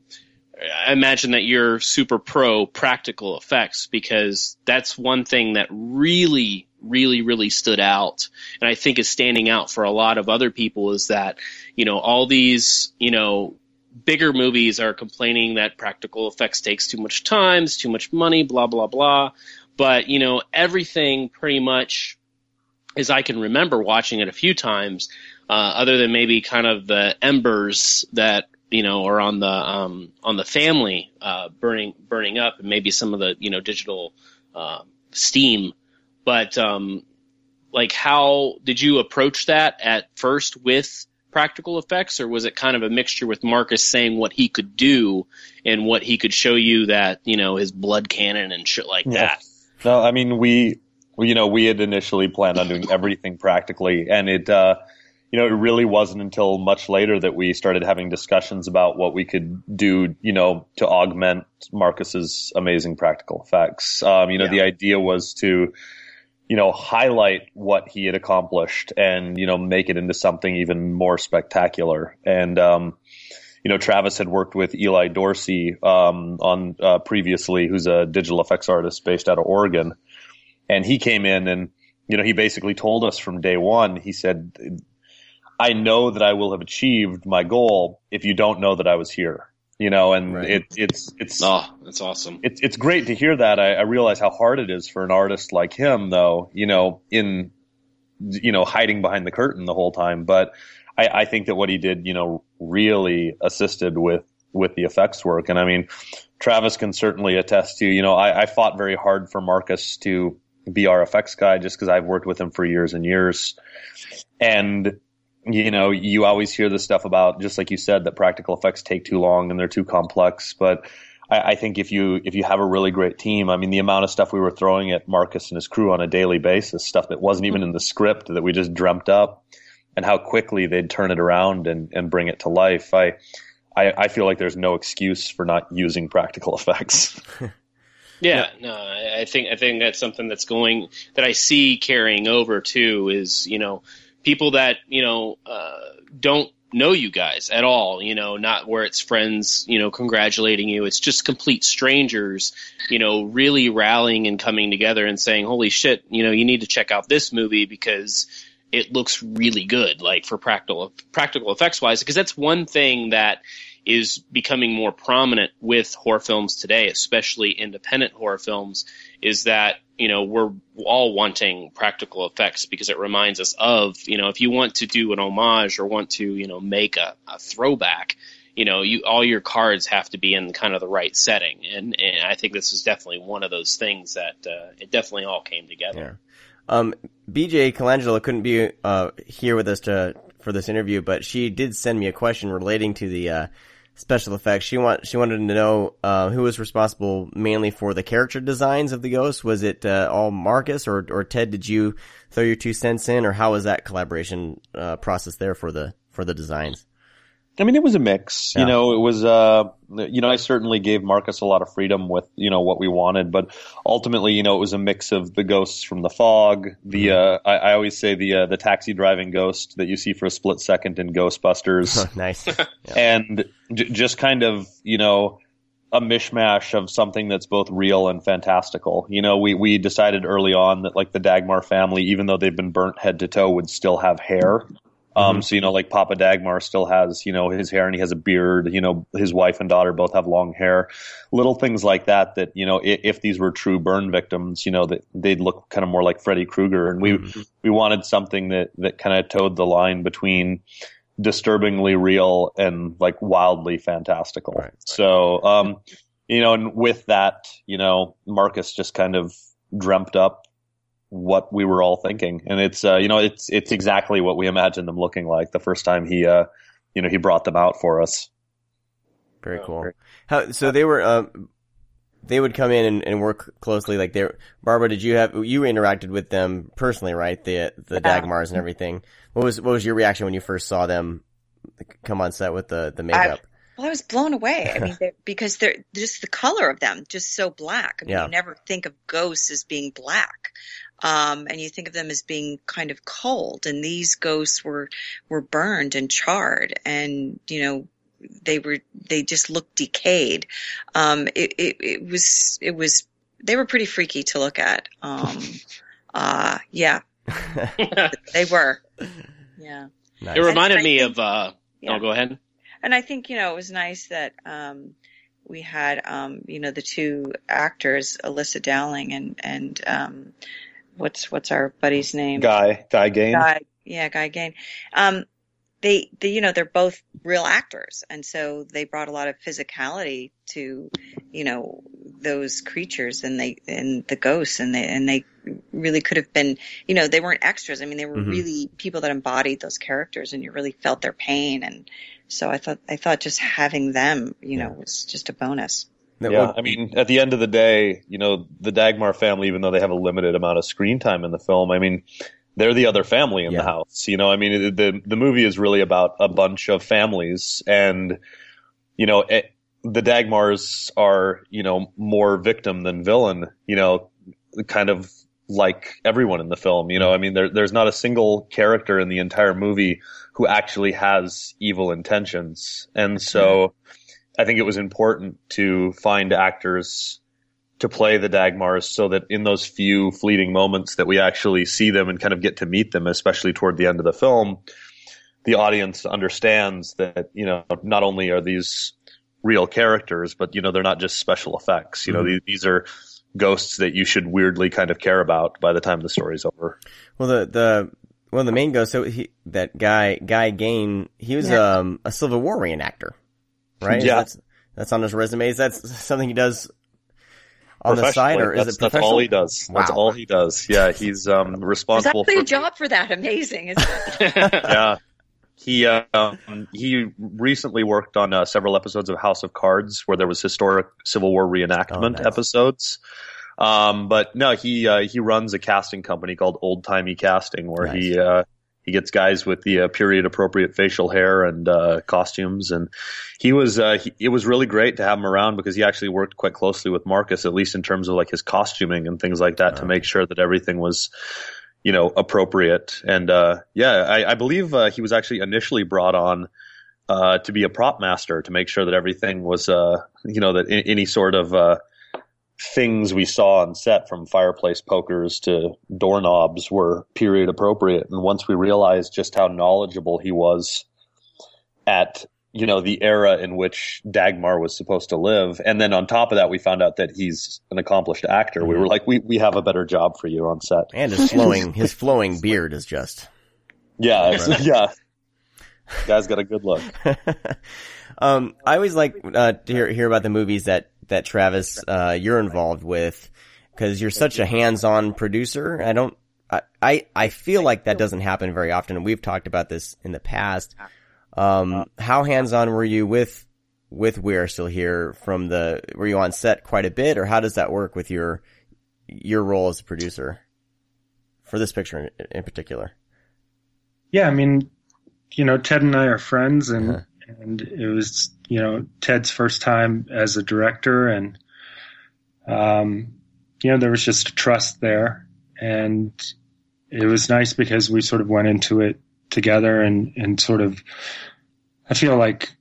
I imagine that you're super pro practical effects because that's one thing that really, really, really stood out, and I think is standing out for a lot of other people is that you know all these you know bigger movies are complaining that practical effects takes too much time, it's too much money, blah blah blah. But you know everything pretty much as I can remember watching it a few times, uh, other than maybe kind of the embers that you know or on the um, on the family uh, burning burning up, and maybe some of the you know digital uh, steam. But um, like, how did you approach that at first with practical effects, or was it kind of a mixture with Marcus saying what he could do and what he could show you that you know his blood cannon and shit like yeah. that? No, I mean we you know, we had initially planned on doing everything practically, and it, uh, you know, it really wasn't until much later that we started having discussions about what we could do, you know, to augment Marcus's amazing practical effects. Um, you know, yeah. the idea was to, you know, highlight what he had accomplished and, you know, make it into something even more spectacular. And, um, you know, Travis had worked with Eli Dorsey um, on uh, previously, who's a digital effects artist based out of Oregon, and he came in and you know he basically told us from day one. He said, "I know that I will have achieved my goal if you don't know that I was here." You know, and right. it, it's it's oh, that's awesome. It's it's great to hear that. I, I realize how hard it is for an artist like him, though. You know, in you know hiding behind the curtain the whole time, but I, I think that what he did, you know, really assisted with with the effects work. And I mean, Travis can certainly attest to, you know, I, I fought very hard for Marcus to be our effects guy just because I've worked with him for years and years. And, you know, you always hear the stuff about, just like you said, that practical effects take too long and they're too complex. But I, I think if you, if you have a really great team, I mean, the amount of stuff we were throwing at Marcus and his crew on a daily basis, stuff that wasn't even in the script that we just dreamt up and how quickly they'd turn it around and, and bring it to life. I, I, I feel like there's no excuse for not using practical effects. yeah, no, I think I think that's something that's going that I see carrying over too. Is you know people that you know uh, don't know you guys at all. You know, not where it's friends. You know, congratulating you. It's just complete strangers. You know, really rallying and coming together and saying, "Holy shit!" You know, you need to check out this movie because it looks really good, like for practical practical effects wise, because that's one thing that is becoming more prominent with horror films today, especially independent horror films, is that you know we're all wanting practical effects because it reminds us of you know if you want to do an homage or want to you know make a, a throwback you know you all your cards have to be in kind of the right setting and and I think this is definitely one of those things that uh, it definitely all came together. Um, BJ Colangelo couldn't be uh, here with us to for this interview, but she did send me a question relating to the uh, special effects. She want she wanted to know uh, who was responsible mainly for the character designs of the ghosts. Was it uh, all Marcus or or Ted? Did you throw your two cents in, or how was that collaboration uh, process there for the for the designs? I mean, it was a mix. Yeah. You know, it was, uh, you know, I certainly gave Marcus a lot of freedom with, you know, what we wanted, but ultimately, you know, it was a mix of the ghosts from the fog, the, mm-hmm. uh, I, I, always say the, uh, the taxi driving ghost that you see for a split second in Ghostbusters. nice. yeah. And j- just kind of, you know, a mishmash of something that's both real and fantastical. You know, we, we decided early on that like the Dagmar family, even though they've been burnt head to toe, would still have hair. Um, mm-hmm. so, you know, like Papa Dagmar still has, you know, his hair and he has a beard, you know, his wife and daughter both have long hair. Little things like that, that, you know, if, if these were true burn victims, you know, that they'd look kind of more like Freddy Krueger. And we, mm-hmm. we wanted something that, that kind of towed the line between disturbingly real and like wildly fantastical. Right, right. So, um, you know, and with that, you know, Marcus just kind of dreamt up what we were all thinking, and it's uh, you know it's it's exactly what we imagined them looking like the first time he uh, you know he brought them out for us. Very cool. How so they were um, they would come in and, and work closely like they Barbara did you have you interacted with them personally right the the yeah. Dagmars and everything what was what was your reaction when you first saw them come on set with the the makeup I, well, I was blown away. I mean, they're, because they're just the color of them, just so black. I mean, yeah. you never think of ghosts as being black um, and you think of them as being kind of cold. And these ghosts were were burned and charred, and you know they were they just looked decayed. Um, it, it, it was it was they were pretty freaky to look at. Um, uh, yeah, they were. Yeah, nice. it reminded me think, of. Uh, yeah. Oh, go ahead. And I think you know it was nice that um, we had um, you know the two actors, Alyssa Dowling and and um, what's what's our buddy's name? Guy Guy Gane. Guy, yeah, Guy Gane. Um, they, they, you know, they're both real actors, and so they brought a lot of physicality to, you know, those creatures and they and the ghosts, and they and they really could have been, you know, they weren't extras. I mean, they were mm-hmm. really people that embodied those characters, and you really felt their pain. And so I thought, I thought just having them, you know, was just a bonus yeah, I mean, at the end of the day, you know, the Dagmar family, even though they have a limited amount of screen time in the film, I mean, they're the other family in yeah. the house. You know, I mean, the the movie is really about a bunch of families, and you know, it, the Dagmars are you know more victim than villain. You know, kind of like everyone in the film. You know, I mean, there, there's not a single character in the entire movie who actually has evil intentions, and so I think it was important to find actors to play the Dagmars so that in those few fleeting moments that we actually see them and kind of get to meet them, especially toward the end of the film, the audience understands that, you know, not only are these real characters, but, you know, they're not just special effects. You mm-hmm. know, these, these are ghosts that you should weirdly kind of care about by the time the story's over. Well, the, the, one of the main ghosts, so he, that guy, Guy Gane, he was, yeah. um, a Civil War reenactor, right? Yeah. That's, that's on his resume. Is that something he does on the side, or is that's, it That's all he does. Wow. That's all he does. Yeah, he's um, responsible. There's actually for, a job for that. Amazing, isn't it? yeah. He um, he recently worked on uh, several episodes of House of Cards where there was historic Civil War reenactment oh, nice. episodes. Um, but no, he uh, he runs a casting company called Old Timey Casting where nice. he uh, he gets guys with the uh, period appropriate facial hair and uh, costumes, and he was uh, he, it was really great to have him around because he actually worked quite closely with Marcus, at least in terms of like his costuming and things like that, to make sure that everything was you know appropriate. And uh, yeah, I, I believe uh, he was actually initially brought on. Uh, to be a prop master to make sure that everything was, you know, that any sort of things we saw on set from fireplace pokers to doorknobs were period appropriate. And once we realized just how knowledgeable he was at, you know, the era in which Dagmar was supposed to live. And then on top of that, we found out that he's an accomplished actor. We were like, we, we have a better job for you on set. And his flowing, his flowing beard is just. Yeah. yeah. Guy's got a good look. um, I always like, uh, to hear, hear about the movies that that Travis, uh, you're involved with because you're such a hands-on producer. I don't, I, I, feel like that doesn't happen very often. And we've talked about this in the past. Um, how hands-on were you with, with We Are Still Here from the, were you on set quite a bit or how does that work with your, your role as a producer for this picture in, in particular? Yeah. I mean, you know, Ted and I are friends and, uh-huh and it was you know Ted's first time as a director, and um, you know there was just a trust there, and it was nice because we sort of went into it together, and and sort of I feel like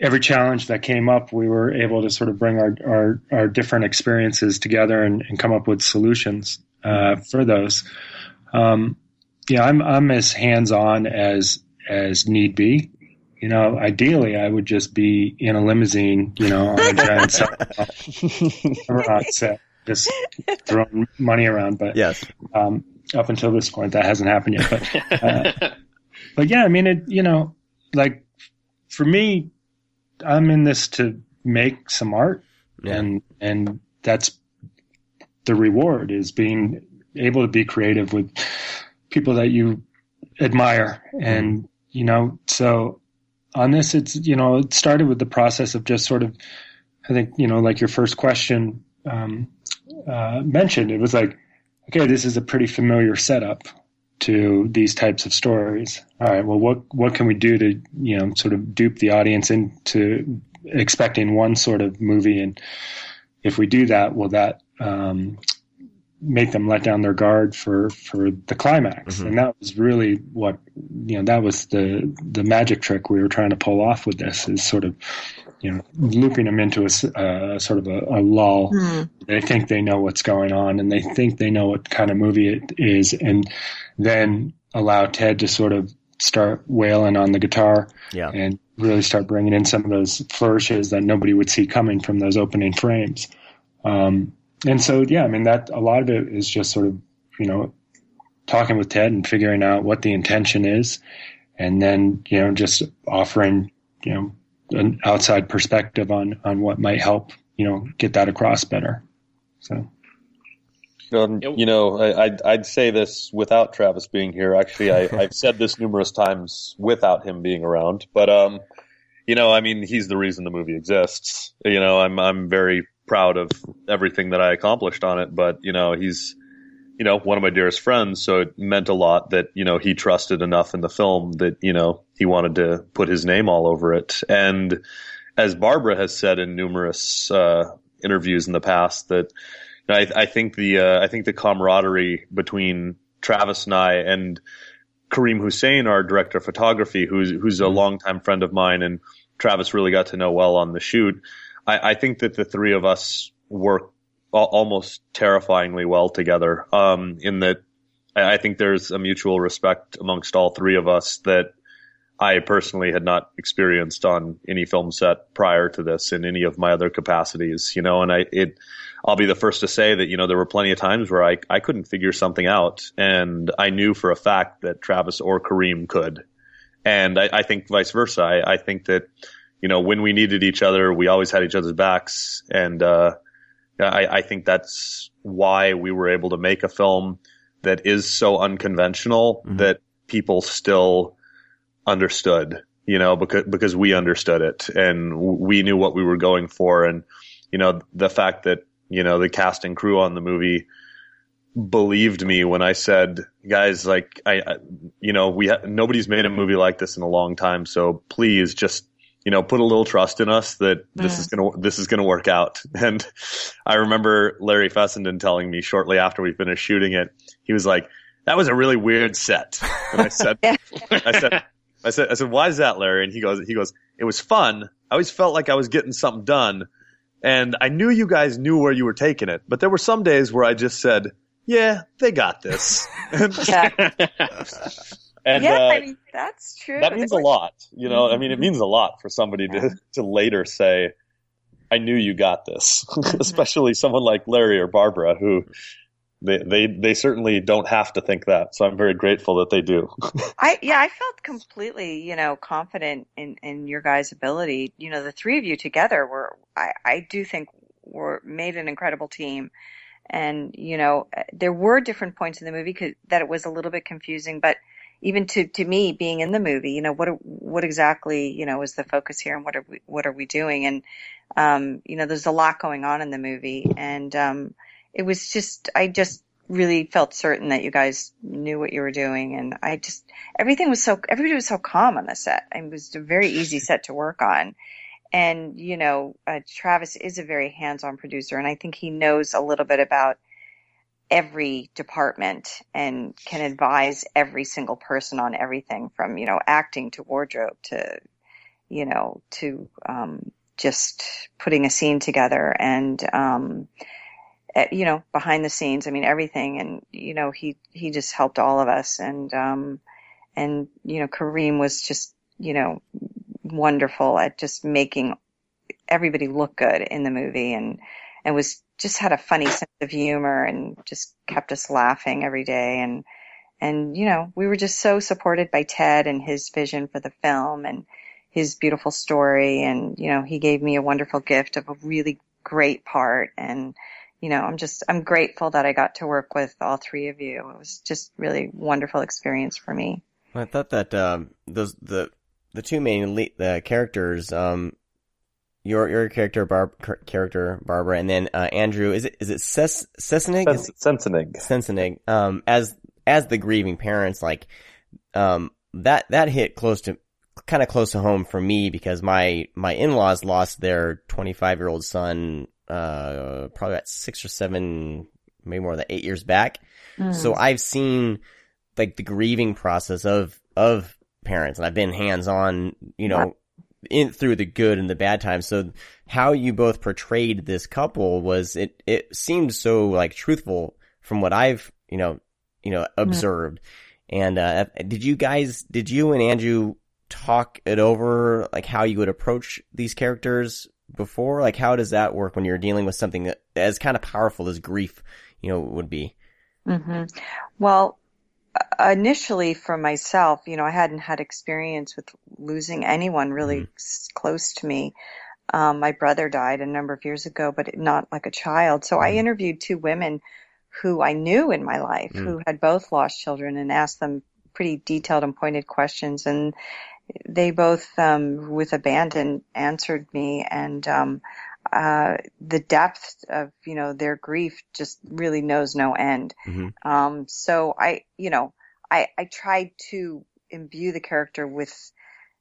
every challenge that came up, we were able to sort of bring our our, our different experiences together and, and come up with solutions uh, for those. Um, yeah, I'm I'm as hands on as as need be you know, ideally I would just be in a limousine, you know, on a giant set, just throwing money around. But yes, um, up until this point, that hasn't happened yet. But, uh, but yeah, I mean, it, you know, like for me, I'm in this to make some art, yeah. and and that's the reward is being able to be creative with people that you admire, and you know, so on this, it's, you know, it started with the process of just sort of, I think, you know, like your first question um, uh, mentioned, it was like, okay, this is a pretty familiar setup to these types of stories. All right, well, what what can we do to you know sort of dupe the audience into expecting one sort of movie, and if we do that, will that um, make them let down their guard for for the climax mm-hmm. and that was really what you know that was the the magic trick we were trying to pull off with this is sort of you know looping them into a uh, sort of a, a lull mm. they think they know what's going on and they think they know what kind of movie it is and then allow ted to sort of start wailing on the guitar yeah. and really start bringing in some of those flourishes that nobody would see coming from those opening frames um, and so yeah, I mean that a lot of it is just sort of you know talking with Ted and figuring out what the intention is, and then you know just offering you know an outside perspective on on what might help you know get that across better. So. Um, you know, I, would I'd say this without Travis being here. Actually, I, I, have said this numerous times without him being around. But um, you know, I mean, he's the reason the movie exists. You know, I'm I'm very proud of everything that I accomplished on it. But you know, he's you know, one of my dearest friends. So it meant a lot that, you know, he trusted enough in the film that, you know, he wanted to put his name all over it. And as Barbara has said in numerous, uh, interviews in the past that I, I think the, uh, I think the camaraderie between Travis and I and Karim Hussain, our director of photography, who's, who's a mm-hmm. longtime friend of mine and Travis really got to know well on the shoot. I, I think that the three of us work almost terrifyingly well together. Um, in that I think there's a mutual respect amongst all three of us that I personally had not experienced on any film set prior to this in any of my other capacities, you know, and I, it, I'll be the first to say that, you know, there were plenty of times where I, I couldn't figure something out and I knew for a fact that Travis or Karim could. And I, I think vice versa. I, I think that, you know, when we needed each other, we always had each other's backs. And, uh, I, I think that's why we were able to make a film that is so unconventional mm-hmm. that people still understood, you know, because, because we understood it and we knew what we were going for. And, you know, the fact that, you know, the cast and crew on the movie believed me when I said, guys, like, I, I you know, we, ha- nobody's made a movie like this in a long time. So please just you know, put a little trust in us that this is gonna this is gonna work out. And I remember Larry Fessenden telling me shortly after we finished shooting it, he was like, "That was a really weird set." And I said, "I said." I said, I said, why is that, Larry? And he goes, he goes, it was fun. I always felt like I was getting something done. And I knew you guys knew where you were taking it, but there were some days where I just said, yeah, they got this. yeah. And, yeah, uh, I mean, that's true. That means a lot, you know. I mean, it mm-hmm. means a lot for somebody yeah. to to later say, "I knew you got this," mm-hmm. especially someone like Larry or Barbara, who mm-hmm. they they they certainly don't have to think that. So I'm very grateful that they do. I yeah, I felt completely, you know, confident in in your guys' ability. You know, the three of you together were, I I do think were made an incredible team. And you know, eh, there were different points in the movie that it was a little bit confusing, but even to, to me being in the movie, you know, what, what exactly, you know, is the focus here and what are we, what are we doing? And, um, you know, there's a lot going on in the movie and, um, it was just, I just really felt certain that you guys knew what you were doing. And I just, everything was so, everybody was so calm on the set. It was a very easy set to work on. And, you know, uh, Travis is a very hands-on producer and I think he knows a little bit about, every department and can advise every single person on everything from, you know, acting to wardrobe to, you know, to, um, just putting a scene together and, um, eh, you know, behind the scenes, I mean, everything. And, you know, he, he just helped all of us. And, um, and, you know, Karim was just, you know, wonderful at just making everybody look good in the movie and, and was just had a funny sense of humor and just kept us laughing every day. And and you know we were just so supported by Ted and his vision for the film and his beautiful story. And you know he gave me a wonderful gift of a really great part. And you know I'm just I'm grateful that I got to work with all three of you. It was just really wonderful experience for me. I thought that um those the the two main lead, the characters um your your character Barb character Barbara and then uh, Andrew is it is it Ses- Sesenig Sensenig Sensenig um as as the grieving parents like um that that hit close to kind of close to home for me because my my in-laws lost their 25 year old son uh probably about 6 or 7 maybe more than 8 years back. Mm. so I've seen like the grieving process of of parents and I've been hands on you know in through the good and the bad times. So how you both portrayed this couple was it it seemed so like truthful from what I've you know you know observed. Mm-hmm. And uh, did you guys did you and Andrew talk it over like how you would approach these characters before? Like how does that work when you're dealing with something that, as kind of powerful as grief you know would be? Mm-hmm. Well, initially for myself, you know, I hadn't had experience with losing anyone really mm. close to me. Um, my brother died a number of years ago, but not like a child. So mm. I mm-hmm. interviewed two women who I knew in my life mm. who had both lost children and asked them pretty detailed and pointed questions. And they both, um, with abandon answered me. And, um, uh, the depth of you know their grief just really knows no end. Mm-hmm. Um, so I, you know, I I tried to imbue the character with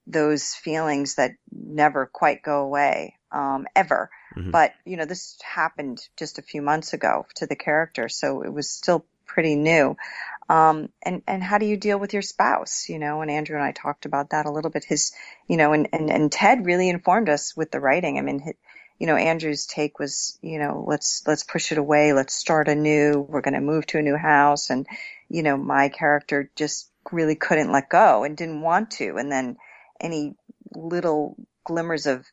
those feelings that never quite go away um, ever. Mm-hmm. But you know, this happened just a few months ago to the character, so it was still pretty new. Um, and, and how do you deal with your spouse? You know, and Andrew and I talked about that a little bit. His, you know, and, and, and Ted really informed us with the writing. I mean, you know, Andrew's take was, you know, let's, let's push it away. Let's start anew. We're going to move to a new house. And, you know, my character just really couldn't let go and didn't want to. And then any little glimmers of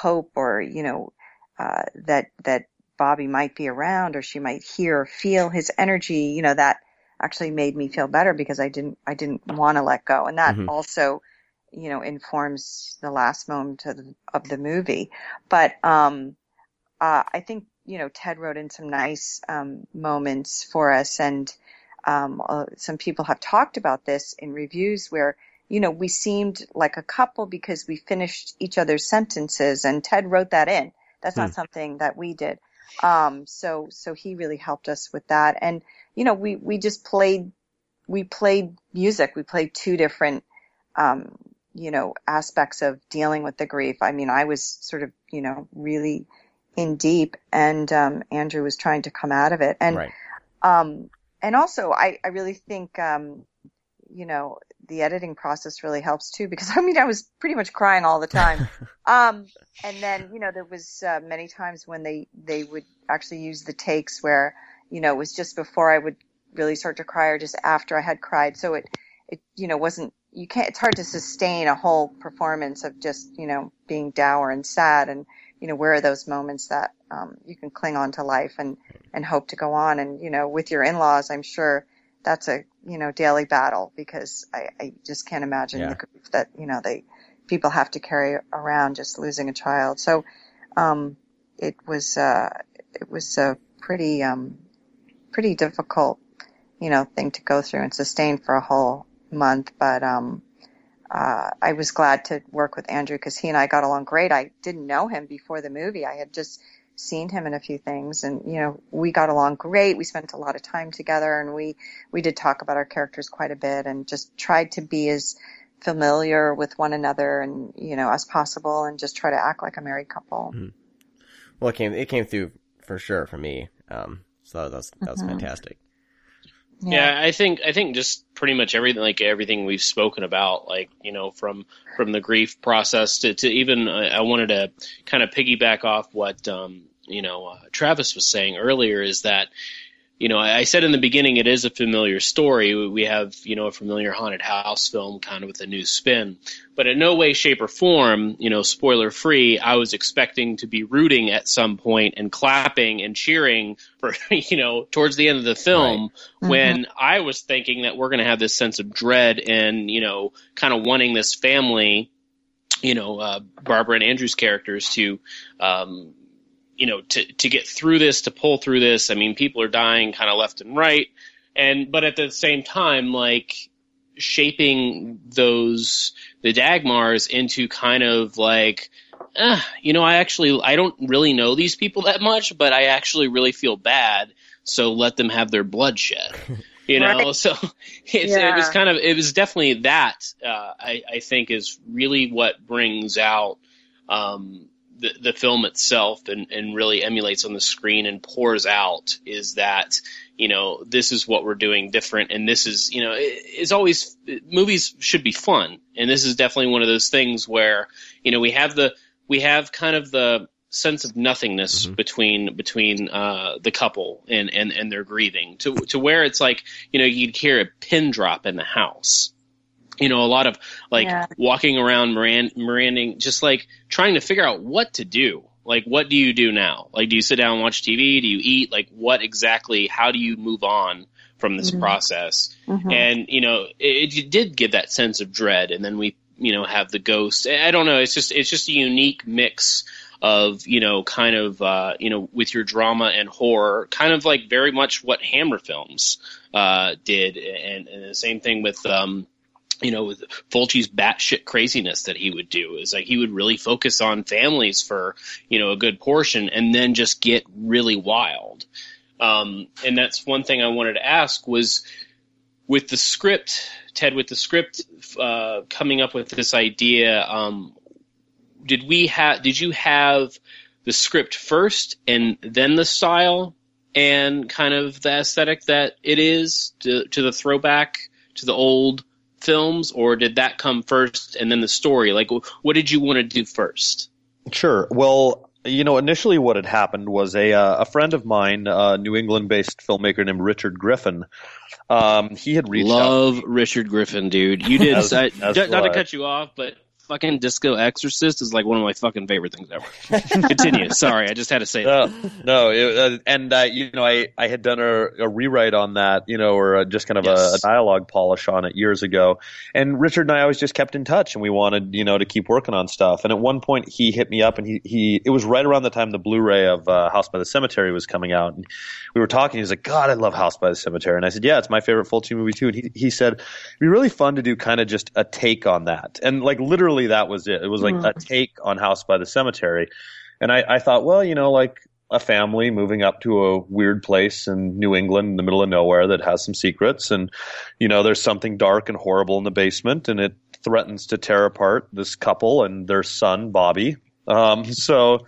hope or, you know, uh, that, that Bobby might be around or she might hear or feel his energy, you know, that actually made me feel better because I didn't, I didn't want to let go. And that mm-hmm. also, you know, informs the last moment of the, of the movie. But, um, uh, I think, you know, Ted wrote in some nice, um, moments for us and, um, uh, some people have talked about this in reviews where, you know, we seemed like a couple because we finished each other's sentences and Ted wrote that in. That's hmm. not something that we did. Um, so, so he really helped us with that. And, you know, we, we just played, we played music. We played two different, um, you know, aspects of dealing with the grief. I mean, I was sort of, you know, really in deep and, um, Andrew was trying to come out of it. And, right. um, and also I, I really think, um, you know, the editing process really helps too because I mean I was pretty much crying all the time. um, and then you know there was uh, many times when they they would actually use the takes where you know it was just before I would really start to cry or just after I had cried. So it it you know wasn't you can't it's hard to sustain a whole performance of just you know being dour and sad and you know where are those moments that um, you can cling on to life and and hope to go on and you know with your in-laws I'm sure that's a you know daily battle because I, I just can't imagine yeah. the grief that you know they people have to carry around just losing a child. So um, it was uh, it was a pretty um, pretty difficult you know thing to go through and sustain for a whole month. But um, uh, I was glad to work with Andrew because he and I got along great. I didn't know him before the movie. I had just seen him in a few things and you know we got along great we spent a lot of time together and we we did talk about our characters quite a bit and just tried to be as familiar with one another and you know as possible and just try to act like a married couple mm-hmm. well it came it came through for sure for me um so that was that was mm-hmm. fantastic yeah. yeah. I think I think just pretty much everything like everything we've spoken about, like you know, from from the grief process to, to even uh, I wanted to kind of piggyback off what um, you know uh, Travis was saying earlier is that you know, I said in the beginning it is a familiar story. We have, you know, a familiar haunted house film kind of with a new spin. But in no way, shape, or form, you know, spoiler free, I was expecting to be rooting at some point and clapping and cheering for, you know, towards the end of the film right. when mm-hmm. I was thinking that we're going to have this sense of dread and, you know, kind of wanting this family you know, uh, Barbara and Andrew's characters to, um, you know, to, to get through this, to pull through this. I mean, people are dying kind of left and right. And, but at the same time, like, shaping those, the Dagmars into kind of like, uh, you know, I actually, I don't really know these people that much, but I actually really feel bad. So let them have their bloodshed. You know, right. so yeah. it was kind of, it was definitely that, uh, I, I think is really what brings out, um, the, the film itself and, and really emulates on the screen and pours out is that you know this is what we're doing different and this is you know it, it's always movies should be fun and this is definitely one of those things where you know we have the we have kind of the sense of nothingness mm-hmm. between between uh, the couple and, and and their grieving to to where it's like you know you'd hear a pin drop in the house you know, a lot of like yeah. walking around Mirand- Miranding, just like trying to figure out what to do. Like, what do you do now? Like, do you sit down and watch TV? Do you eat? Like, what exactly? How do you move on from this mm-hmm. process? Mm-hmm. And you know, it, it, did give that sense of dread. And then we, you know, have the ghost. I don't know. It's just, it's just a unique mix of you know, kind of, uh, you know, with your drama and horror, kind of like very much what Hammer films uh, did, and, and the same thing with. Um, you know, Fulci's batshit craziness that he would do is like he would really focus on families for you know a good portion, and then just get really wild. Um, and that's one thing I wanted to ask was with the script, Ted, with the script uh, coming up with this idea. Um, did we have? Did you have the script first and then the style and kind of the aesthetic that it is to, to the throwback to the old films, or did that come first and then the story? Like, what did you want to do first? Sure. Well, you know, initially what had happened was a uh, a friend of mine, a New England-based filmmaker named Richard Griffin. Um, he had reached Love out. Richard Griffin, dude. You did as, as not to cut you off, but fucking Disco Exorcist is like one of my fucking favorite things ever. Continue. Sorry, I just had to say that. No, no it, uh, and uh, you know, I I had done a, a rewrite on that, you know, or a, just kind of yes. a, a, dialogue polish on it years ago. And Richard and I always just kept in touch, and we wanted, you know, to keep working on stuff. And at one point, he hit me up, and he he it was right around the time the Blu-ray of uh, House by the Cemetery was coming out, and we were talking. He was like, "God, I love House by the Cemetery," and I said, "Yeah, it's my favorite Fulci movie too." And he he said, "It'd be really fun to do kind of just a take on that," and like literally that was it. It was like mm. a take on House by the Cemetery. And I, I thought, well, you know, like a family moving up to a weird place in New England in the middle of nowhere that has some secrets. And, you know, there's something dark and horrible in the basement and it threatens to tear apart this couple and their son, Bobby. Um, so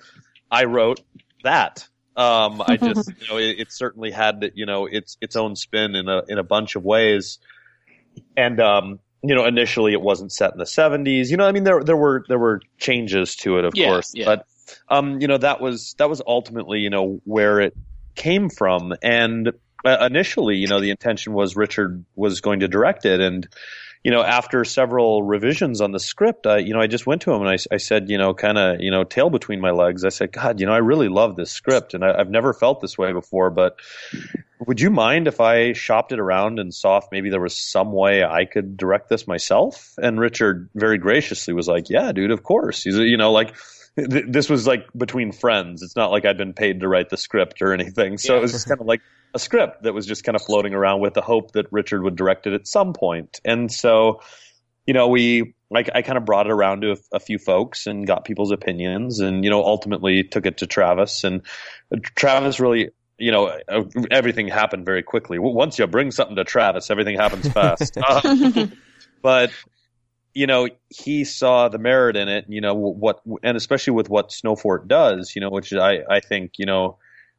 I wrote that. Um, I just, you know, it, it, certainly had, you know, its, its own spin in a, in a bunch of ways. And, um, you know, initially it wasn't set in the 70s. You know, I mean, there there were there were changes to it, of yeah, course, yeah. but um, you know, that was that was ultimately, you know, where it came from. And uh, initially, you know, the intention was Richard was going to direct it, and you know, after several revisions on the script, I, you know, I just went to him and I, I said, you know, kind of, you know, tail between my legs. I said, God, you know, I really love this script and I, have never felt this way before, but would you mind if I shopped it around and saw if maybe there was some way I could direct this myself? And Richard very graciously was like, yeah, dude, of course. He's, you know, like, this was like between friends. It's not like I'd been paid to write the script or anything. So yeah. it was just kind of like a script that was just kind of floating around with the hope that Richard would direct it at some point. And so, you know, we, like I kind of brought it around to a, a, few folks and got people's opinions and, you know, ultimately took it to Travis and Travis really, you know, uh, everything happened very quickly. Once you bring something to Travis, everything happens fast. uh, but you know, he saw the merit in it, you know, what, and especially with what Snowfort does, you know, which I, I think, you know,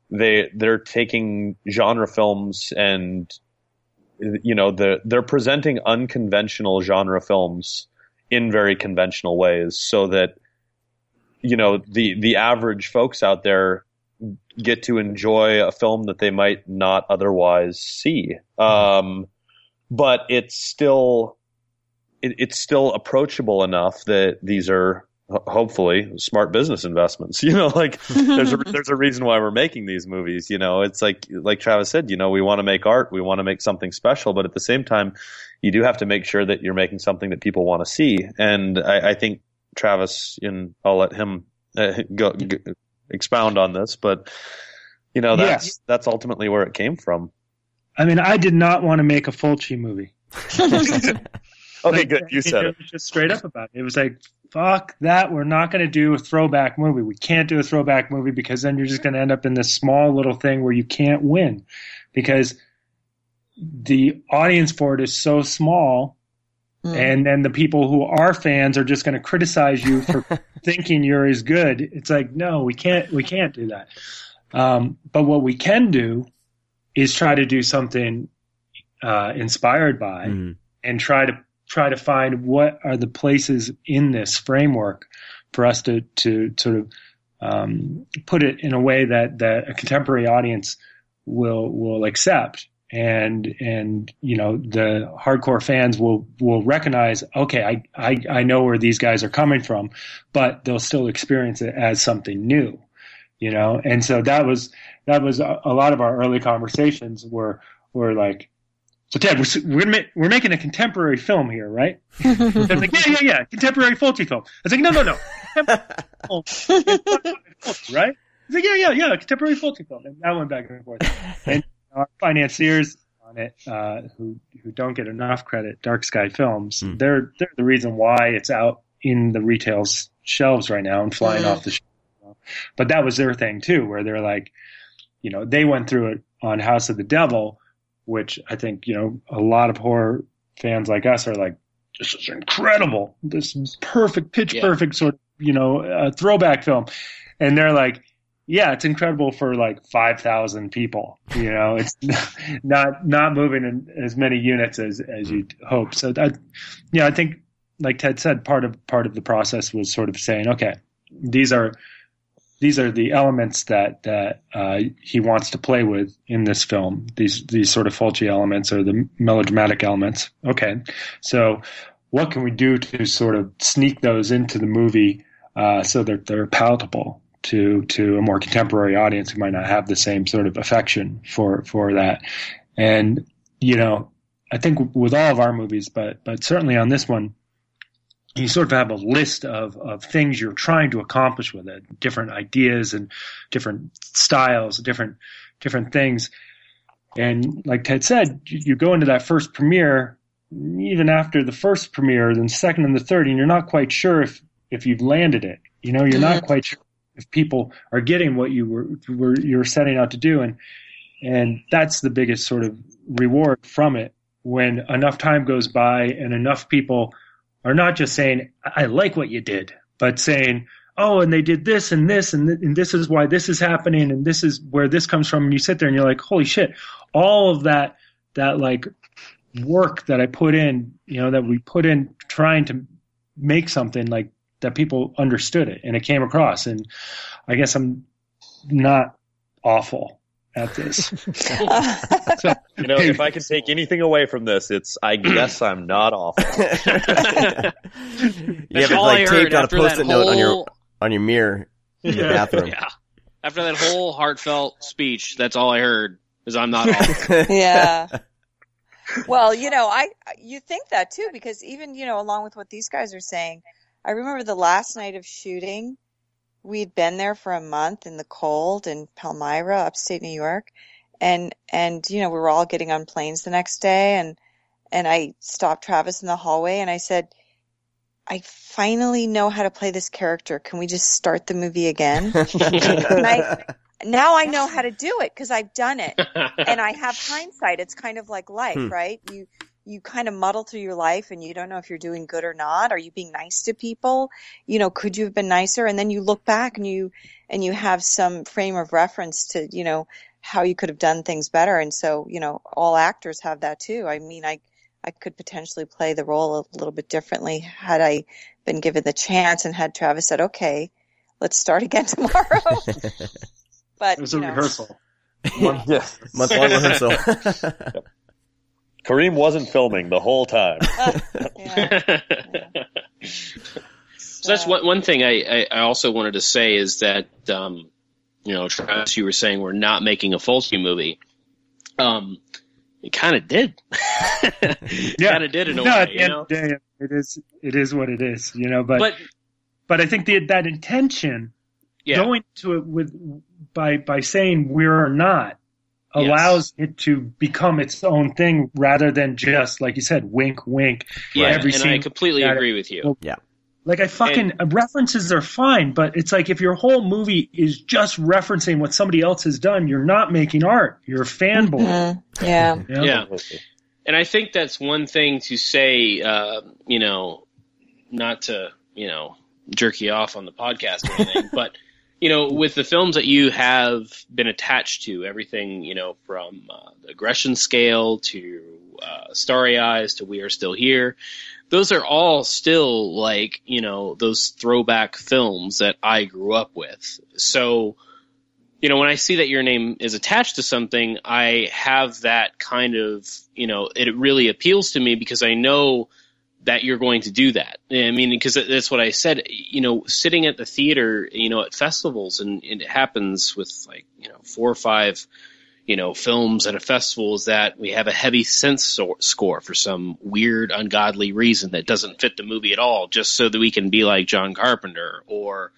they, they're taking genre films and, you know, they're, they're presenting unconventional genre films in very conventional ways so that, you know, the, the average folks out there get to enjoy a film that they might not otherwise see. Um, but it's still, it, it's still approachable enough that these are hopefully smart business investments. You know, like there's a, there's a reason why we're making these movies. You know, it's like like Travis said. You know, we want to make art, we want to make something special, but at the same time, you do have to make sure that you're making something that people want to see. And I, I think Travis, and I'll let him uh, go, go, expound on this, but you know, that's yeah. that's ultimately where it came from. I mean, I did not want to make a Fulci movie. Okay, like, good. You said it. it. just straight up about it. It was like, fuck that. We're not going to do a throwback movie. We can't do a throwback movie because then you're just going to end up in this small little thing where you can't win because the audience for it is so small. Mm. And then the people who are fans are just going to criticize you for thinking you're as good. It's like, no, we can't, we can't do that. Um, but what we can do is try to do something uh, inspired by mm. and try to try to find what are the places in this framework for us to to sort of um, put it in a way that that a contemporary audience will will accept. And and you know the hardcore fans will will recognize okay I, I I know where these guys are coming from but they'll still experience it as something new you know? And so that was that was a, a lot of our early conversations were were like so Ted, we're we're, ma- we're making a contemporary film here, right? I was like, yeah, yeah, yeah, contemporary Fulci film. I was like, no, no, no, right? He's like, yeah, yeah, yeah, contemporary Fulci film. And that went back and forth. And our financiers on it, uh, who who don't get enough credit, Dark Sky Films, mm. they're they're the reason why it's out in the retail shelves right now and flying mm. off the shelf. But that was their thing too, where they're like, you know, they went through it on House of the Devil, which I think, you know, a lot of horror fans like us are like, this is incredible. This is perfect, pitch yeah. perfect sort of, you know, uh, throwback film. And they're like, yeah, it's incredible for like 5,000 people. You know, it's not, not moving in as many units as, as you'd hope. So that, yeah, I think, like Ted said, part of, part of the process was sort of saying, okay, these are, these are the elements that, that, uh, he wants to play with in this film. These, these sort of Fulci elements or the melodramatic elements. Okay. So what can we do to sort of sneak those into the movie, uh, so that they're palatable? to to a more contemporary audience who might not have the same sort of affection for for that. And you know, I think with all of our movies, but but certainly on this one, you sort of have a list of of things you're trying to accomplish with it, different ideas and different styles, different different things. And like Ted said, you go into that first premiere, even after the first premiere, then second and the third, and you're not quite sure if if you've landed it. You know, you're not mm-hmm. quite sure if people are getting what you were, were you're setting out to do and and that's the biggest sort of reward from it when enough time goes by and enough people are not just saying I like what you did but saying oh and they did this and this and, th- and this is why this is happening and this is where this comes from. And you sit there and you're like holy shit. All of that that like work that I put in you know that we put in trying to make something like that people understood it and it came across. And I guess I'm not awful at this. so, you know, if I can take anything away from this, it's I guess I'm not awful. you have it like taped on a post-it note on your on your mirror in yeah. the bathroom. Yeah. After that whole heartfelt speech, that's all I heard is I'm not awful. yeah. Well, you know, I you think that too because even you know, along with what these guys are saying, I remember the last night of shooting, we'd been there for a month in the cold in Palmyra, upstate New York. And, and, you know, we were all getting on planes the next day and, and I stopped Travis in the hallway and I said, I finally know how to play this character. Can we just start the movie again? I, now I know how to do it because I've done it and I have hindsight. It's kind of like life, hmm. right? You, you kind of muddle through your life and you don't know if you're doing good or not. Are you being nice to people? You know, could you have been nicer? And then you look back and you, and you have some frame of reference to, you know, how you could have done things better. And so, you know, all actors have that too. I mean, I, I could potentially play the role a little bit differently had I been given the chance and had Travis said, okay, let's start again tomorrow. but it was a know, rehearsal. Month, yeah. month long rehearsal. Karim wasn't filming the whole time. yeah. So that's one one thing I, I also wanted to say is that um, you know, Travis, you were saying we're not making a Fulci movie. Um, it kind of did. yeah, kind of did in a no, way. At the end of day, it is it is what it is, you know. But but, but I think the, that intention yeah. going to it with by by saying we're not allows yes. it to become its own thing rather than just like you said, wink, wink. Yeah, every and I completely agree with you. Yeah. Like I fucking and, references are fine, but it's like if your whole movie is just referencing what somebody else has done, you're not making art. You're a fanboy. Mm-hmm. Yeah. yeah. And I think that's one thing to say. Uh, you know, not to you know jerk you off on the podcast or anything, but you know, with the films that you have been attached to, everything, you know, from uh, the aggression scale to uh, Starry Eyes to We Are Still Here, those are all still like, you know, those throwback films that I grew up with. So, you know, when I see that your name is attached to something, I have that kind of, you know, it really appeals to me because I know – that you're going to do that. I mean, because that's what I said. You know, sitting at the theater, you know, at festivals, and, and it happens with like you know four or five, you know, films at a festival is that we have a heavy synth score for some weird, ungodly reason that doesn't fit the movie at all, just so that we can be like John Carpenter, or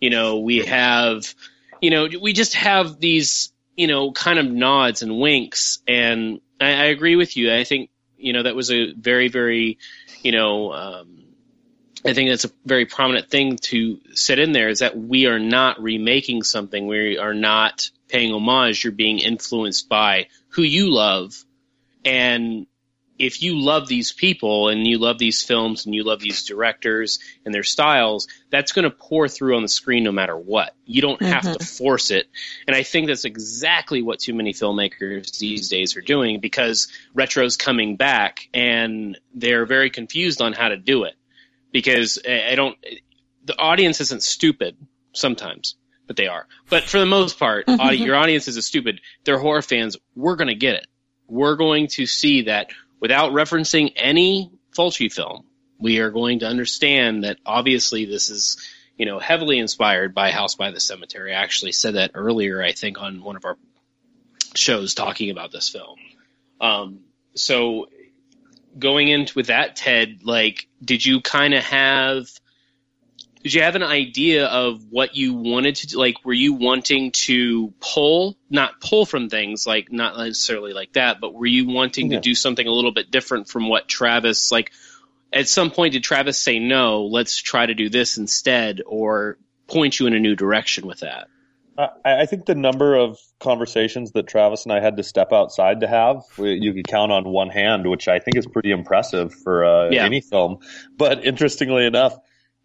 you know, we have, you know, we just have these, you know, kind of nods and winks, and I, I agree with you. I think you know, that was a very, very, you know, um, I think that's a very prominent thing to set in there is that we are not remaking something. We are not paying homage. You're being influenced by who you love. And if you love these people and you love these films and you love these directors and their styles, that's going to pour through on the screen no matter what. You don't have mm-hmm. to force it. And I think that's exactly what too many filmmakers these days are doing because retro's coming back and they're very confused on how to do it because I don't. The audience isn't stupid sometimes, but they are. But for the most part, your audience isn't stupid. They're horror fans. We're going to get it. We're going to see that without referencing any Fulci film. We are going to understand that obviously this is, you know, heavily inspired by House by the Cemetery. I actually said that earlier, I think, on one of our shows talking about this film. Um, so going into with that, Ted, like, did you kind of have did you have an idea of what you wanted to do? Like, were you wanting to pull, not pull from things, like not necessarily like that, but were you wanting yeah. to do something a little bit different from what Travis, like, at some point did Travis say, no, let's try to do this instead, or point you in a new direction with that? I think the number of conversations that Travis and I had to step outside to have, you could count on one hand, which I think is pretty impressive for uh, yeah. any film. But interestingly enough,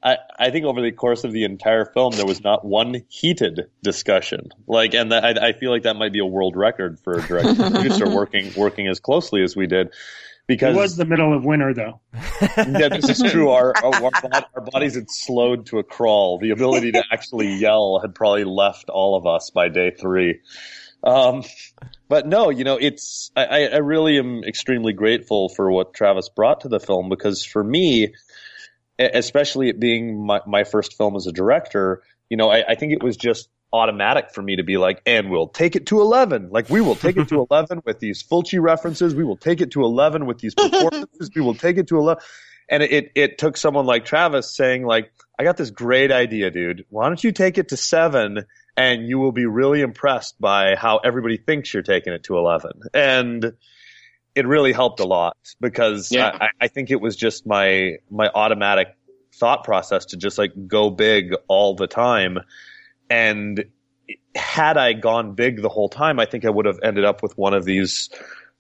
I, I think over the course of the entire film, there was not one heated discussion. Like, and that, I, I feel like that might be a world record for a director producer working working as closely as we did. Because it was the middle of winter, though. yeah, this is true. Our, our, our bodies had slowed to a crawl. The ability to actually yell had probably left all of us by day three. Um, but no, you know, it's I, I really am extremely grateful for what Travis brought to the film because for me, especially it being my, my first film as a director, you know, I, I think it was just automatic for me to be like, and we'll take it to 11. Like, we will take it to 11 with these Fulci references. We will take it to 11 with these performances. we will take it to 11. And it, it took someone like Travis saying, like, I got this great idea, dude. Why don't you take it to seven and you will be really impressed by how everybody thinks you're taking it to 11. And, it really helped a lot because yeah. I, I think it was just my my automatic thought process to just like go big all the time. And had I gone big the whole time, I think I would have ended up with one of these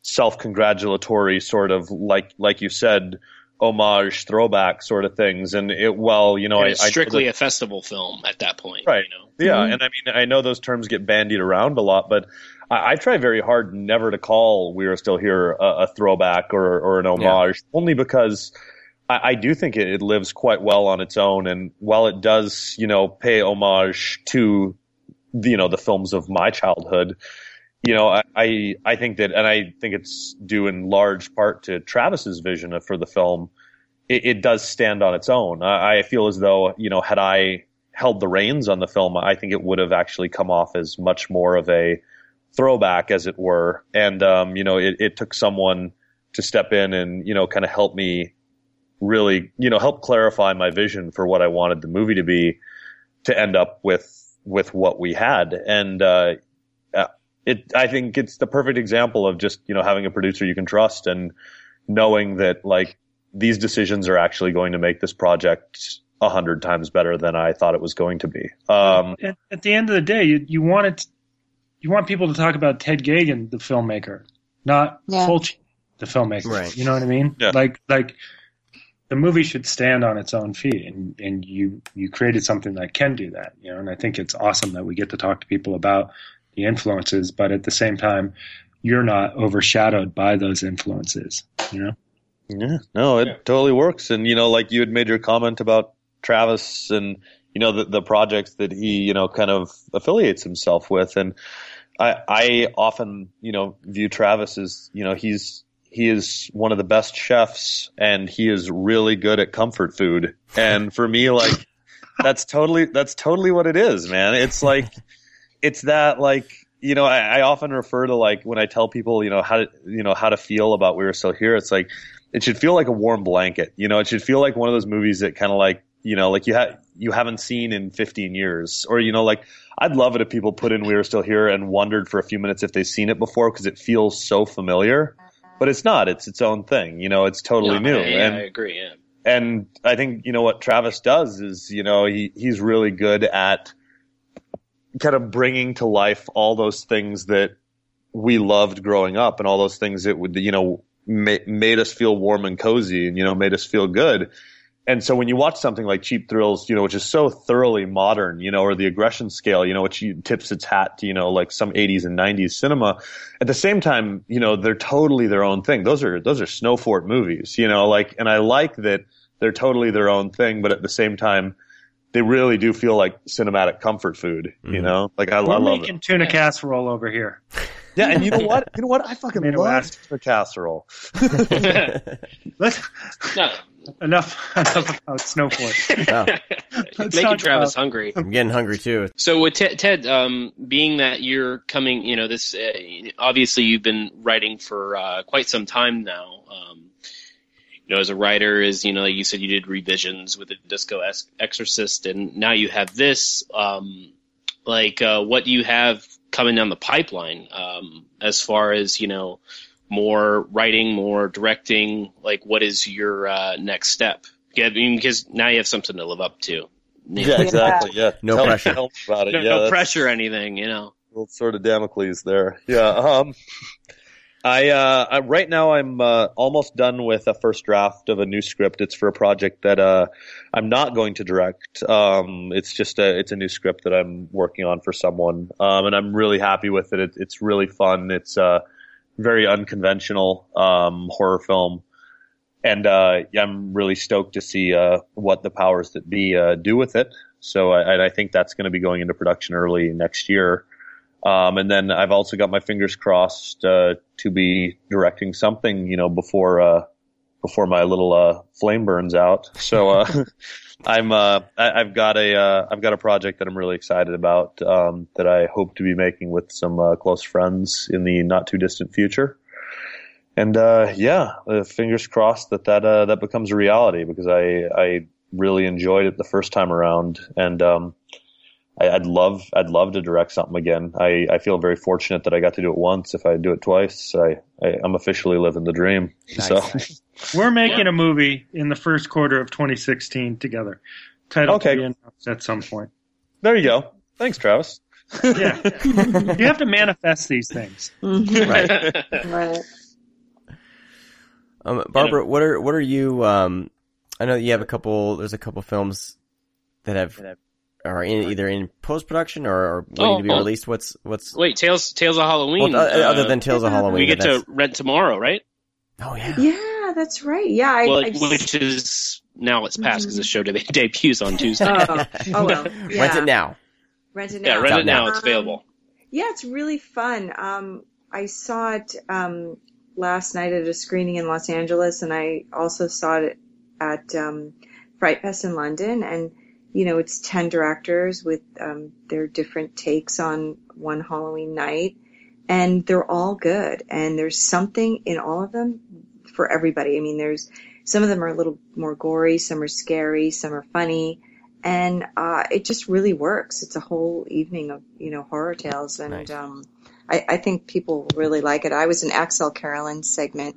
self-congratulatory sort of like like you said homage throwback sort of things and it well you know I, strictly I, a festival film at that point right you know? yeah mm-hmm. and i mean i know those terms get bandied around a lot but I, I, try very hard never to call "We Are Still Here" a, a throwback or, or an homage, yeah. only because I, I do think it, it, lives quite well on its own. And while it does, you know, pay homage to, you know, the films of my childhood, you know, I, I, I think that, and I think it's due in large part to Travis's vision for the film. It, it does stand on its own. I, I feel as though, you know, had I held the reins on the film, I think it would have actually come off as much more of a throwback, as it were. And, um, you know, it, it took someone to step in and, you know, kind of help me really, you know, help clarify my vision for what I wanted the movie to be to end up with, with what we had. And, uh, uh it, I think it's the perfect example of just, you know, having a producer you can trust and knowing that like these decisions are actually going to make this project a hundred times better than I thought it was going to be. Um, at, at, the end of the day, you, you want it you want people to talk about Ted Geoghegan, the filmmaker, not yeah. Fulci, the filmmaker. Right. You know what I mean? Yeah. Like like the movie should stand on its own feet and, and you you created something that can do that, you know, and I think it's awesome that we get to talk to people about the influences, but at the same time you're not overshadowed by those influences, you know? Yeah, no, it yeah. totally works. And you know, like you had made your comment about Travis and you know the the projects that he you know kind of affiliates himself with. And I I often you know view Travis as you know he's he is one of the best chefs and he is really good at comfort food. And for me like that's totally that's totally what it is man. It's like it's that like you know I, I often refer to like when I tell people you know how to you know how to feel about we were still here it's like it should feel like a warm blanket. You know it should feel like one of those movies that kind of like you know, like you have you haven't seen in 15 years, or you know, like I'd love it if people put in "We Are Still Here" and wondered for a few minutes if they've seen it before because it feels so familiar. but it's not. It's its own thing. You know, it's totally no, new. Yeah, and, I agree. Yeah. And I think you know what Travis does is you know he he's really good at kind of bringing to life all those things that we loved growing up and all those things that would you know ma- made us feel warm and cozy and you know made us feel good and so when you watch something like Cheap Thrills, you know, which is so thoroughly modern, you know, or the aggression scale, you know, which tips its hat to, you know, like some 80s and 90s cinema, at the same time, you know, they're totally their own thing. Those are, those are Snowfort movies, you know, like, and I like that they're totally their own thing, but at the same time, they really do feel like cinematic comfort food, you mm-hmm. know? Like I, We're I love making it. tuna casserole over here. Yeah, and you know what? You know what? I fucking Made love tuna casserole. Let's, no. Enough, enough about Snowfort. Wow. Making Travis about... hungry. I'm getting hungry too. So with Ted, Ted um, being that you're coming, you know, this uh, obviously you've been writing for uh, quite some time now. Um, you know, as a writer, is you know, like you said, you did revisions with the Disco Exorcist, and now you have this. Um, like, uh, what do you have coming down the pipeline um, as far as you know? More writing, more directing? Like, what is your uh, next step? Yeah, I mean, because now you have something to live up to. Yeah, exactly. Yeah, no tell, pressure. Tell about it. No, yeah, no pressure, or anything. You know, little sort of Damocles there. Yeah. Um, I, uh, I, right now I'm uh, almost done with a first draft of a new script. It's for a project that uh, I'm not going to direct. Um, it's just a it's a new script that I'm working on for someone, um, and I'm really happy with it. it it's really fun. It's uh, very unconventional um, horror film, and uh, I'm really stoked to see uh, what the powers that be uh, do with it. So I, I think that's going to be going into production early next year. Um, and then I've also got my fingers crossed uh, to be directing something, you know, before uh, before my little uh, flame burns out. So I'm uh, I, have got a uh, I've got a project that I'm really excited about um, that I hope to be making with some uh, close friends in the not too distant future. And uh, yeah, uh, fingers crossed that that uh, that becomes a reality because I I really enjoyed it the first time around, and um, I, would love I'd love to direct something again. I, I feel very fortunate that I got to do it once. If I do it twice, I, I am officially living the dream. Nice. So we're making a movie in the first quarter of 2016 together. Title okay. to be announced at some point. There you go. Thanks, Travis. yeah, you have to manifest these things. Mm-hmm. Right. right. Um, Barbara, what are what are you? Um, I know you have a couple. There's a couple films that have are in either in post production or, or waiting oh, to be oh. released? What's what's wait Tales Tales of Halloween? Well, uh, other than Tales of Halloween, we get to rent tomorrow, right? Oh yeah, yeah, that's right. Yeah, I, well, which is now it's past because mm-hmm. the show debuts on Tuesday. oh, oh well, yeah. rent it now. Rent it now. Yeah, rent it now. It's available. Um, yeah, it's really fun. Um, I saw it um, last night at a screening in Los Angeles, and I also saw it at um, Fright Fest in London, and you know, it's 10 directors with um, their different takes on one Halloween night, and they're all good. And there's something in all of them for everybody. I mean, there's some of them are a little more gory, some are scary, some are funny, and uh, it just really works. It's a whole evening of you know horror tales, and nice. um, I, I think people really like it. I was in Axelle Carolyn segment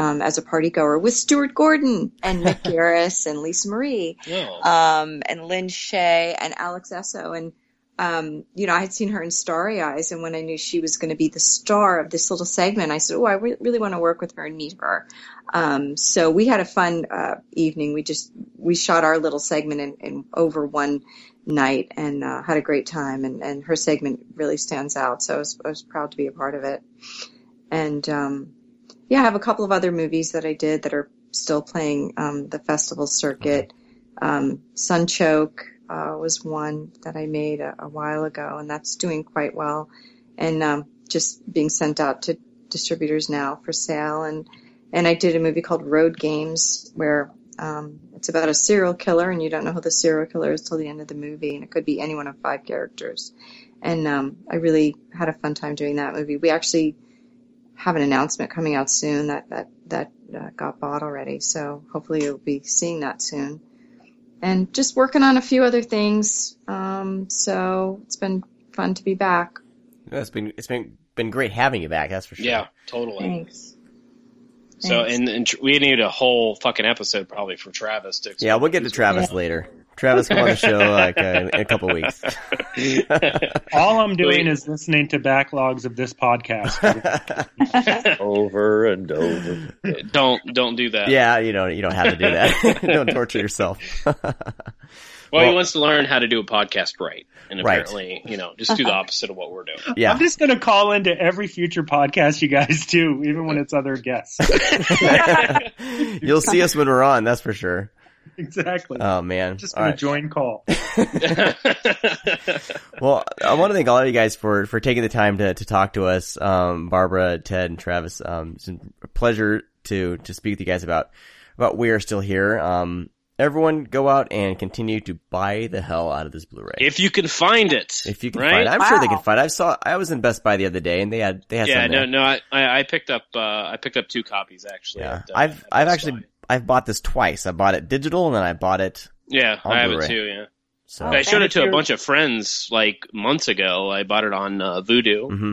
um, as a party goer with Stuart Gordon and Mick Garris and Lisa Marie, um, and Lin Shaye and Alex Essoe. And, um, you know, I had seen her in Starry Eyes. And when I knew she was going to be the star of this little segment, I said, Oh, I re- really want to work with her and meet her. Um, so we had a fun, uh, evening. We just, we shot our little segment in, in over one night and, uh, had a great time. And, and her segment really stands out. So I was, I was proud to be a part of it. And, um, yeah, I have a couple of other movies that I did that are still playing um, the festival circuit. Um, Sunchoke uh, was one that I made a, a, while ago, and that's doing quite well, and um, just being sent out to distributors now for sale. And and I did a movie called Road Games where um, it's about a serial killer, and you don't know who the serial killer is till the end of the movie, and it could be any one of five characters. And um, I really had a fun time doing that movie. We actually have an announcement coming out soon that that that uh, got bought already. So hopefully you'll be seeing that soon. And just working on a few other things. Um, so it's been fun to be back. Yeah, it's been it's been been great having you back. That's for sure. Yeah, totally. Thanks. So, and, and, we need a whole fucking episode probably for Travis to. Yeah, we'll get to Travis yeah. later. Travis come on the show like uh, in a couple weeks. All I'm doing is listening to backlogs of this podcast over and over. Don't don't do that. Yeah, you don't you don't have to do that. don't torture yourself. Well, well, he wants to learn how to do a podcast right, and apparently, right. you know, just do the opposite of what we're doing. Yeah, I'm just going to call into every future podcast you guys do, even when it's other guests. You'll see us when we're on, that's for sure. Exactly. Oh man, just going right. to join call. well, I want to thank all of you guys for for taking the time to to talk to us, um, Barbara, Ted, and Travis. Um, it's a pleasure to to speak with you guys about about we are still here. Um, everyone go out and continue to buy the hell out of this Blu-ray. If you can find it. If you can right? find it. I'm wow. sure they can find it. I saw, I was in Best Buy the other day and they had, they had Yeah, no, no, I, I picked up, uh, I picked up two copies actually. Yeah. At, uh, I've, I've actually, Buy. I've bought this twice. I bought it digital and then I bought it. Yeah, I have Blu-ray. it too, yeah. So I showed it to a bunch of friends like months ago. I bought it on uh, Vudu. Mm-hmm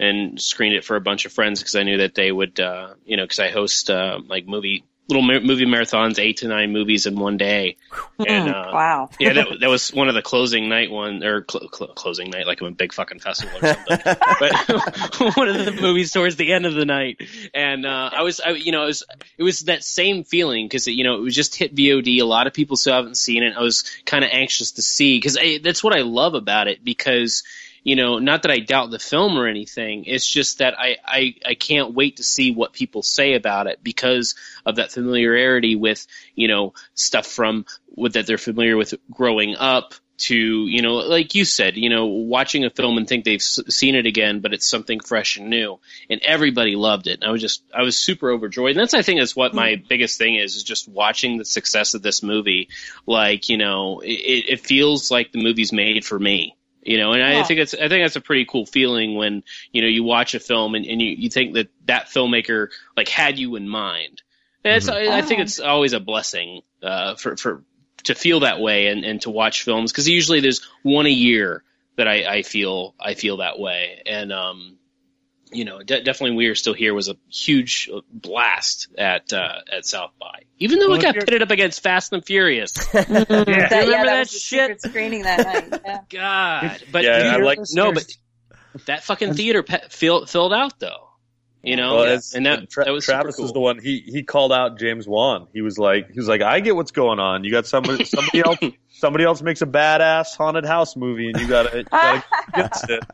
and screened it for a bunch of friends because I knew that they would, uh, you know, because I host uh, like movie little movie marathons, eight to nine movies in one day. And, uh, wow. yeah, that, that was one of the closing night one or cl- cl- closing night, like a big fucking festival or something. but one of the movies towards the end of the night, and uh, I was, I, you know, it was it was that same feeling because you know it was just hit VOD. A lot of people still haven't seen it. I was kind of anxious to see because that's what I love about it because you know, not that I doubt the film or anything. It's just that I, I, I can't wait to see what people say about it because of that familiarity with, you know, stuff from with that they're familiar with growing up to, you know, like you said, you know, watching a film and think they've s- seen it again, but it's something fresh and new. And everybody loved it. And I was just, I was super overjoyed. And that's, I think, is what my mm. biggest thing is, is just watching the success of this movie. Like, you know, it, it feels like the movie's made for me you know and I, I think it's i think that's a pretty cool feeling when you know you watch a film and, and you, you think that that filmmaker like had you in mind. And it's mm-hmm. I, I, think it's always a blessing uh, for for to feel that way and, and to watch films because usually there's one a year that I, I feel I feel that way. And um you know, de- definitely we are still here was a huge blast at uh, at South by. Even though well, it got pitted up against Fast and Furious. yeah. that, remember yeah, that, that shit? Screening that night. Yeah. God, but yeah, I like no, but that fucking theater pe- fill, filled out though. You know, well, as, and that, Tra- that was Travis cool. was the one. He he called out James Wan. He was like, he was like, I get what's going on. You got somebody somebody else somebody else makes a badass haunted house movie, and you got to against it.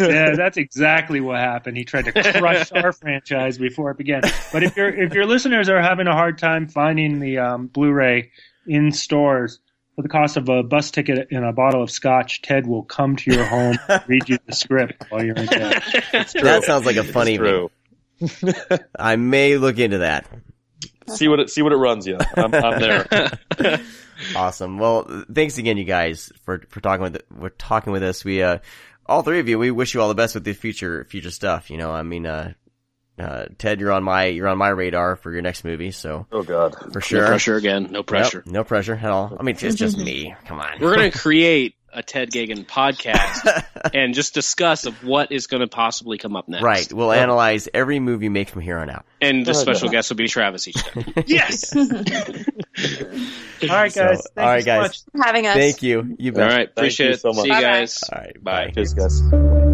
yeah, that's exactly what happened. He tried to crush our franchise before it began. But if your if your listeners are having a hard time finding the um, Blu-ray in stores, for the cost of a bus ticket and a bottle of scotch, Ted will come to your home, read you the script while you're in bed. That sounds like a funny. True. I may look into that. See what it see what it runs you. I'm, I'm there. Awesome. Well, thanks again, you guys, for for talking with we're talking with us. We uh, all three of you, we wish you all the best with the future future stuff. You know, I mean, uh, uh, Ted, you're on my you're on my radar for your next movie. So, oh god, for sure. No pressure again. No pressure. Yep, no pressure at all. I mean, it's just me. Come on. We're gonna create a Ted Geoghegan podcast and just discuss of what is going to possibly come up next. Right. We'll analyze every movie made from here on out. And the special guest will be Travis each time. yes. All right, guys. So, all right, guys. for having us. Thank you. You bet. All right. Appreciate it. So much. See you guys. All right. Bye. bye. Cheers, guys.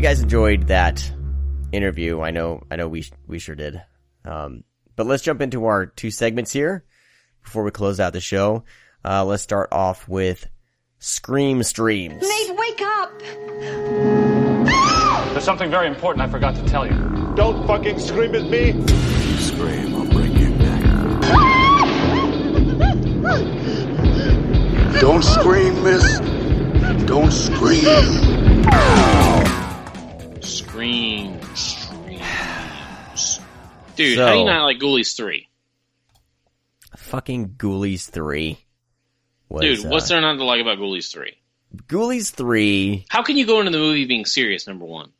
Right. You guys enjoyed that interview. I know, I know we we sure did. Um, but let's jump into our two segments here before we close out the show. Uh, let's start off with Scream Streams. Nate, wake up! There's something very important I forgot to tell you. Don't fucking scream at me! If you scream, I'll break your neck. Don't scream, miss. Don't scream. Dude, so, how do you not like Ghoulies 3? Fucking Ghoulies 3. Was, Dude, what's uh, there not to like about Ghoulies three? Ghoulies three? How can you go into the movie being serious? Number one.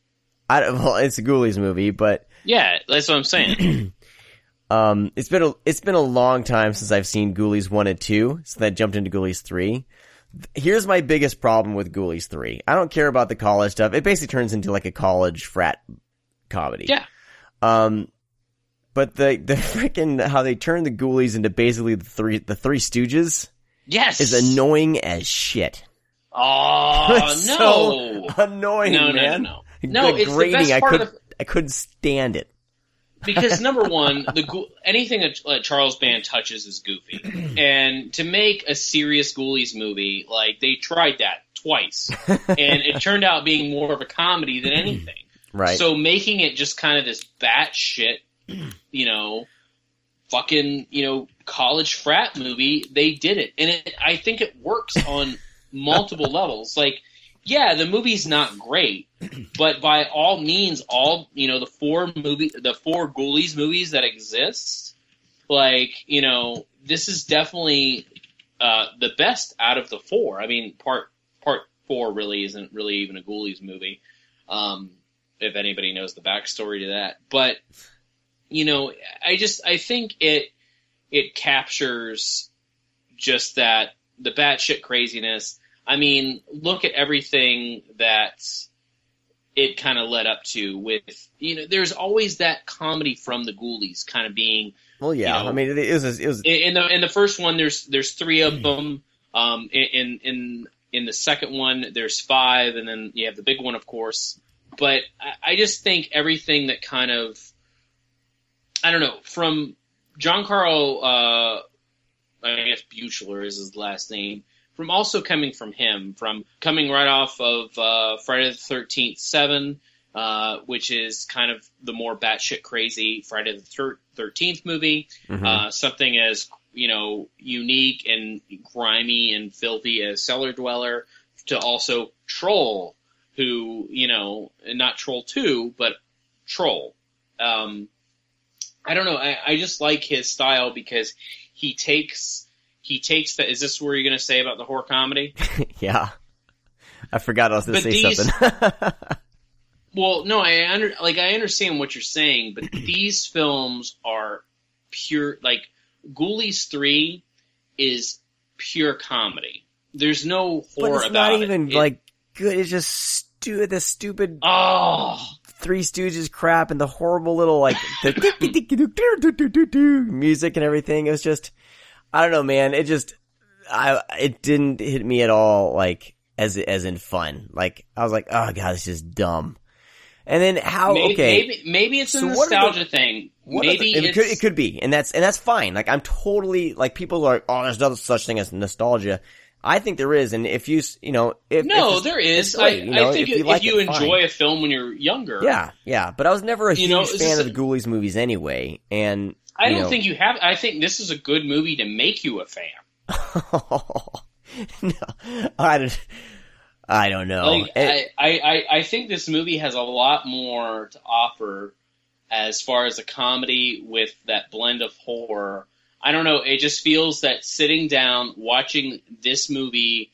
I don't, well, it's a Ghoulies movie, but Yeah, that's what I'm saying. um, it's been a it's been a long time since I've seen Ghoulies one and two, so then I jumped into Ghoulies three. Here's my biggest problem with Ghoulies three. I don't care about the college stuff. It basically turns into like a college frat comedy. yeah. Um, but the the freaking how they turn the Ghoulies into basically the three the Three Stooges Yes. is annoying as shit. Oh It's no. so annoying, no, no, man. no, no. No, The it's the best I could of I couldn't stand it. Because number one, the anything that uh, Charles Band touches is goofy, and to make a serious Ghoulies movie, like they tried that twice, and it turned out being more of a comedy than anything. Right. So making it just kind of this bat shit, you know, fucking, you know, college frat movie, they did it. And it, I think it works on multiple levels. Like, yeah, the movie's not great, but by all means, all, you know, the four movie, the four Ghoulies movies that exist, like, you know, this is definitely, uh, the best out of the four. I mean, part, part four really isn't really even a Ghoulies movie. Um, if anybody knows the backstory to that. But you know, I just I think it it captures just that the batshit craziness. I mean, look at everything that it kind of led up to with you know, there's always that comedy from the Ghoulies kind of being Well, yeah. you know, I mean, it was it was in in the in the first one there's there's three of them um in in in the second one there's five and then you have the big one of course but I, I just think everything that kind of I don't know from John Carl uh I guess Buechler is his last name from also coming from him from coming right off of uh Friday the 13th 7 uh, which is kind of the more batshit crazy Friday the 13th movie Mhm. uh, something as you know unique and grimy and filthy as Cellar Dweller, to also Troll, who you know not Troll Two, but Troll. Um, I don't know. I, I just like his style because he takes he takes the. Is this where you're going to say about the horror comedy? yeah. I forgot I was going to say these- something. Well, no, I under like I understand what you're saying, but these films are pure like Ghoulies Three is pure comedy. There's no but horror it's about not even It- like good. It's just stu- the stupid oh Three Stooges crap and the horrible little like the music and everything. It was just, I don't know, man. It just, I it didn't hit me at all like as as in fun. Like I was like, oh god, it's just dumb. And then how? maybe, okay, maybe maybe it's a So are the- nostalgia thing. Maybe the- it could it could be, and that's and that's fine. Like I'm totally like people are like, oh, there's no such thing as nostalgia. I think there is, and if you you know if no, if there is. great, I, you know, I think if if, you, like you it, fine. enjoy a film when you're younger, yeah, yeah. But I was never a You huge know, fan of the Ghoulies movies anyway, and I don't know- think you have. I think this is a good movie to make you a fan. no, I don't. I don't know. Like It- I, I, I, I think this movie has a lot more to offer as far as a comedy with that blend of horror. I don't know. It just feels that sitting down watching this movie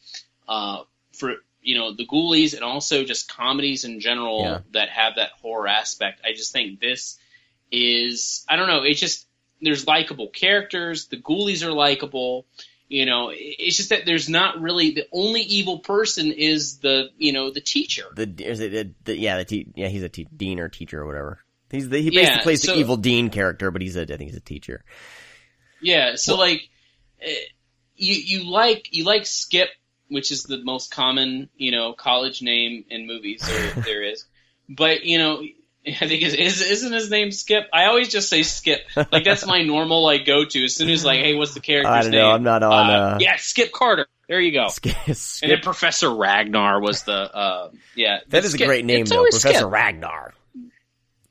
uh, for you know the Ghoulies and also just comedies in general Yeah. that have that horror aspect. I just think this is I don't know. It's just there's likable characters. The Ghoulies are likable. You know, it's just that there's not really the only evil person is the you know the teacher. the is it the, the yeah the te- yeah he's a te- dean or teacher or whatever. He's the, he Yeah, basically plays so- the evil dean character, but he's a I think he's a teacher. Yeah, so like eh, you you like you like Skip, which is the most common you know college name in movies there, there is, but you know. I think is, is isn't his name Skip? I always just say Skip. Like that's my normal like go to. As soon as like, hey, what's the character's I don't name? know. I'm not on. Uh, yeah, Skip Carter. There you go. Skip, And then Professor Ragnar was the uh, yeah. That is a great name It's though, Professor Skip. Ragnar.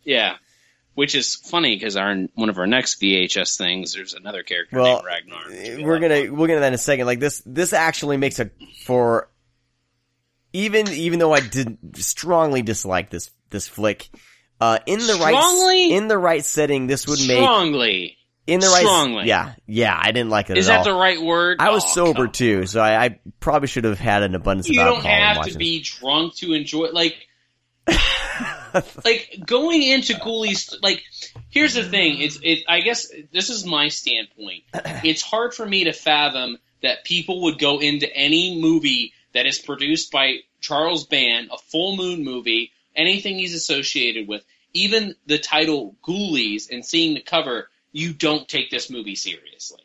Yeah, which is funny because our one of our next VHS things, there's another character Well, named Ragnar. which would be a we're gonna we'll get into that in a second. Like this, this actually makes a for even even though I did strongly dislike this this flick. Uh, in the right in the right setting, this would make strongly. in the right strongly. Yeah, yeah, I didn't like it. Is at that all. the right word? I was Oh, sober too, so I, I probably should have had an abundance you of don't have to be drunk to enjoy like like going into ghoulies like here's the thing it's it i guess this is my standpoint it's hard for me to fathom that people would go into any movie that is produced by charles band a full moon movie anything he's associated with even the title ghoulies and seeing the cover you don't take this movie seriously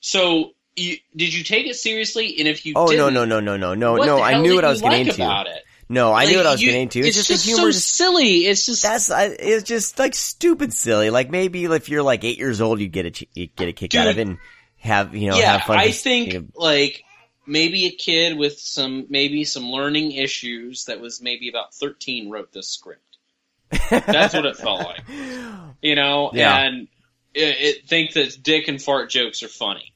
so you, did you take it seriously and if you Oh no no no no no no no! I knew what I was getting like into. about it? No, I knew what I was you- getting into. It's, just, just the so just- silly. It's just that's I, it's just like stupid silly. Like maybe if you're like eight years old, you get a you get a kick out of it and have you know yeah. have fun. I just, think you know, like maybe a kid with some maybe some learning issues that was maybe about thirteen wrote this script. That's what it felt like, you know. Yeah. And it, it think that dick and fart jokes are funny,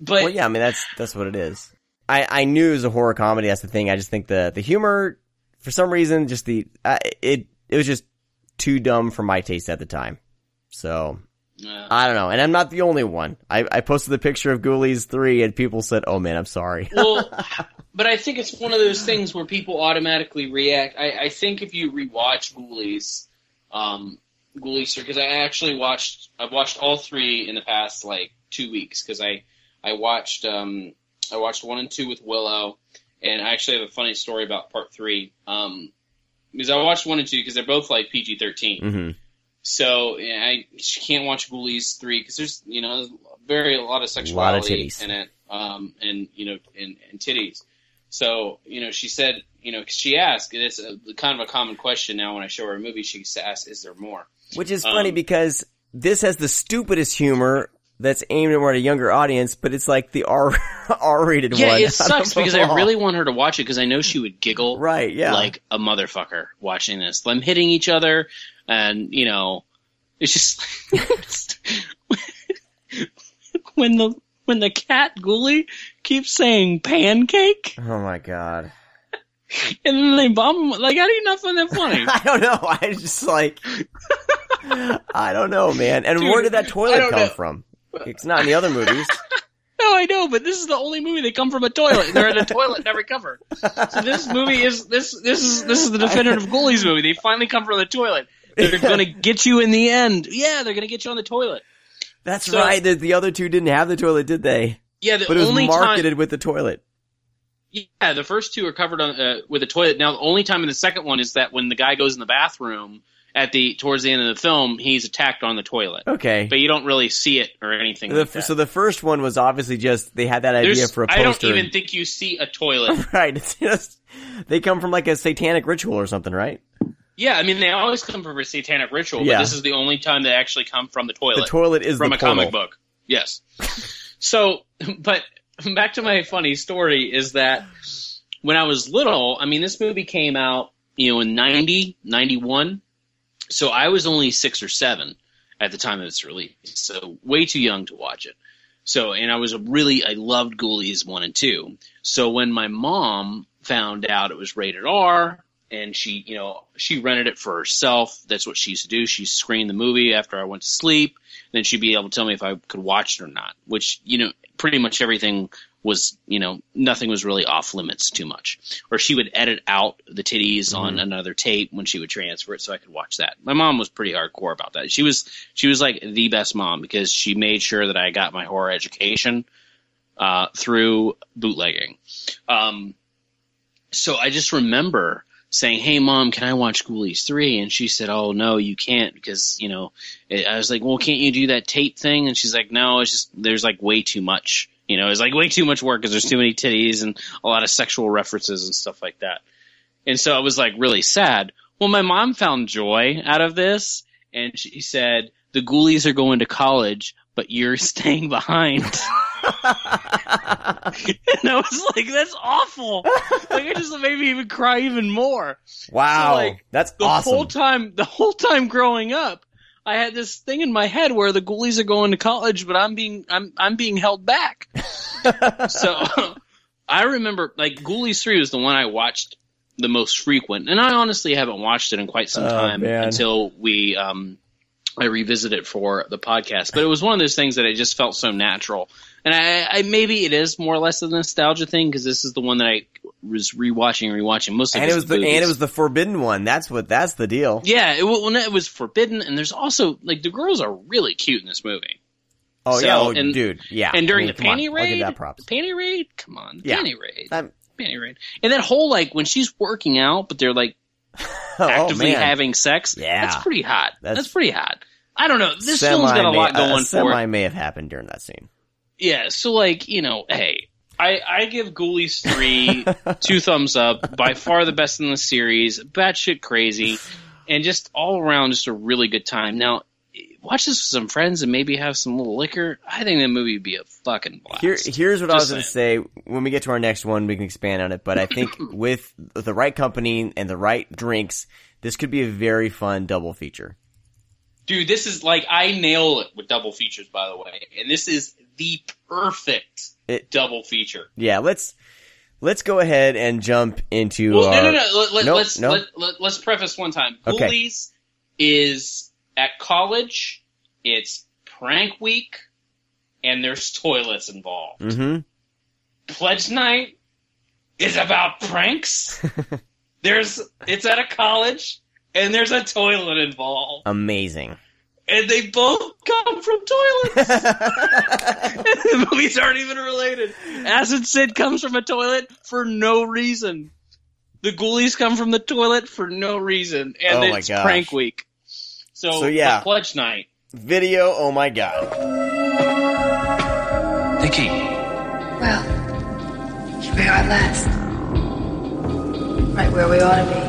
but well, yeah, I mean that's that's what it is. I I knew it was a horror comedy. That's the thing. I just think the the humor, for some reason, just the uh, it it was just too dumb for my taste at the time. So I don't know, and I'm not the only one. I, I posted the picture of Ghoulies three, and people said, "Oh man, I'm sorry." well, but I think it's one of those things where people automatically react. I, I think if you rewatch Ghoulies, um, Ghoulies, because I actually watched, I've watched all three in the past like two weeks because I, I watched, um, I watched one and two with Willow, and I actually have a funny story about part three. Um, because I watched one and two because they're both like PG 13 hmm so yeah, I she can't watch Ghoulies three because there's you know very a lot of sexuality titties. in it, um, and you know and, and titties. So you know she said you know 'cause she asked and it's a, kind of a common question now when I show her a movie she asks is there more? Which is Um, funny because this has the stupidest humor that's aimed at more at a younger audience, but it's like the R R rated Yeah, one. it sucks because I really want her to watch it because I know she would giggle right, yeah, like a motherfucker watching this. Them hitting each other, and you know, it's just when the when the cat Ghoulie keeps saying pancake, Oh my god. and then they bomb him. Like, how do you not find that funny? I don't know. I just like I don't know, man. And Dude, where did that toilet come know. from? It's not in the other movies. no, I know, but this is the only movie they come from a toilet. They're in a toilet and every cover. So this movie is this this is this is the definitive Ghoulies movie. They finally come from the toilet. They're gonna get you in the end. Yeah, they're gonna get you on the toilet. That's So- right. The, the other two didn't have the toilet, did they? Yeah, the But it was marketed time. with the toilet. Yeah, the first two are covered on uh, with a toilet. Now, the only time in the second one is that when the guy goes in the bathroom at the towards the end of the film, he's attacked on the toilet. Okay. But you don't really see it or anything The, like that. so the first one was obviously just they had that idea There's- for a poster. I don't even think you see a toilet. right. It's just they come from like a satanic ritual or something, right? yeah, I mean they always come from a satanic ritual, Yeah. but this is the only time they actually come from the toilet. The toilet is from a comic book. Yes. so, but back to my funny story is that when I was little, I mean, this movie came out, you know, in 90, 91. So I was only six or seven at the time of its release. So way too young to watch it. So, and I was a really, I loved Ghoulies 1 and 2. So when my mom found out it was rated R, and she, you know, she rented it for herself. That's what she used to do. She screened the movie after I went to sleep. Then she'd be able to tell me if I could watch it or not, which, you know, pretty much everything was, you know, nothing was really off limits too much. Or she would edit out the titties on another tape when she would transfer it so I could watch that. My mom was pretty hardcore about that. She was, she was like the best mom because she made sure that I got my horror education, uh, through bootlegging. Um, so I just remember saying, "Hey, mom, can I watch Ghoulies 3? And she said, "Oh no, you can't because you know." I was like, "Well, can't you do that tape thing?" And she's like, "No, it's just there's like way too much. You know, it's like way too much work because there's too many titties and a lot of sexual references and stuff like that." And so I was like really sad. Well, my mom found joy out of this, and she said, "The Ghoulies are going to college, but you're staying behind." and I was like, "That's awful!" Like it just made me even cry even more. Wow, So, like, that's the awesome. whole time, the whole time growing up, I had this thing in my head where the ghoulies are going to college, but I'm being I'm I'm being held back. so I remember like Ghoulies three was the one I watched the most frequent, and I honestly haven't watched it in quite some Oh, time man. until we um I revisit it for the podcast. But it was one of those things that it just felt so natural. And I, I maybe it is more or less a nostalgia thing because this is the one that I was rewatching and rewatching mostly. And it was the, movies. and it was the forbidden one. That's what that's the deal. Yeah, it, well, it was forbidden, and there's also like the girls are really cute in this movie. Oh So, yeah, oh, and- dude, yeah. And during I mean, the on, panty I'll raid, that props. the panty raid, come on, the Yeah. panty raid, I'm- panty raid, and that whole like when she's working out, but they're like oh actively man, having sex. Yeah. that's pretty hot. That's- That's, pretty hot. I don't know. This film's got a lot may- going uh, for it. May have happened during that scene. Yeah, so like, you know, hey, I, I give Ghoulies 3 two thumbs up. By far the best in the series. Batshit crazy. And just all around just a really good time. Now, watch this with some friends and maybe have some little liquor. I think that movie would be a fucking blast. Here, here's what I was Just going to say. When we get to our next one, we can expand on it. But I think with the right company and the right drinks, this could be a very fun double feature. Dude, this is like, I nail it with double features, by the way. And this is the perfect It- double feature. Yeah, let's let's go ahead and jump into. Well, our, no, no, no. Let, let, Nope, let's no. let, let, let's preface one time. Okay. Ghoulies is at college. It's prank week, and there's toilets involved. Mm-hmm. Pledge night is about pranks. there's it's at a college, and there's a toilet involved, Amazing. And they both come from toilets. the movies aren't even related. Acid Sid comes from a toilet for no reason. The ghoulies come from the toilet for no reason, and Oh it's gosh. prank week. So, So, yeah. but pledge night. Video. Oh my god. Nikki, Well, here we are at last. Right where we ought to be.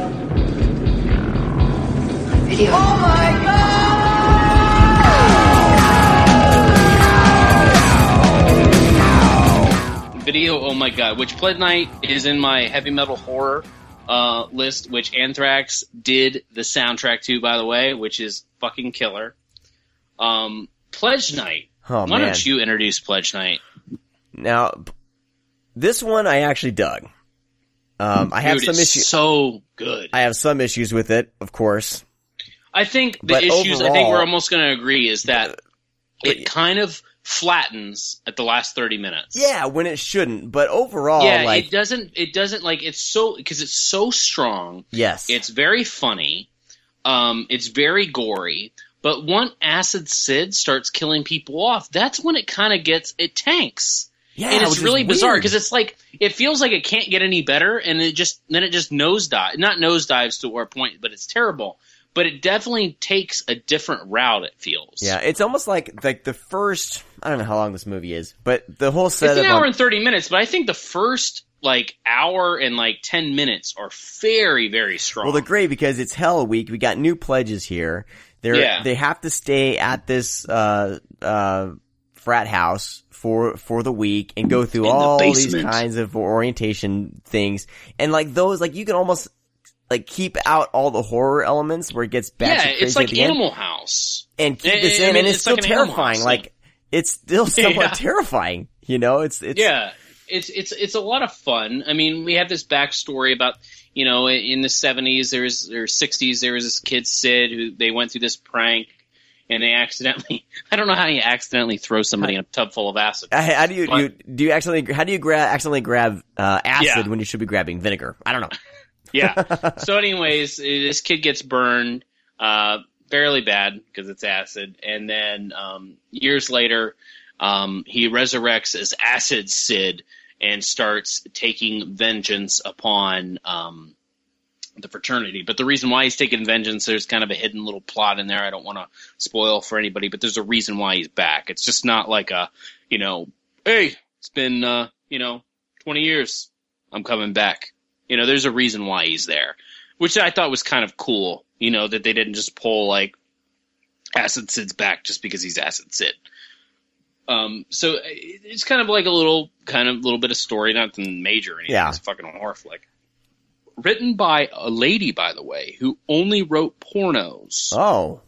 Video. Oh my god! Video. Oh my god! Which pledge night is in my heavy metal horror uh, list, which Anthrax did the soundtrack to, by the way, which is fucking killer. Um, pledge night. Oh Why man. don't you introduce pledge night? Now, this one I actually dug. Um, I have Dude, some issues. So good. I have some issues with it, of course. I think the But issues. I think we're almost going to agree is that it kind of flattens at the last thirty minutes. Yeah, when it shouldn't, but overall, yeah, like, it doesn't. It doesn't like it's so because it's so strong. yes, It's very funny. Um, it's very gory. But once Acid Sid starts killing people off, that's when it kind of gets it tanks. yeah, and it's really bizarre because it's like it feels like it can't get any better, and it just then it just nosedive, not nosedives to our point, but it's terrible. But it definitely takes a different route. It feels. yeah, it's almost like like the first. I don't know how long this movie is, but the whole set. it's an hour on- and thirty minutes, but I think the first like hour and like ten minutes are very very strong. well, they're great because it's Hell Week. We got new pledges here. They're Yeah. they have to stay at this uh uh frat house for for the week and go through In the all these kinds of orientation things and like those like you can almost like keep out all the horror elements where it gets back yeah, to crazy it's like the end. Animal House. and keep this I in, mean, and it's, it's still like terrifying. House, like it's still somewhat Yeah. terrifying. You know, it's it's yeah, it's it's it's a lot of fun. I mean, we have this backstory about you know in the seventies, there's or sixties, there was this kid Sid who they went through this prank. And they accidentally, I don't know how you accidentally throw somebody in a tub full of acid. Uh, How do you, But- you do you actually how do you grab accidentally grab uh, acid Yeah. when you should be grabbing vinegar? I don't know. Yeah. so, anyways, this kid gets burned, uh, fairly bad because it's acid, and then um, years later, um, he resurrects as Acid Sid and starts taking vengeance upon um, the fraternity. But the reason why he's taking vengeance, there's kind of a hidden little plot in there. I don't want to spoil for anybody, but there's a reason why he's back. It's just not like a, you know, hey, it's been, uh, you know, 20 years. I'm coming back. You know, there's a reason why he's there, which I thought was kind of cool. You know, that they didn't just pull like Acid Sid's back just because he's Acid Sid. Um, so it's kind of like a little, kind of little bit of story, nothing major or anything. Yeah. It's a fucking horror flick. Written by a lady, by the way, who only wrote pornos. Oh,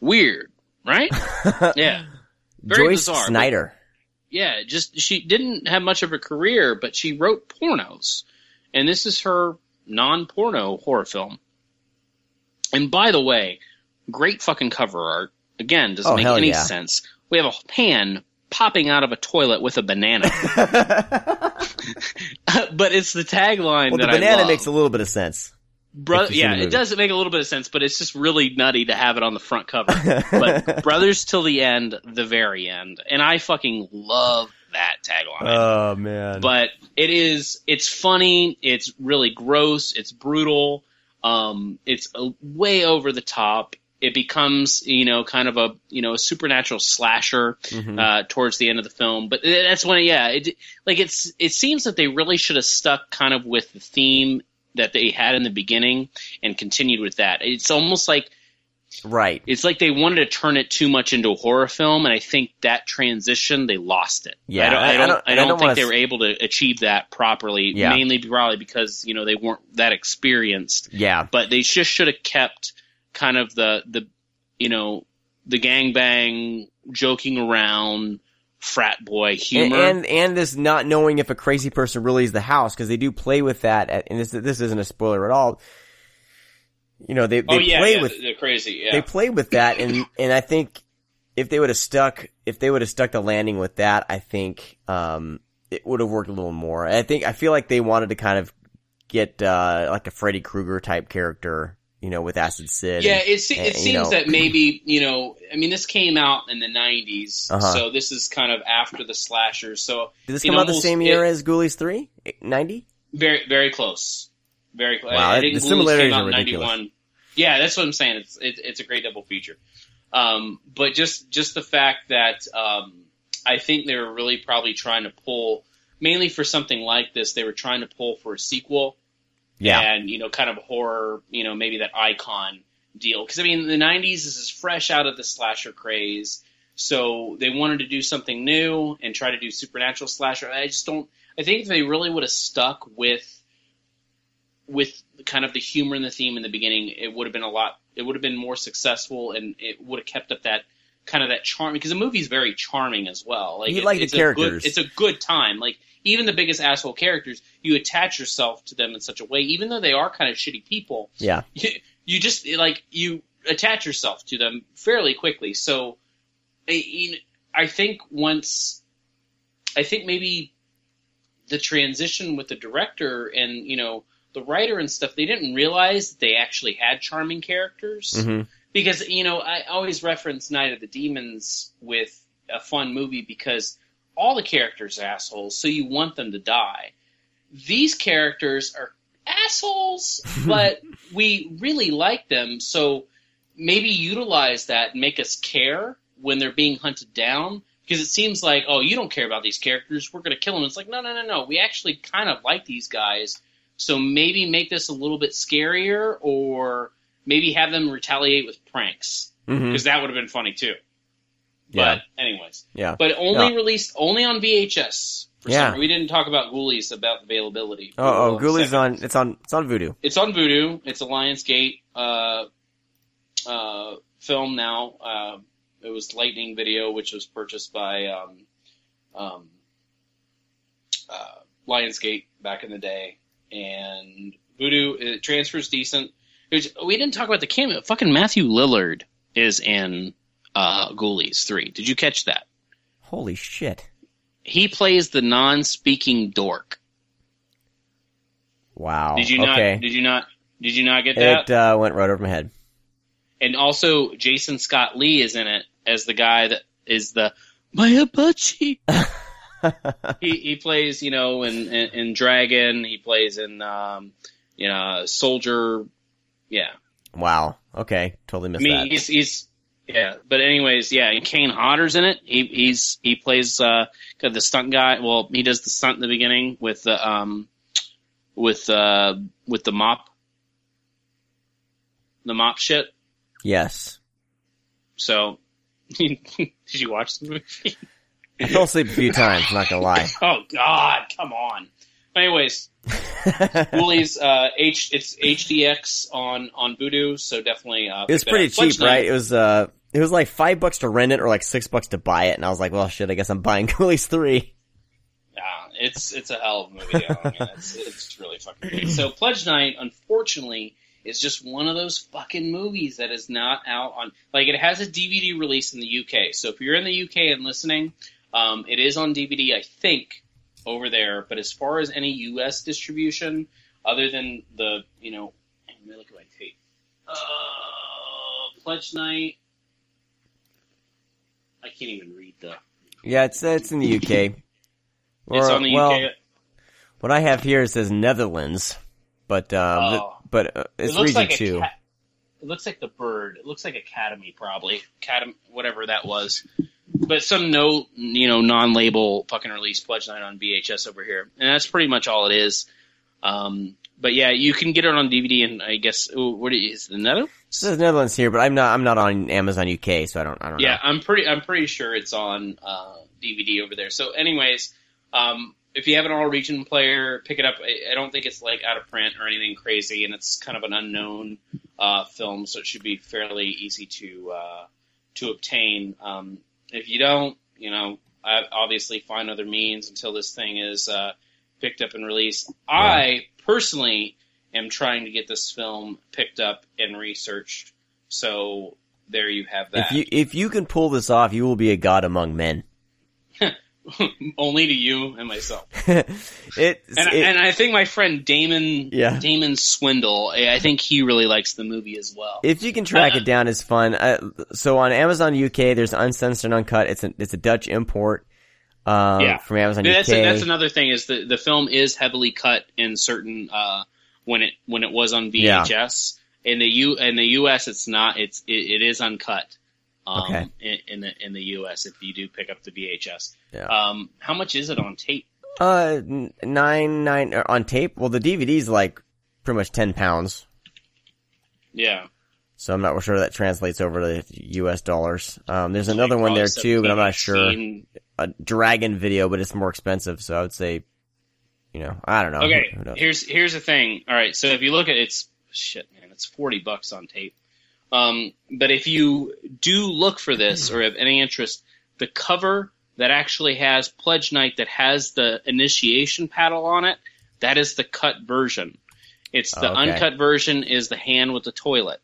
Weird, right? yeah. Very Joyce bizarre, Snyder. yeah, just she didn't have much of a career, but she wrote pornos, and this is her non-porno horror film. And by the way, great fucking cover art. Again, doesn't oh, make any yeah. sense. We have a pan popping out of a toilet with a banana. but it's the tagline well, that the banana makes a little bit of sense. Bro- yeah, it does make a little bit of sense, but it's just really nutty to have it on the front cover. but brothers till the end, the very end, and I fucking love that tagline. Oh man! But it is, it's funny, it's really gross, it's brutal, um, it's a, way over the top. It becomes, you know, kind of a, you know, a supernatural slasher mm-hmm. uh, towards the end of the film. But that's when, yeah, it, like it's, it seems that they really should have stuck kind of with the theme that they had in the beginning and continued with that. It's almost like Right. It's like they wanted to turn it too much into a horror film, and I think that transition they lost it. Yeah, I don't. I don't, I don't, I don't, don't think they were able to achieve that properly. Yeah. Mainly probably because you know they weren't that experienced. Yeah. But they just should have kept kind of the the you know the gangbang joking around frat boy humor and, and, and this not knowing if a crazy person really is the house because they do play with that at, and this this isn't a spoiler at all you know they they oh, yeah, play yeah, with they're crazy yeah. they play with that and and I think if they would have stuck if they would have stuck the landing with that I think um it would have worked a little more I think I feel like they wanted to kind of get uh like a Freddy Krueger type character you know, with Acid Sid. Yeah, it, se- it seems know. that maybe, you know, I mean, this came out in the 90s, uh-huh. so this is kind of after the slashers. So Did this come out the same year it, as Ghoulies 3? 90? Very, very close. Very close. Wow, I think the similarities are ridiculous. 91. Yeah, that's what I'm saying. It's it, it's a great double feature. Um, but just just the fact that um, I think they were really probably trying to pull mainly for something like this. They were trying to pull for a sequel yeah. And, you know, kind of horror, you know, maybe that icon deal. Because, I mean, the 90s, this is fresh out of the slasher craze. So they wanted to do something new and try to do supernatural slasher. I just don't. I think if they really would have stuck with with kind of the humor and the theme in the beginning, it would have been a lot. It would have been more successful, and it would have kept up that kind of that charm because the movie's very charming as well. Like you it, like the characters. Good, it's a good time. Like even the biggest asshole characters, you attach yourself to them in such a way, even though they are kind of shitty people. Yeah. You, you just like you attach yourself to them fairly quickly. So, I, I think once, I think maybe the transition with the director and you know the writer and stuff, they didn't realize that they actually had charming characters. Mm-hmm. Because you know, I always reference Night of the Demons with a fun movie because all the characters are assholes, so you want them to die. These characters are assholes, but we really like them, so maybe utilize that and make us care when they're being hunted down. Because it seems like, oh, you don't care about these characters, we're going to kill them. It's like, no, no, no, no. We actually kind of like these guys, so maybe make this a little bit scarier, or maybe have them retaliate with pranks. Because mm-hmm. that would have been funny too. But anyways, yeah. But only yeah. released only on VHS. yeah, we didn't talk about Ghoulies about availability. Oh, oh, Ghoulies on it's on it's on Vudu. It's on Vudu. It's a Lionsgate uh, uh, film now. Uh, it was Lightning Video, which was purchased by um, um, uh, Lionsgate back in the day, and Vudu it transfers decent. We didn't talk about the cameo. Fucking Matthew Lillard is in uh, Ghoulies 3. Did you catch that? Holy shit. He plays the non-speaking dork. Wow. Did you okay. not? Did you not? Did you not get that? It uh, went right over my head. And also, Jason Scott Lee is in it as the guy that is the my Apache. he he plays, you know, in, in, in Dragon. He plays in, um, you know, Soldier. Yeah. Wow. Okay. Totally missed I mean, that. He's he's yeah, but anyways, yeah, and Kane Hodder's in it. He he's he plays uh the stunt guy. Well, he does the stunt in the beginning with the um with uh with the mop the mop shit. Yes. So, did you watch the movie? I fell asleep a few times. Not gonna lie. Oh God, come on. Anyways, Ghoulies, uh, H, it's HDX on, on Vudu, so definitely, uh, It was pretty cheap, right? It was, uh, it was like five bucks to rent it or like six bucks to buy it, and I was like, well shit, I guess I'm buying Ghoulies 3. Yeah, it's, it's a hell of a movie. I mean, it's, it's really fucking great. So Pledge Night, unfortunately, is just one of those fucking movies that is not out on like it has a DVD release in the UK. So if you're in the UK and listening, um, it is on DVD, I think, over there. But as far as any US distribution, other than the you know, let me look at my tape. Uh, Pledge Night. I can't even read the. Yeah, it's it's in the UK. Or, it's on the well, UK. What I have here says Netherlands, but um, oh. but uh, it's it region like two. Ca- it looks like the bird. It looks like Academy, probably Academy, whatever that was. But some no, you know, non-label fucking release Pledge Night on VHS over here, and that's pretty much all it is. Um, but yeah, you can get it on DVD, and I guess what is the Netherlands? It says Netherlands here, but I'm not. I'm not on Amazon UK, so I don't. I don't. Know. Yeah, know. I'm pretty. I'm pretty sure it's on uh, DVD over there. So, anyways, um, if you have an all region player, pick it up. I, I, don't think it's like out of print or anything crazy, and it's kind of an unknown uh, film, so it should be fairly easy to uh, to obtain. Um, if you don't, you know, I obviously find other means until this thing is uh, picked up and released. Yeah. I personally am trying to get this film picked up and researched. So there you have that. If you if you can pull this off, you will be a god among men. Only to you and myself. it, and, it, and, I think my friend Damon, yeah. Damon Swindle, I think he really likes the movie as well. If you can track uh, it down, it's fun. Uh, so on Amazon UK, there's uncensored, and uncut. It's a it's a Dutch import. Um, yeah. from Amazon that's UK. A, that's another thing is the the film is heavily cut in certain uh, when it when it was on VHS. Yeah. In the U in the US, it's not. It's it, it is uncut. Um, okay. In, in, the in the U.S. if you do pick up the VHS. Yeah. Um, how much is it on tape? Uh, nine nine uh, on tape. Well, the DVD's like pretty much ten pounds. Yeah. So I'm not sure that translates over to U.S. dollars. Um, there's another one there too, but I'm not sure. A dragon video, but it's more expensive. So I would say, you know, I don't know. Okay. Here's here's the thing. All right. So if you look at it's shit, man, it's forty bucks on tape. Um, but if you do look for this or have any interest, the cover that actually has Pledge Night that has the initiation paddle on it, that is the cut version. It's the okay. uncut version is the hand with the toilet.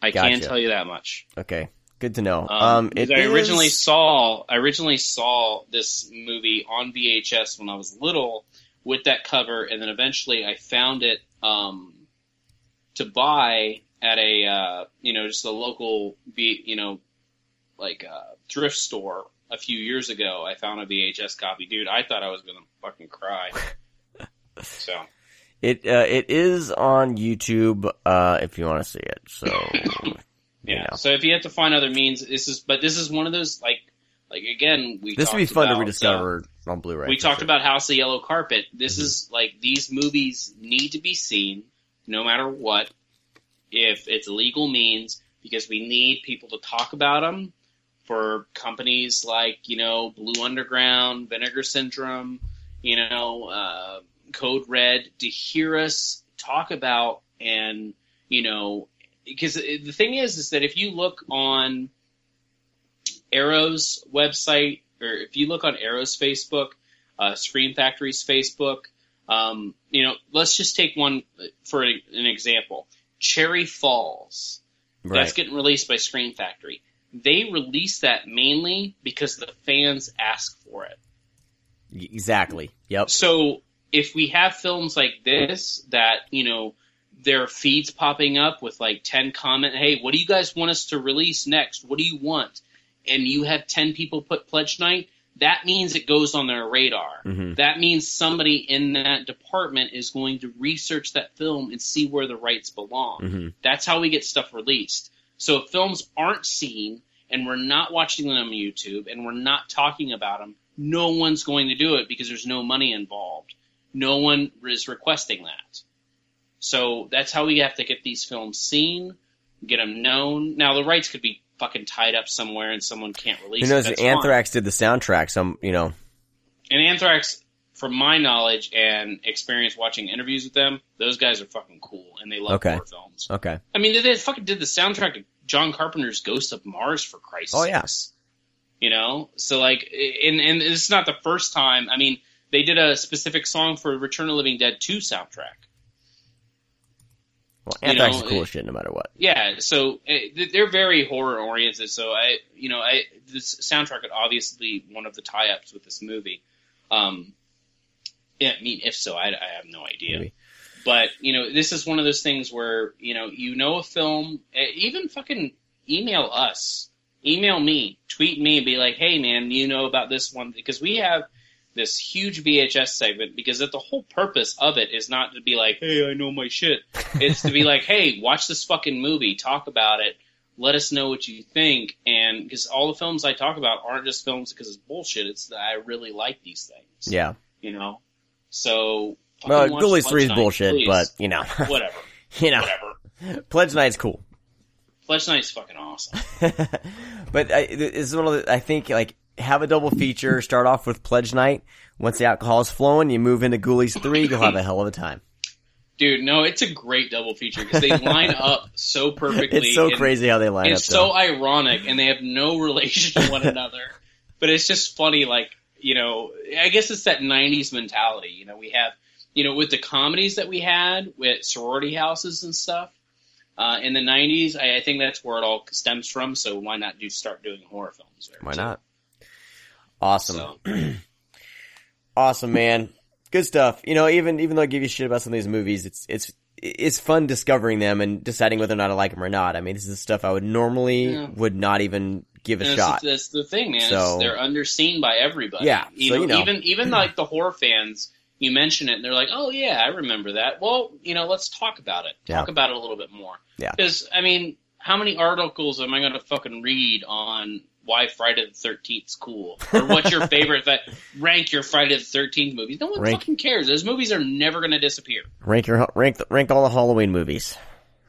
I gotcha. can tell you that much. Okay. Good to know. Um, um I originally saw I originally saw this movie on VHS when I was little with that cover, and then eventually I found it um, to buy at a uh, you know just a local you know like uh, thrift store a few years ago. I found a VHS copy, dude. I thought I was gonna fucking cry. so it uh, it is on YouTube uh, if you want to see it. So yeah. Know. So if you have to find other means, this is but this is one of those like like again we this would be fun about, to rediscover uh, on Blu-ray. We talked sure. about House of the Yellow Carpet. This mm-hmm. is like these movies need to be seen no matter what if it's legal means because we need people to talk about them for companies like you know Blue Underground, Vinegar Syndrome, you know uh, Code Red to hear us talk about and you know because the thing is is that if you look on Arrow's website or if you look on Arrow's Facebook, uh, Scream Factory's Facebook, um, you know, let's just take one for an example. Cherry Falls. Right. That's getting released by Scream Factory. They release that mainly because the fans ask for it. Exactly. Yep. So if we have films like this that, you know, there are feeds popping up with like 10 comment, hey, what do you guys want us to release next? What do you want? And you have 10 people put Pledge Night, that means it goes on their radar. Mm-hmm. That means somebody in that department is going to research that film and see where the rights belong. Mm-hmm. That's how we get stuff released. So if films aren't seen and we're not watching them on YouTube and we're not talking about them, no one's going to do it because there's no money involved. No one is requesting that. So that's how we have to get these films seen, get them known. Now the rights could be fucking tied up somewhere and someone can't release Who knows? it. Anthrax fine. did the soundtrack. Some, you know. And Anthrax, from my knowledge and experience watching interviews with them, those guys are fucking cool and they love okay. horror films. Okay. I mean, they, they fucking did the soundtrack to John Carpenter's Ghost of Mars for Christ's oh, yes. Yeah. You know, so like, and and it's not the first time. I mean, they did a specific song for Return of Living Dead 2 soundtrack. Well, Anthrax is cool shit no matter what. Yeah, so uh, they're very horror oriented. So I, you know, I this soundtrack is obviously one of the tie ups with this movie. Um, yeah, I mean, if so, I, I have no idea. Maybe. But you know, this is one of those things where you know, you know a film, even fucking email us, email me, tweet me, and be like, hey man, you know about this one because we have this huge VHS segment because that the whole purpose of it is not to be like, hey, I know my shit. It's to be like, hey, watch this fucking movie, talk about it, let us know what you think, and because all the films I talk about aren't just films because it's bullshit. It's that I really like these things. Yeah. You know. So. Well, Ghoulies Three is bullshit, please. but you know. whatever. you know. Whatever. Pledge Night's cool. Pledge Night's fucking awesome. but I, it's one of the, I think like have a double feature. Start off with Pledge Night. Once the alcohol is flowing, you move into Ghoulies 3, you'll have a hell of a time. Dude, no, it's a great double feature because they line up so perfectly. It's so crazy how they line it's up. It's so ironic, and they have no relation to one another. But it's just funny, like you know, I guess it's that '90s mentality. You know, we have, you know, with the comedies that we had with sorority houses and stuff uh, in the '90s. I, I, think that's where it all stems from. So why not do start doing horror films? There, why too? not? Awesome. So. awesome, man. Good stuff. You know, even even though I give you shit about some of these movies, it's it's it's fun discovering them and deciding whether or not I like them or not. I mean, this is stuff I would normally yeah. would not even give a and shot. That's, the thing, man. So, they're underseen by everybody. Yeah, you, so, know, you know, even even like the horror fans. You mention it, and they're like, "Oh yeah, I remember that." Well, you know, let's talk about it. Talk yeah. about it a little bit more. Yeah. Because I mean, how many articles am I going to fucking read on why Friday the Thirteenth is cool, or what's your favorite? That rank your Friday the Thirteenth movies. No one rank, fucking cares. Those movies are never going to disappear. Rank your rank rank all the Halloween movies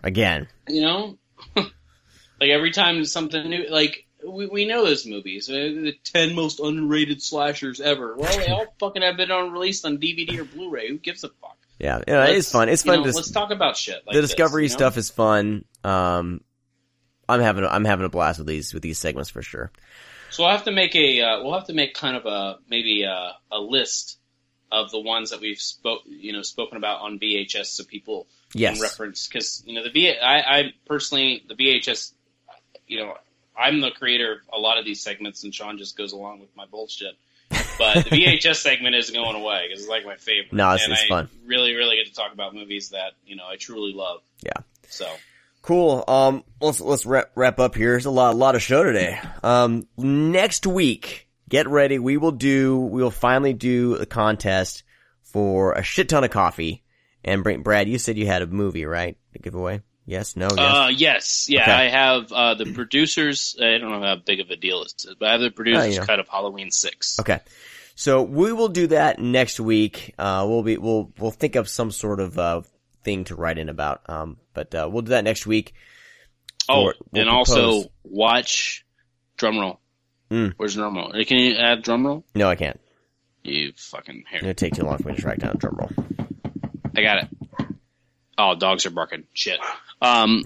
again. You know, like every time something new, like we, we know those movies, uh, the ten most underrated slashers ever. Well, they all fucking have been on released on DVD or Blu-ray. Who gives a fuck? Yeah, yeah it's fun. It's fun. know, to, let's talk about shit. Like the Discovery this, you know? stuff is fun. Um, I'm having a, I'm having a blast with these with these segments for sure. So we'll have to make a uh, we'll have to make kind of a maybe a, a list of the ones that we've spoke you know spoken about on VHS so people yes. can reference because you know the V I, I personally the VHS you know I'm the creator of a lot of these segments and Sean just goes along with my bullshit. But the VHS segment isn't going away because it's like my favorite. No, it's, and it's I fun. Really, really get to talk about movies that you know I truly love. Yeah. So Cool. Um, let's let's wrap, wrap up here. It's a lot, a lot of show today. Um, next week, get ready. We will do. We will finally do a contest for a shit ton of coffee. And Brad, you said you had a movie, right? To give away. Yes. No. Yes. Uh, yes. Yeah. Okay. I have uh, the producers. I don't know how big of a deal it is, but I have the producers cut of Halloween Six. Okay. So we will do that next week. Uh, we'll be we'll we'll think of some sort of uh, thing to write in about. Um, but uh, we'll do that next week. Oh, we'll and propose. also watch drumroll. Mm. Where's drumroll? Can you add drumroll? No, I can't. You fucking hair. It'll take too long for me to track down drumroll. I got it. Oh, dogs are barking. Shit. Um,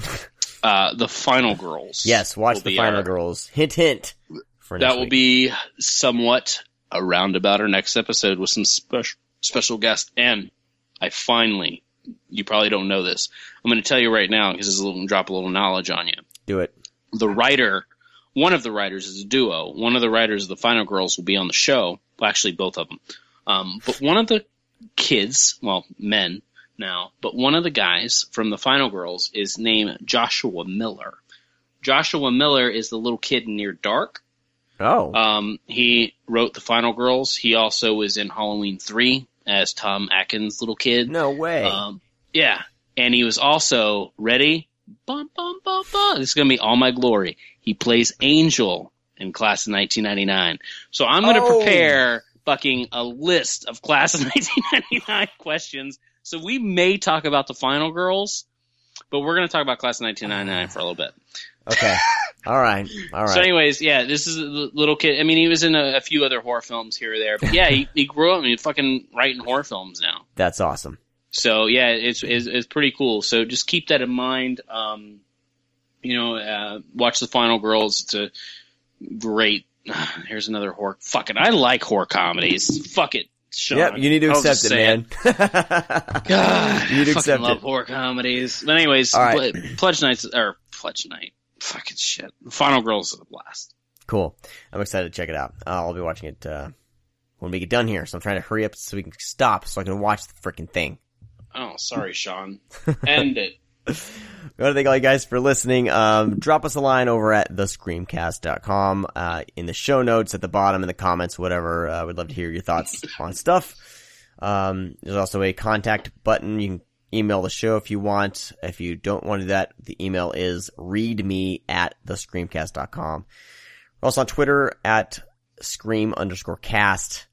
uh, the final girls. Yes, watch the final our, girls. Hint, hint. that will week. be somewhat around about our next episode with some special special guests, and I finally you probably don't know this. I'm going to tell you right now because it's a little drop a little knowledge on you. Do it. The writer, one of the writers is a duo. One of the writers of the Final Girls will be on the show. Well, actually, both of them. Um, but one of the kids, well, men now, but one of the guys from the Final Girls is named Joshua Miller. Joshua Miller is the little kid in Near Dark. Oh. Um, he wrote the Final Girls. He also was in Halloween 3 as Tom Atkins' little kid. No way. Um, yeah, and he was also ready. Bum, bum, bum, bum. This is gonna be all my glory. He plays Angel in Class of 1999. So I'm gonna oh. prepare fucking a list of Class of 1999 questions. So we may talk about the Final Girls, but we're gonna talk about Class of 1999 for a little bit. Okay. All right. All right. So, anyways, yeah, this is a little kid. I mean, he was in a, a few other horror films here or there, but yeah, he, he grew up and he's fucking writing horror films now. That's awesome. So yeah, it's, it's, it's pretty cool. So just keep that in mind. Um, you know, uh, watch the Final Girls. It's a great. Here's another horror. Fuck it. I like horror comedies. Fuck it. Sean. Yep, you need to accept it, man. God, you need to I accept love it. horror comedies. But anyways, All right. Pl- Pledge Nights or Pledge Night, fucking shit. Final Girls is a blast. Cool. I'm excited to check it out. I'll be watching it uh, when we get done here. So I'm trying to hurry up so we can stop so I can watch the freaking thing. Oh, sorry, Sean. End it. I want to thank all you guys for listening. Um, drop us a line over at thescreamcast.com, uh, in the show notes at the bottom in the comments, whatever. Uh, we'd love to hear your thoughts on stuff. Um, there's also a contact button. You can email the show if you want. If you don't want to do that, the email is readme at thescreamcast.com. We're also on Twitter at scream underscore cast.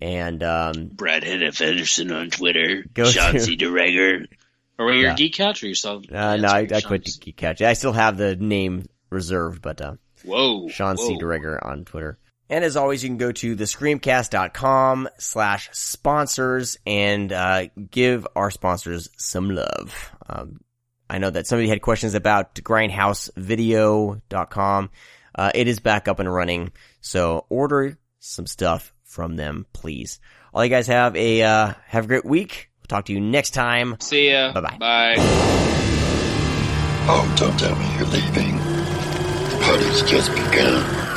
And, um, Brad Hennef Anderson on Twitter. Go Sean to- C. DeReger. Or were you Yeah. a geek couch or yourself? uh, no, I, I quit Geek Catch. I still have the name reserved, but, uh, Whoa. Sean whoa. C. DeRigger on Twitter. And as always, you can go to thescreamcast.com slash sponsors and uh, give our sponsors some love. Um, I know that somebody had questions about grindhousevideo.com. Uh, it is back up and running, so order some stuff from them, please. All you guys have a uh, have a great week. We'll talk to you next time. See ya. Bye-bye. Bye. Oh, don't tell me you're leaving. The party's just begun.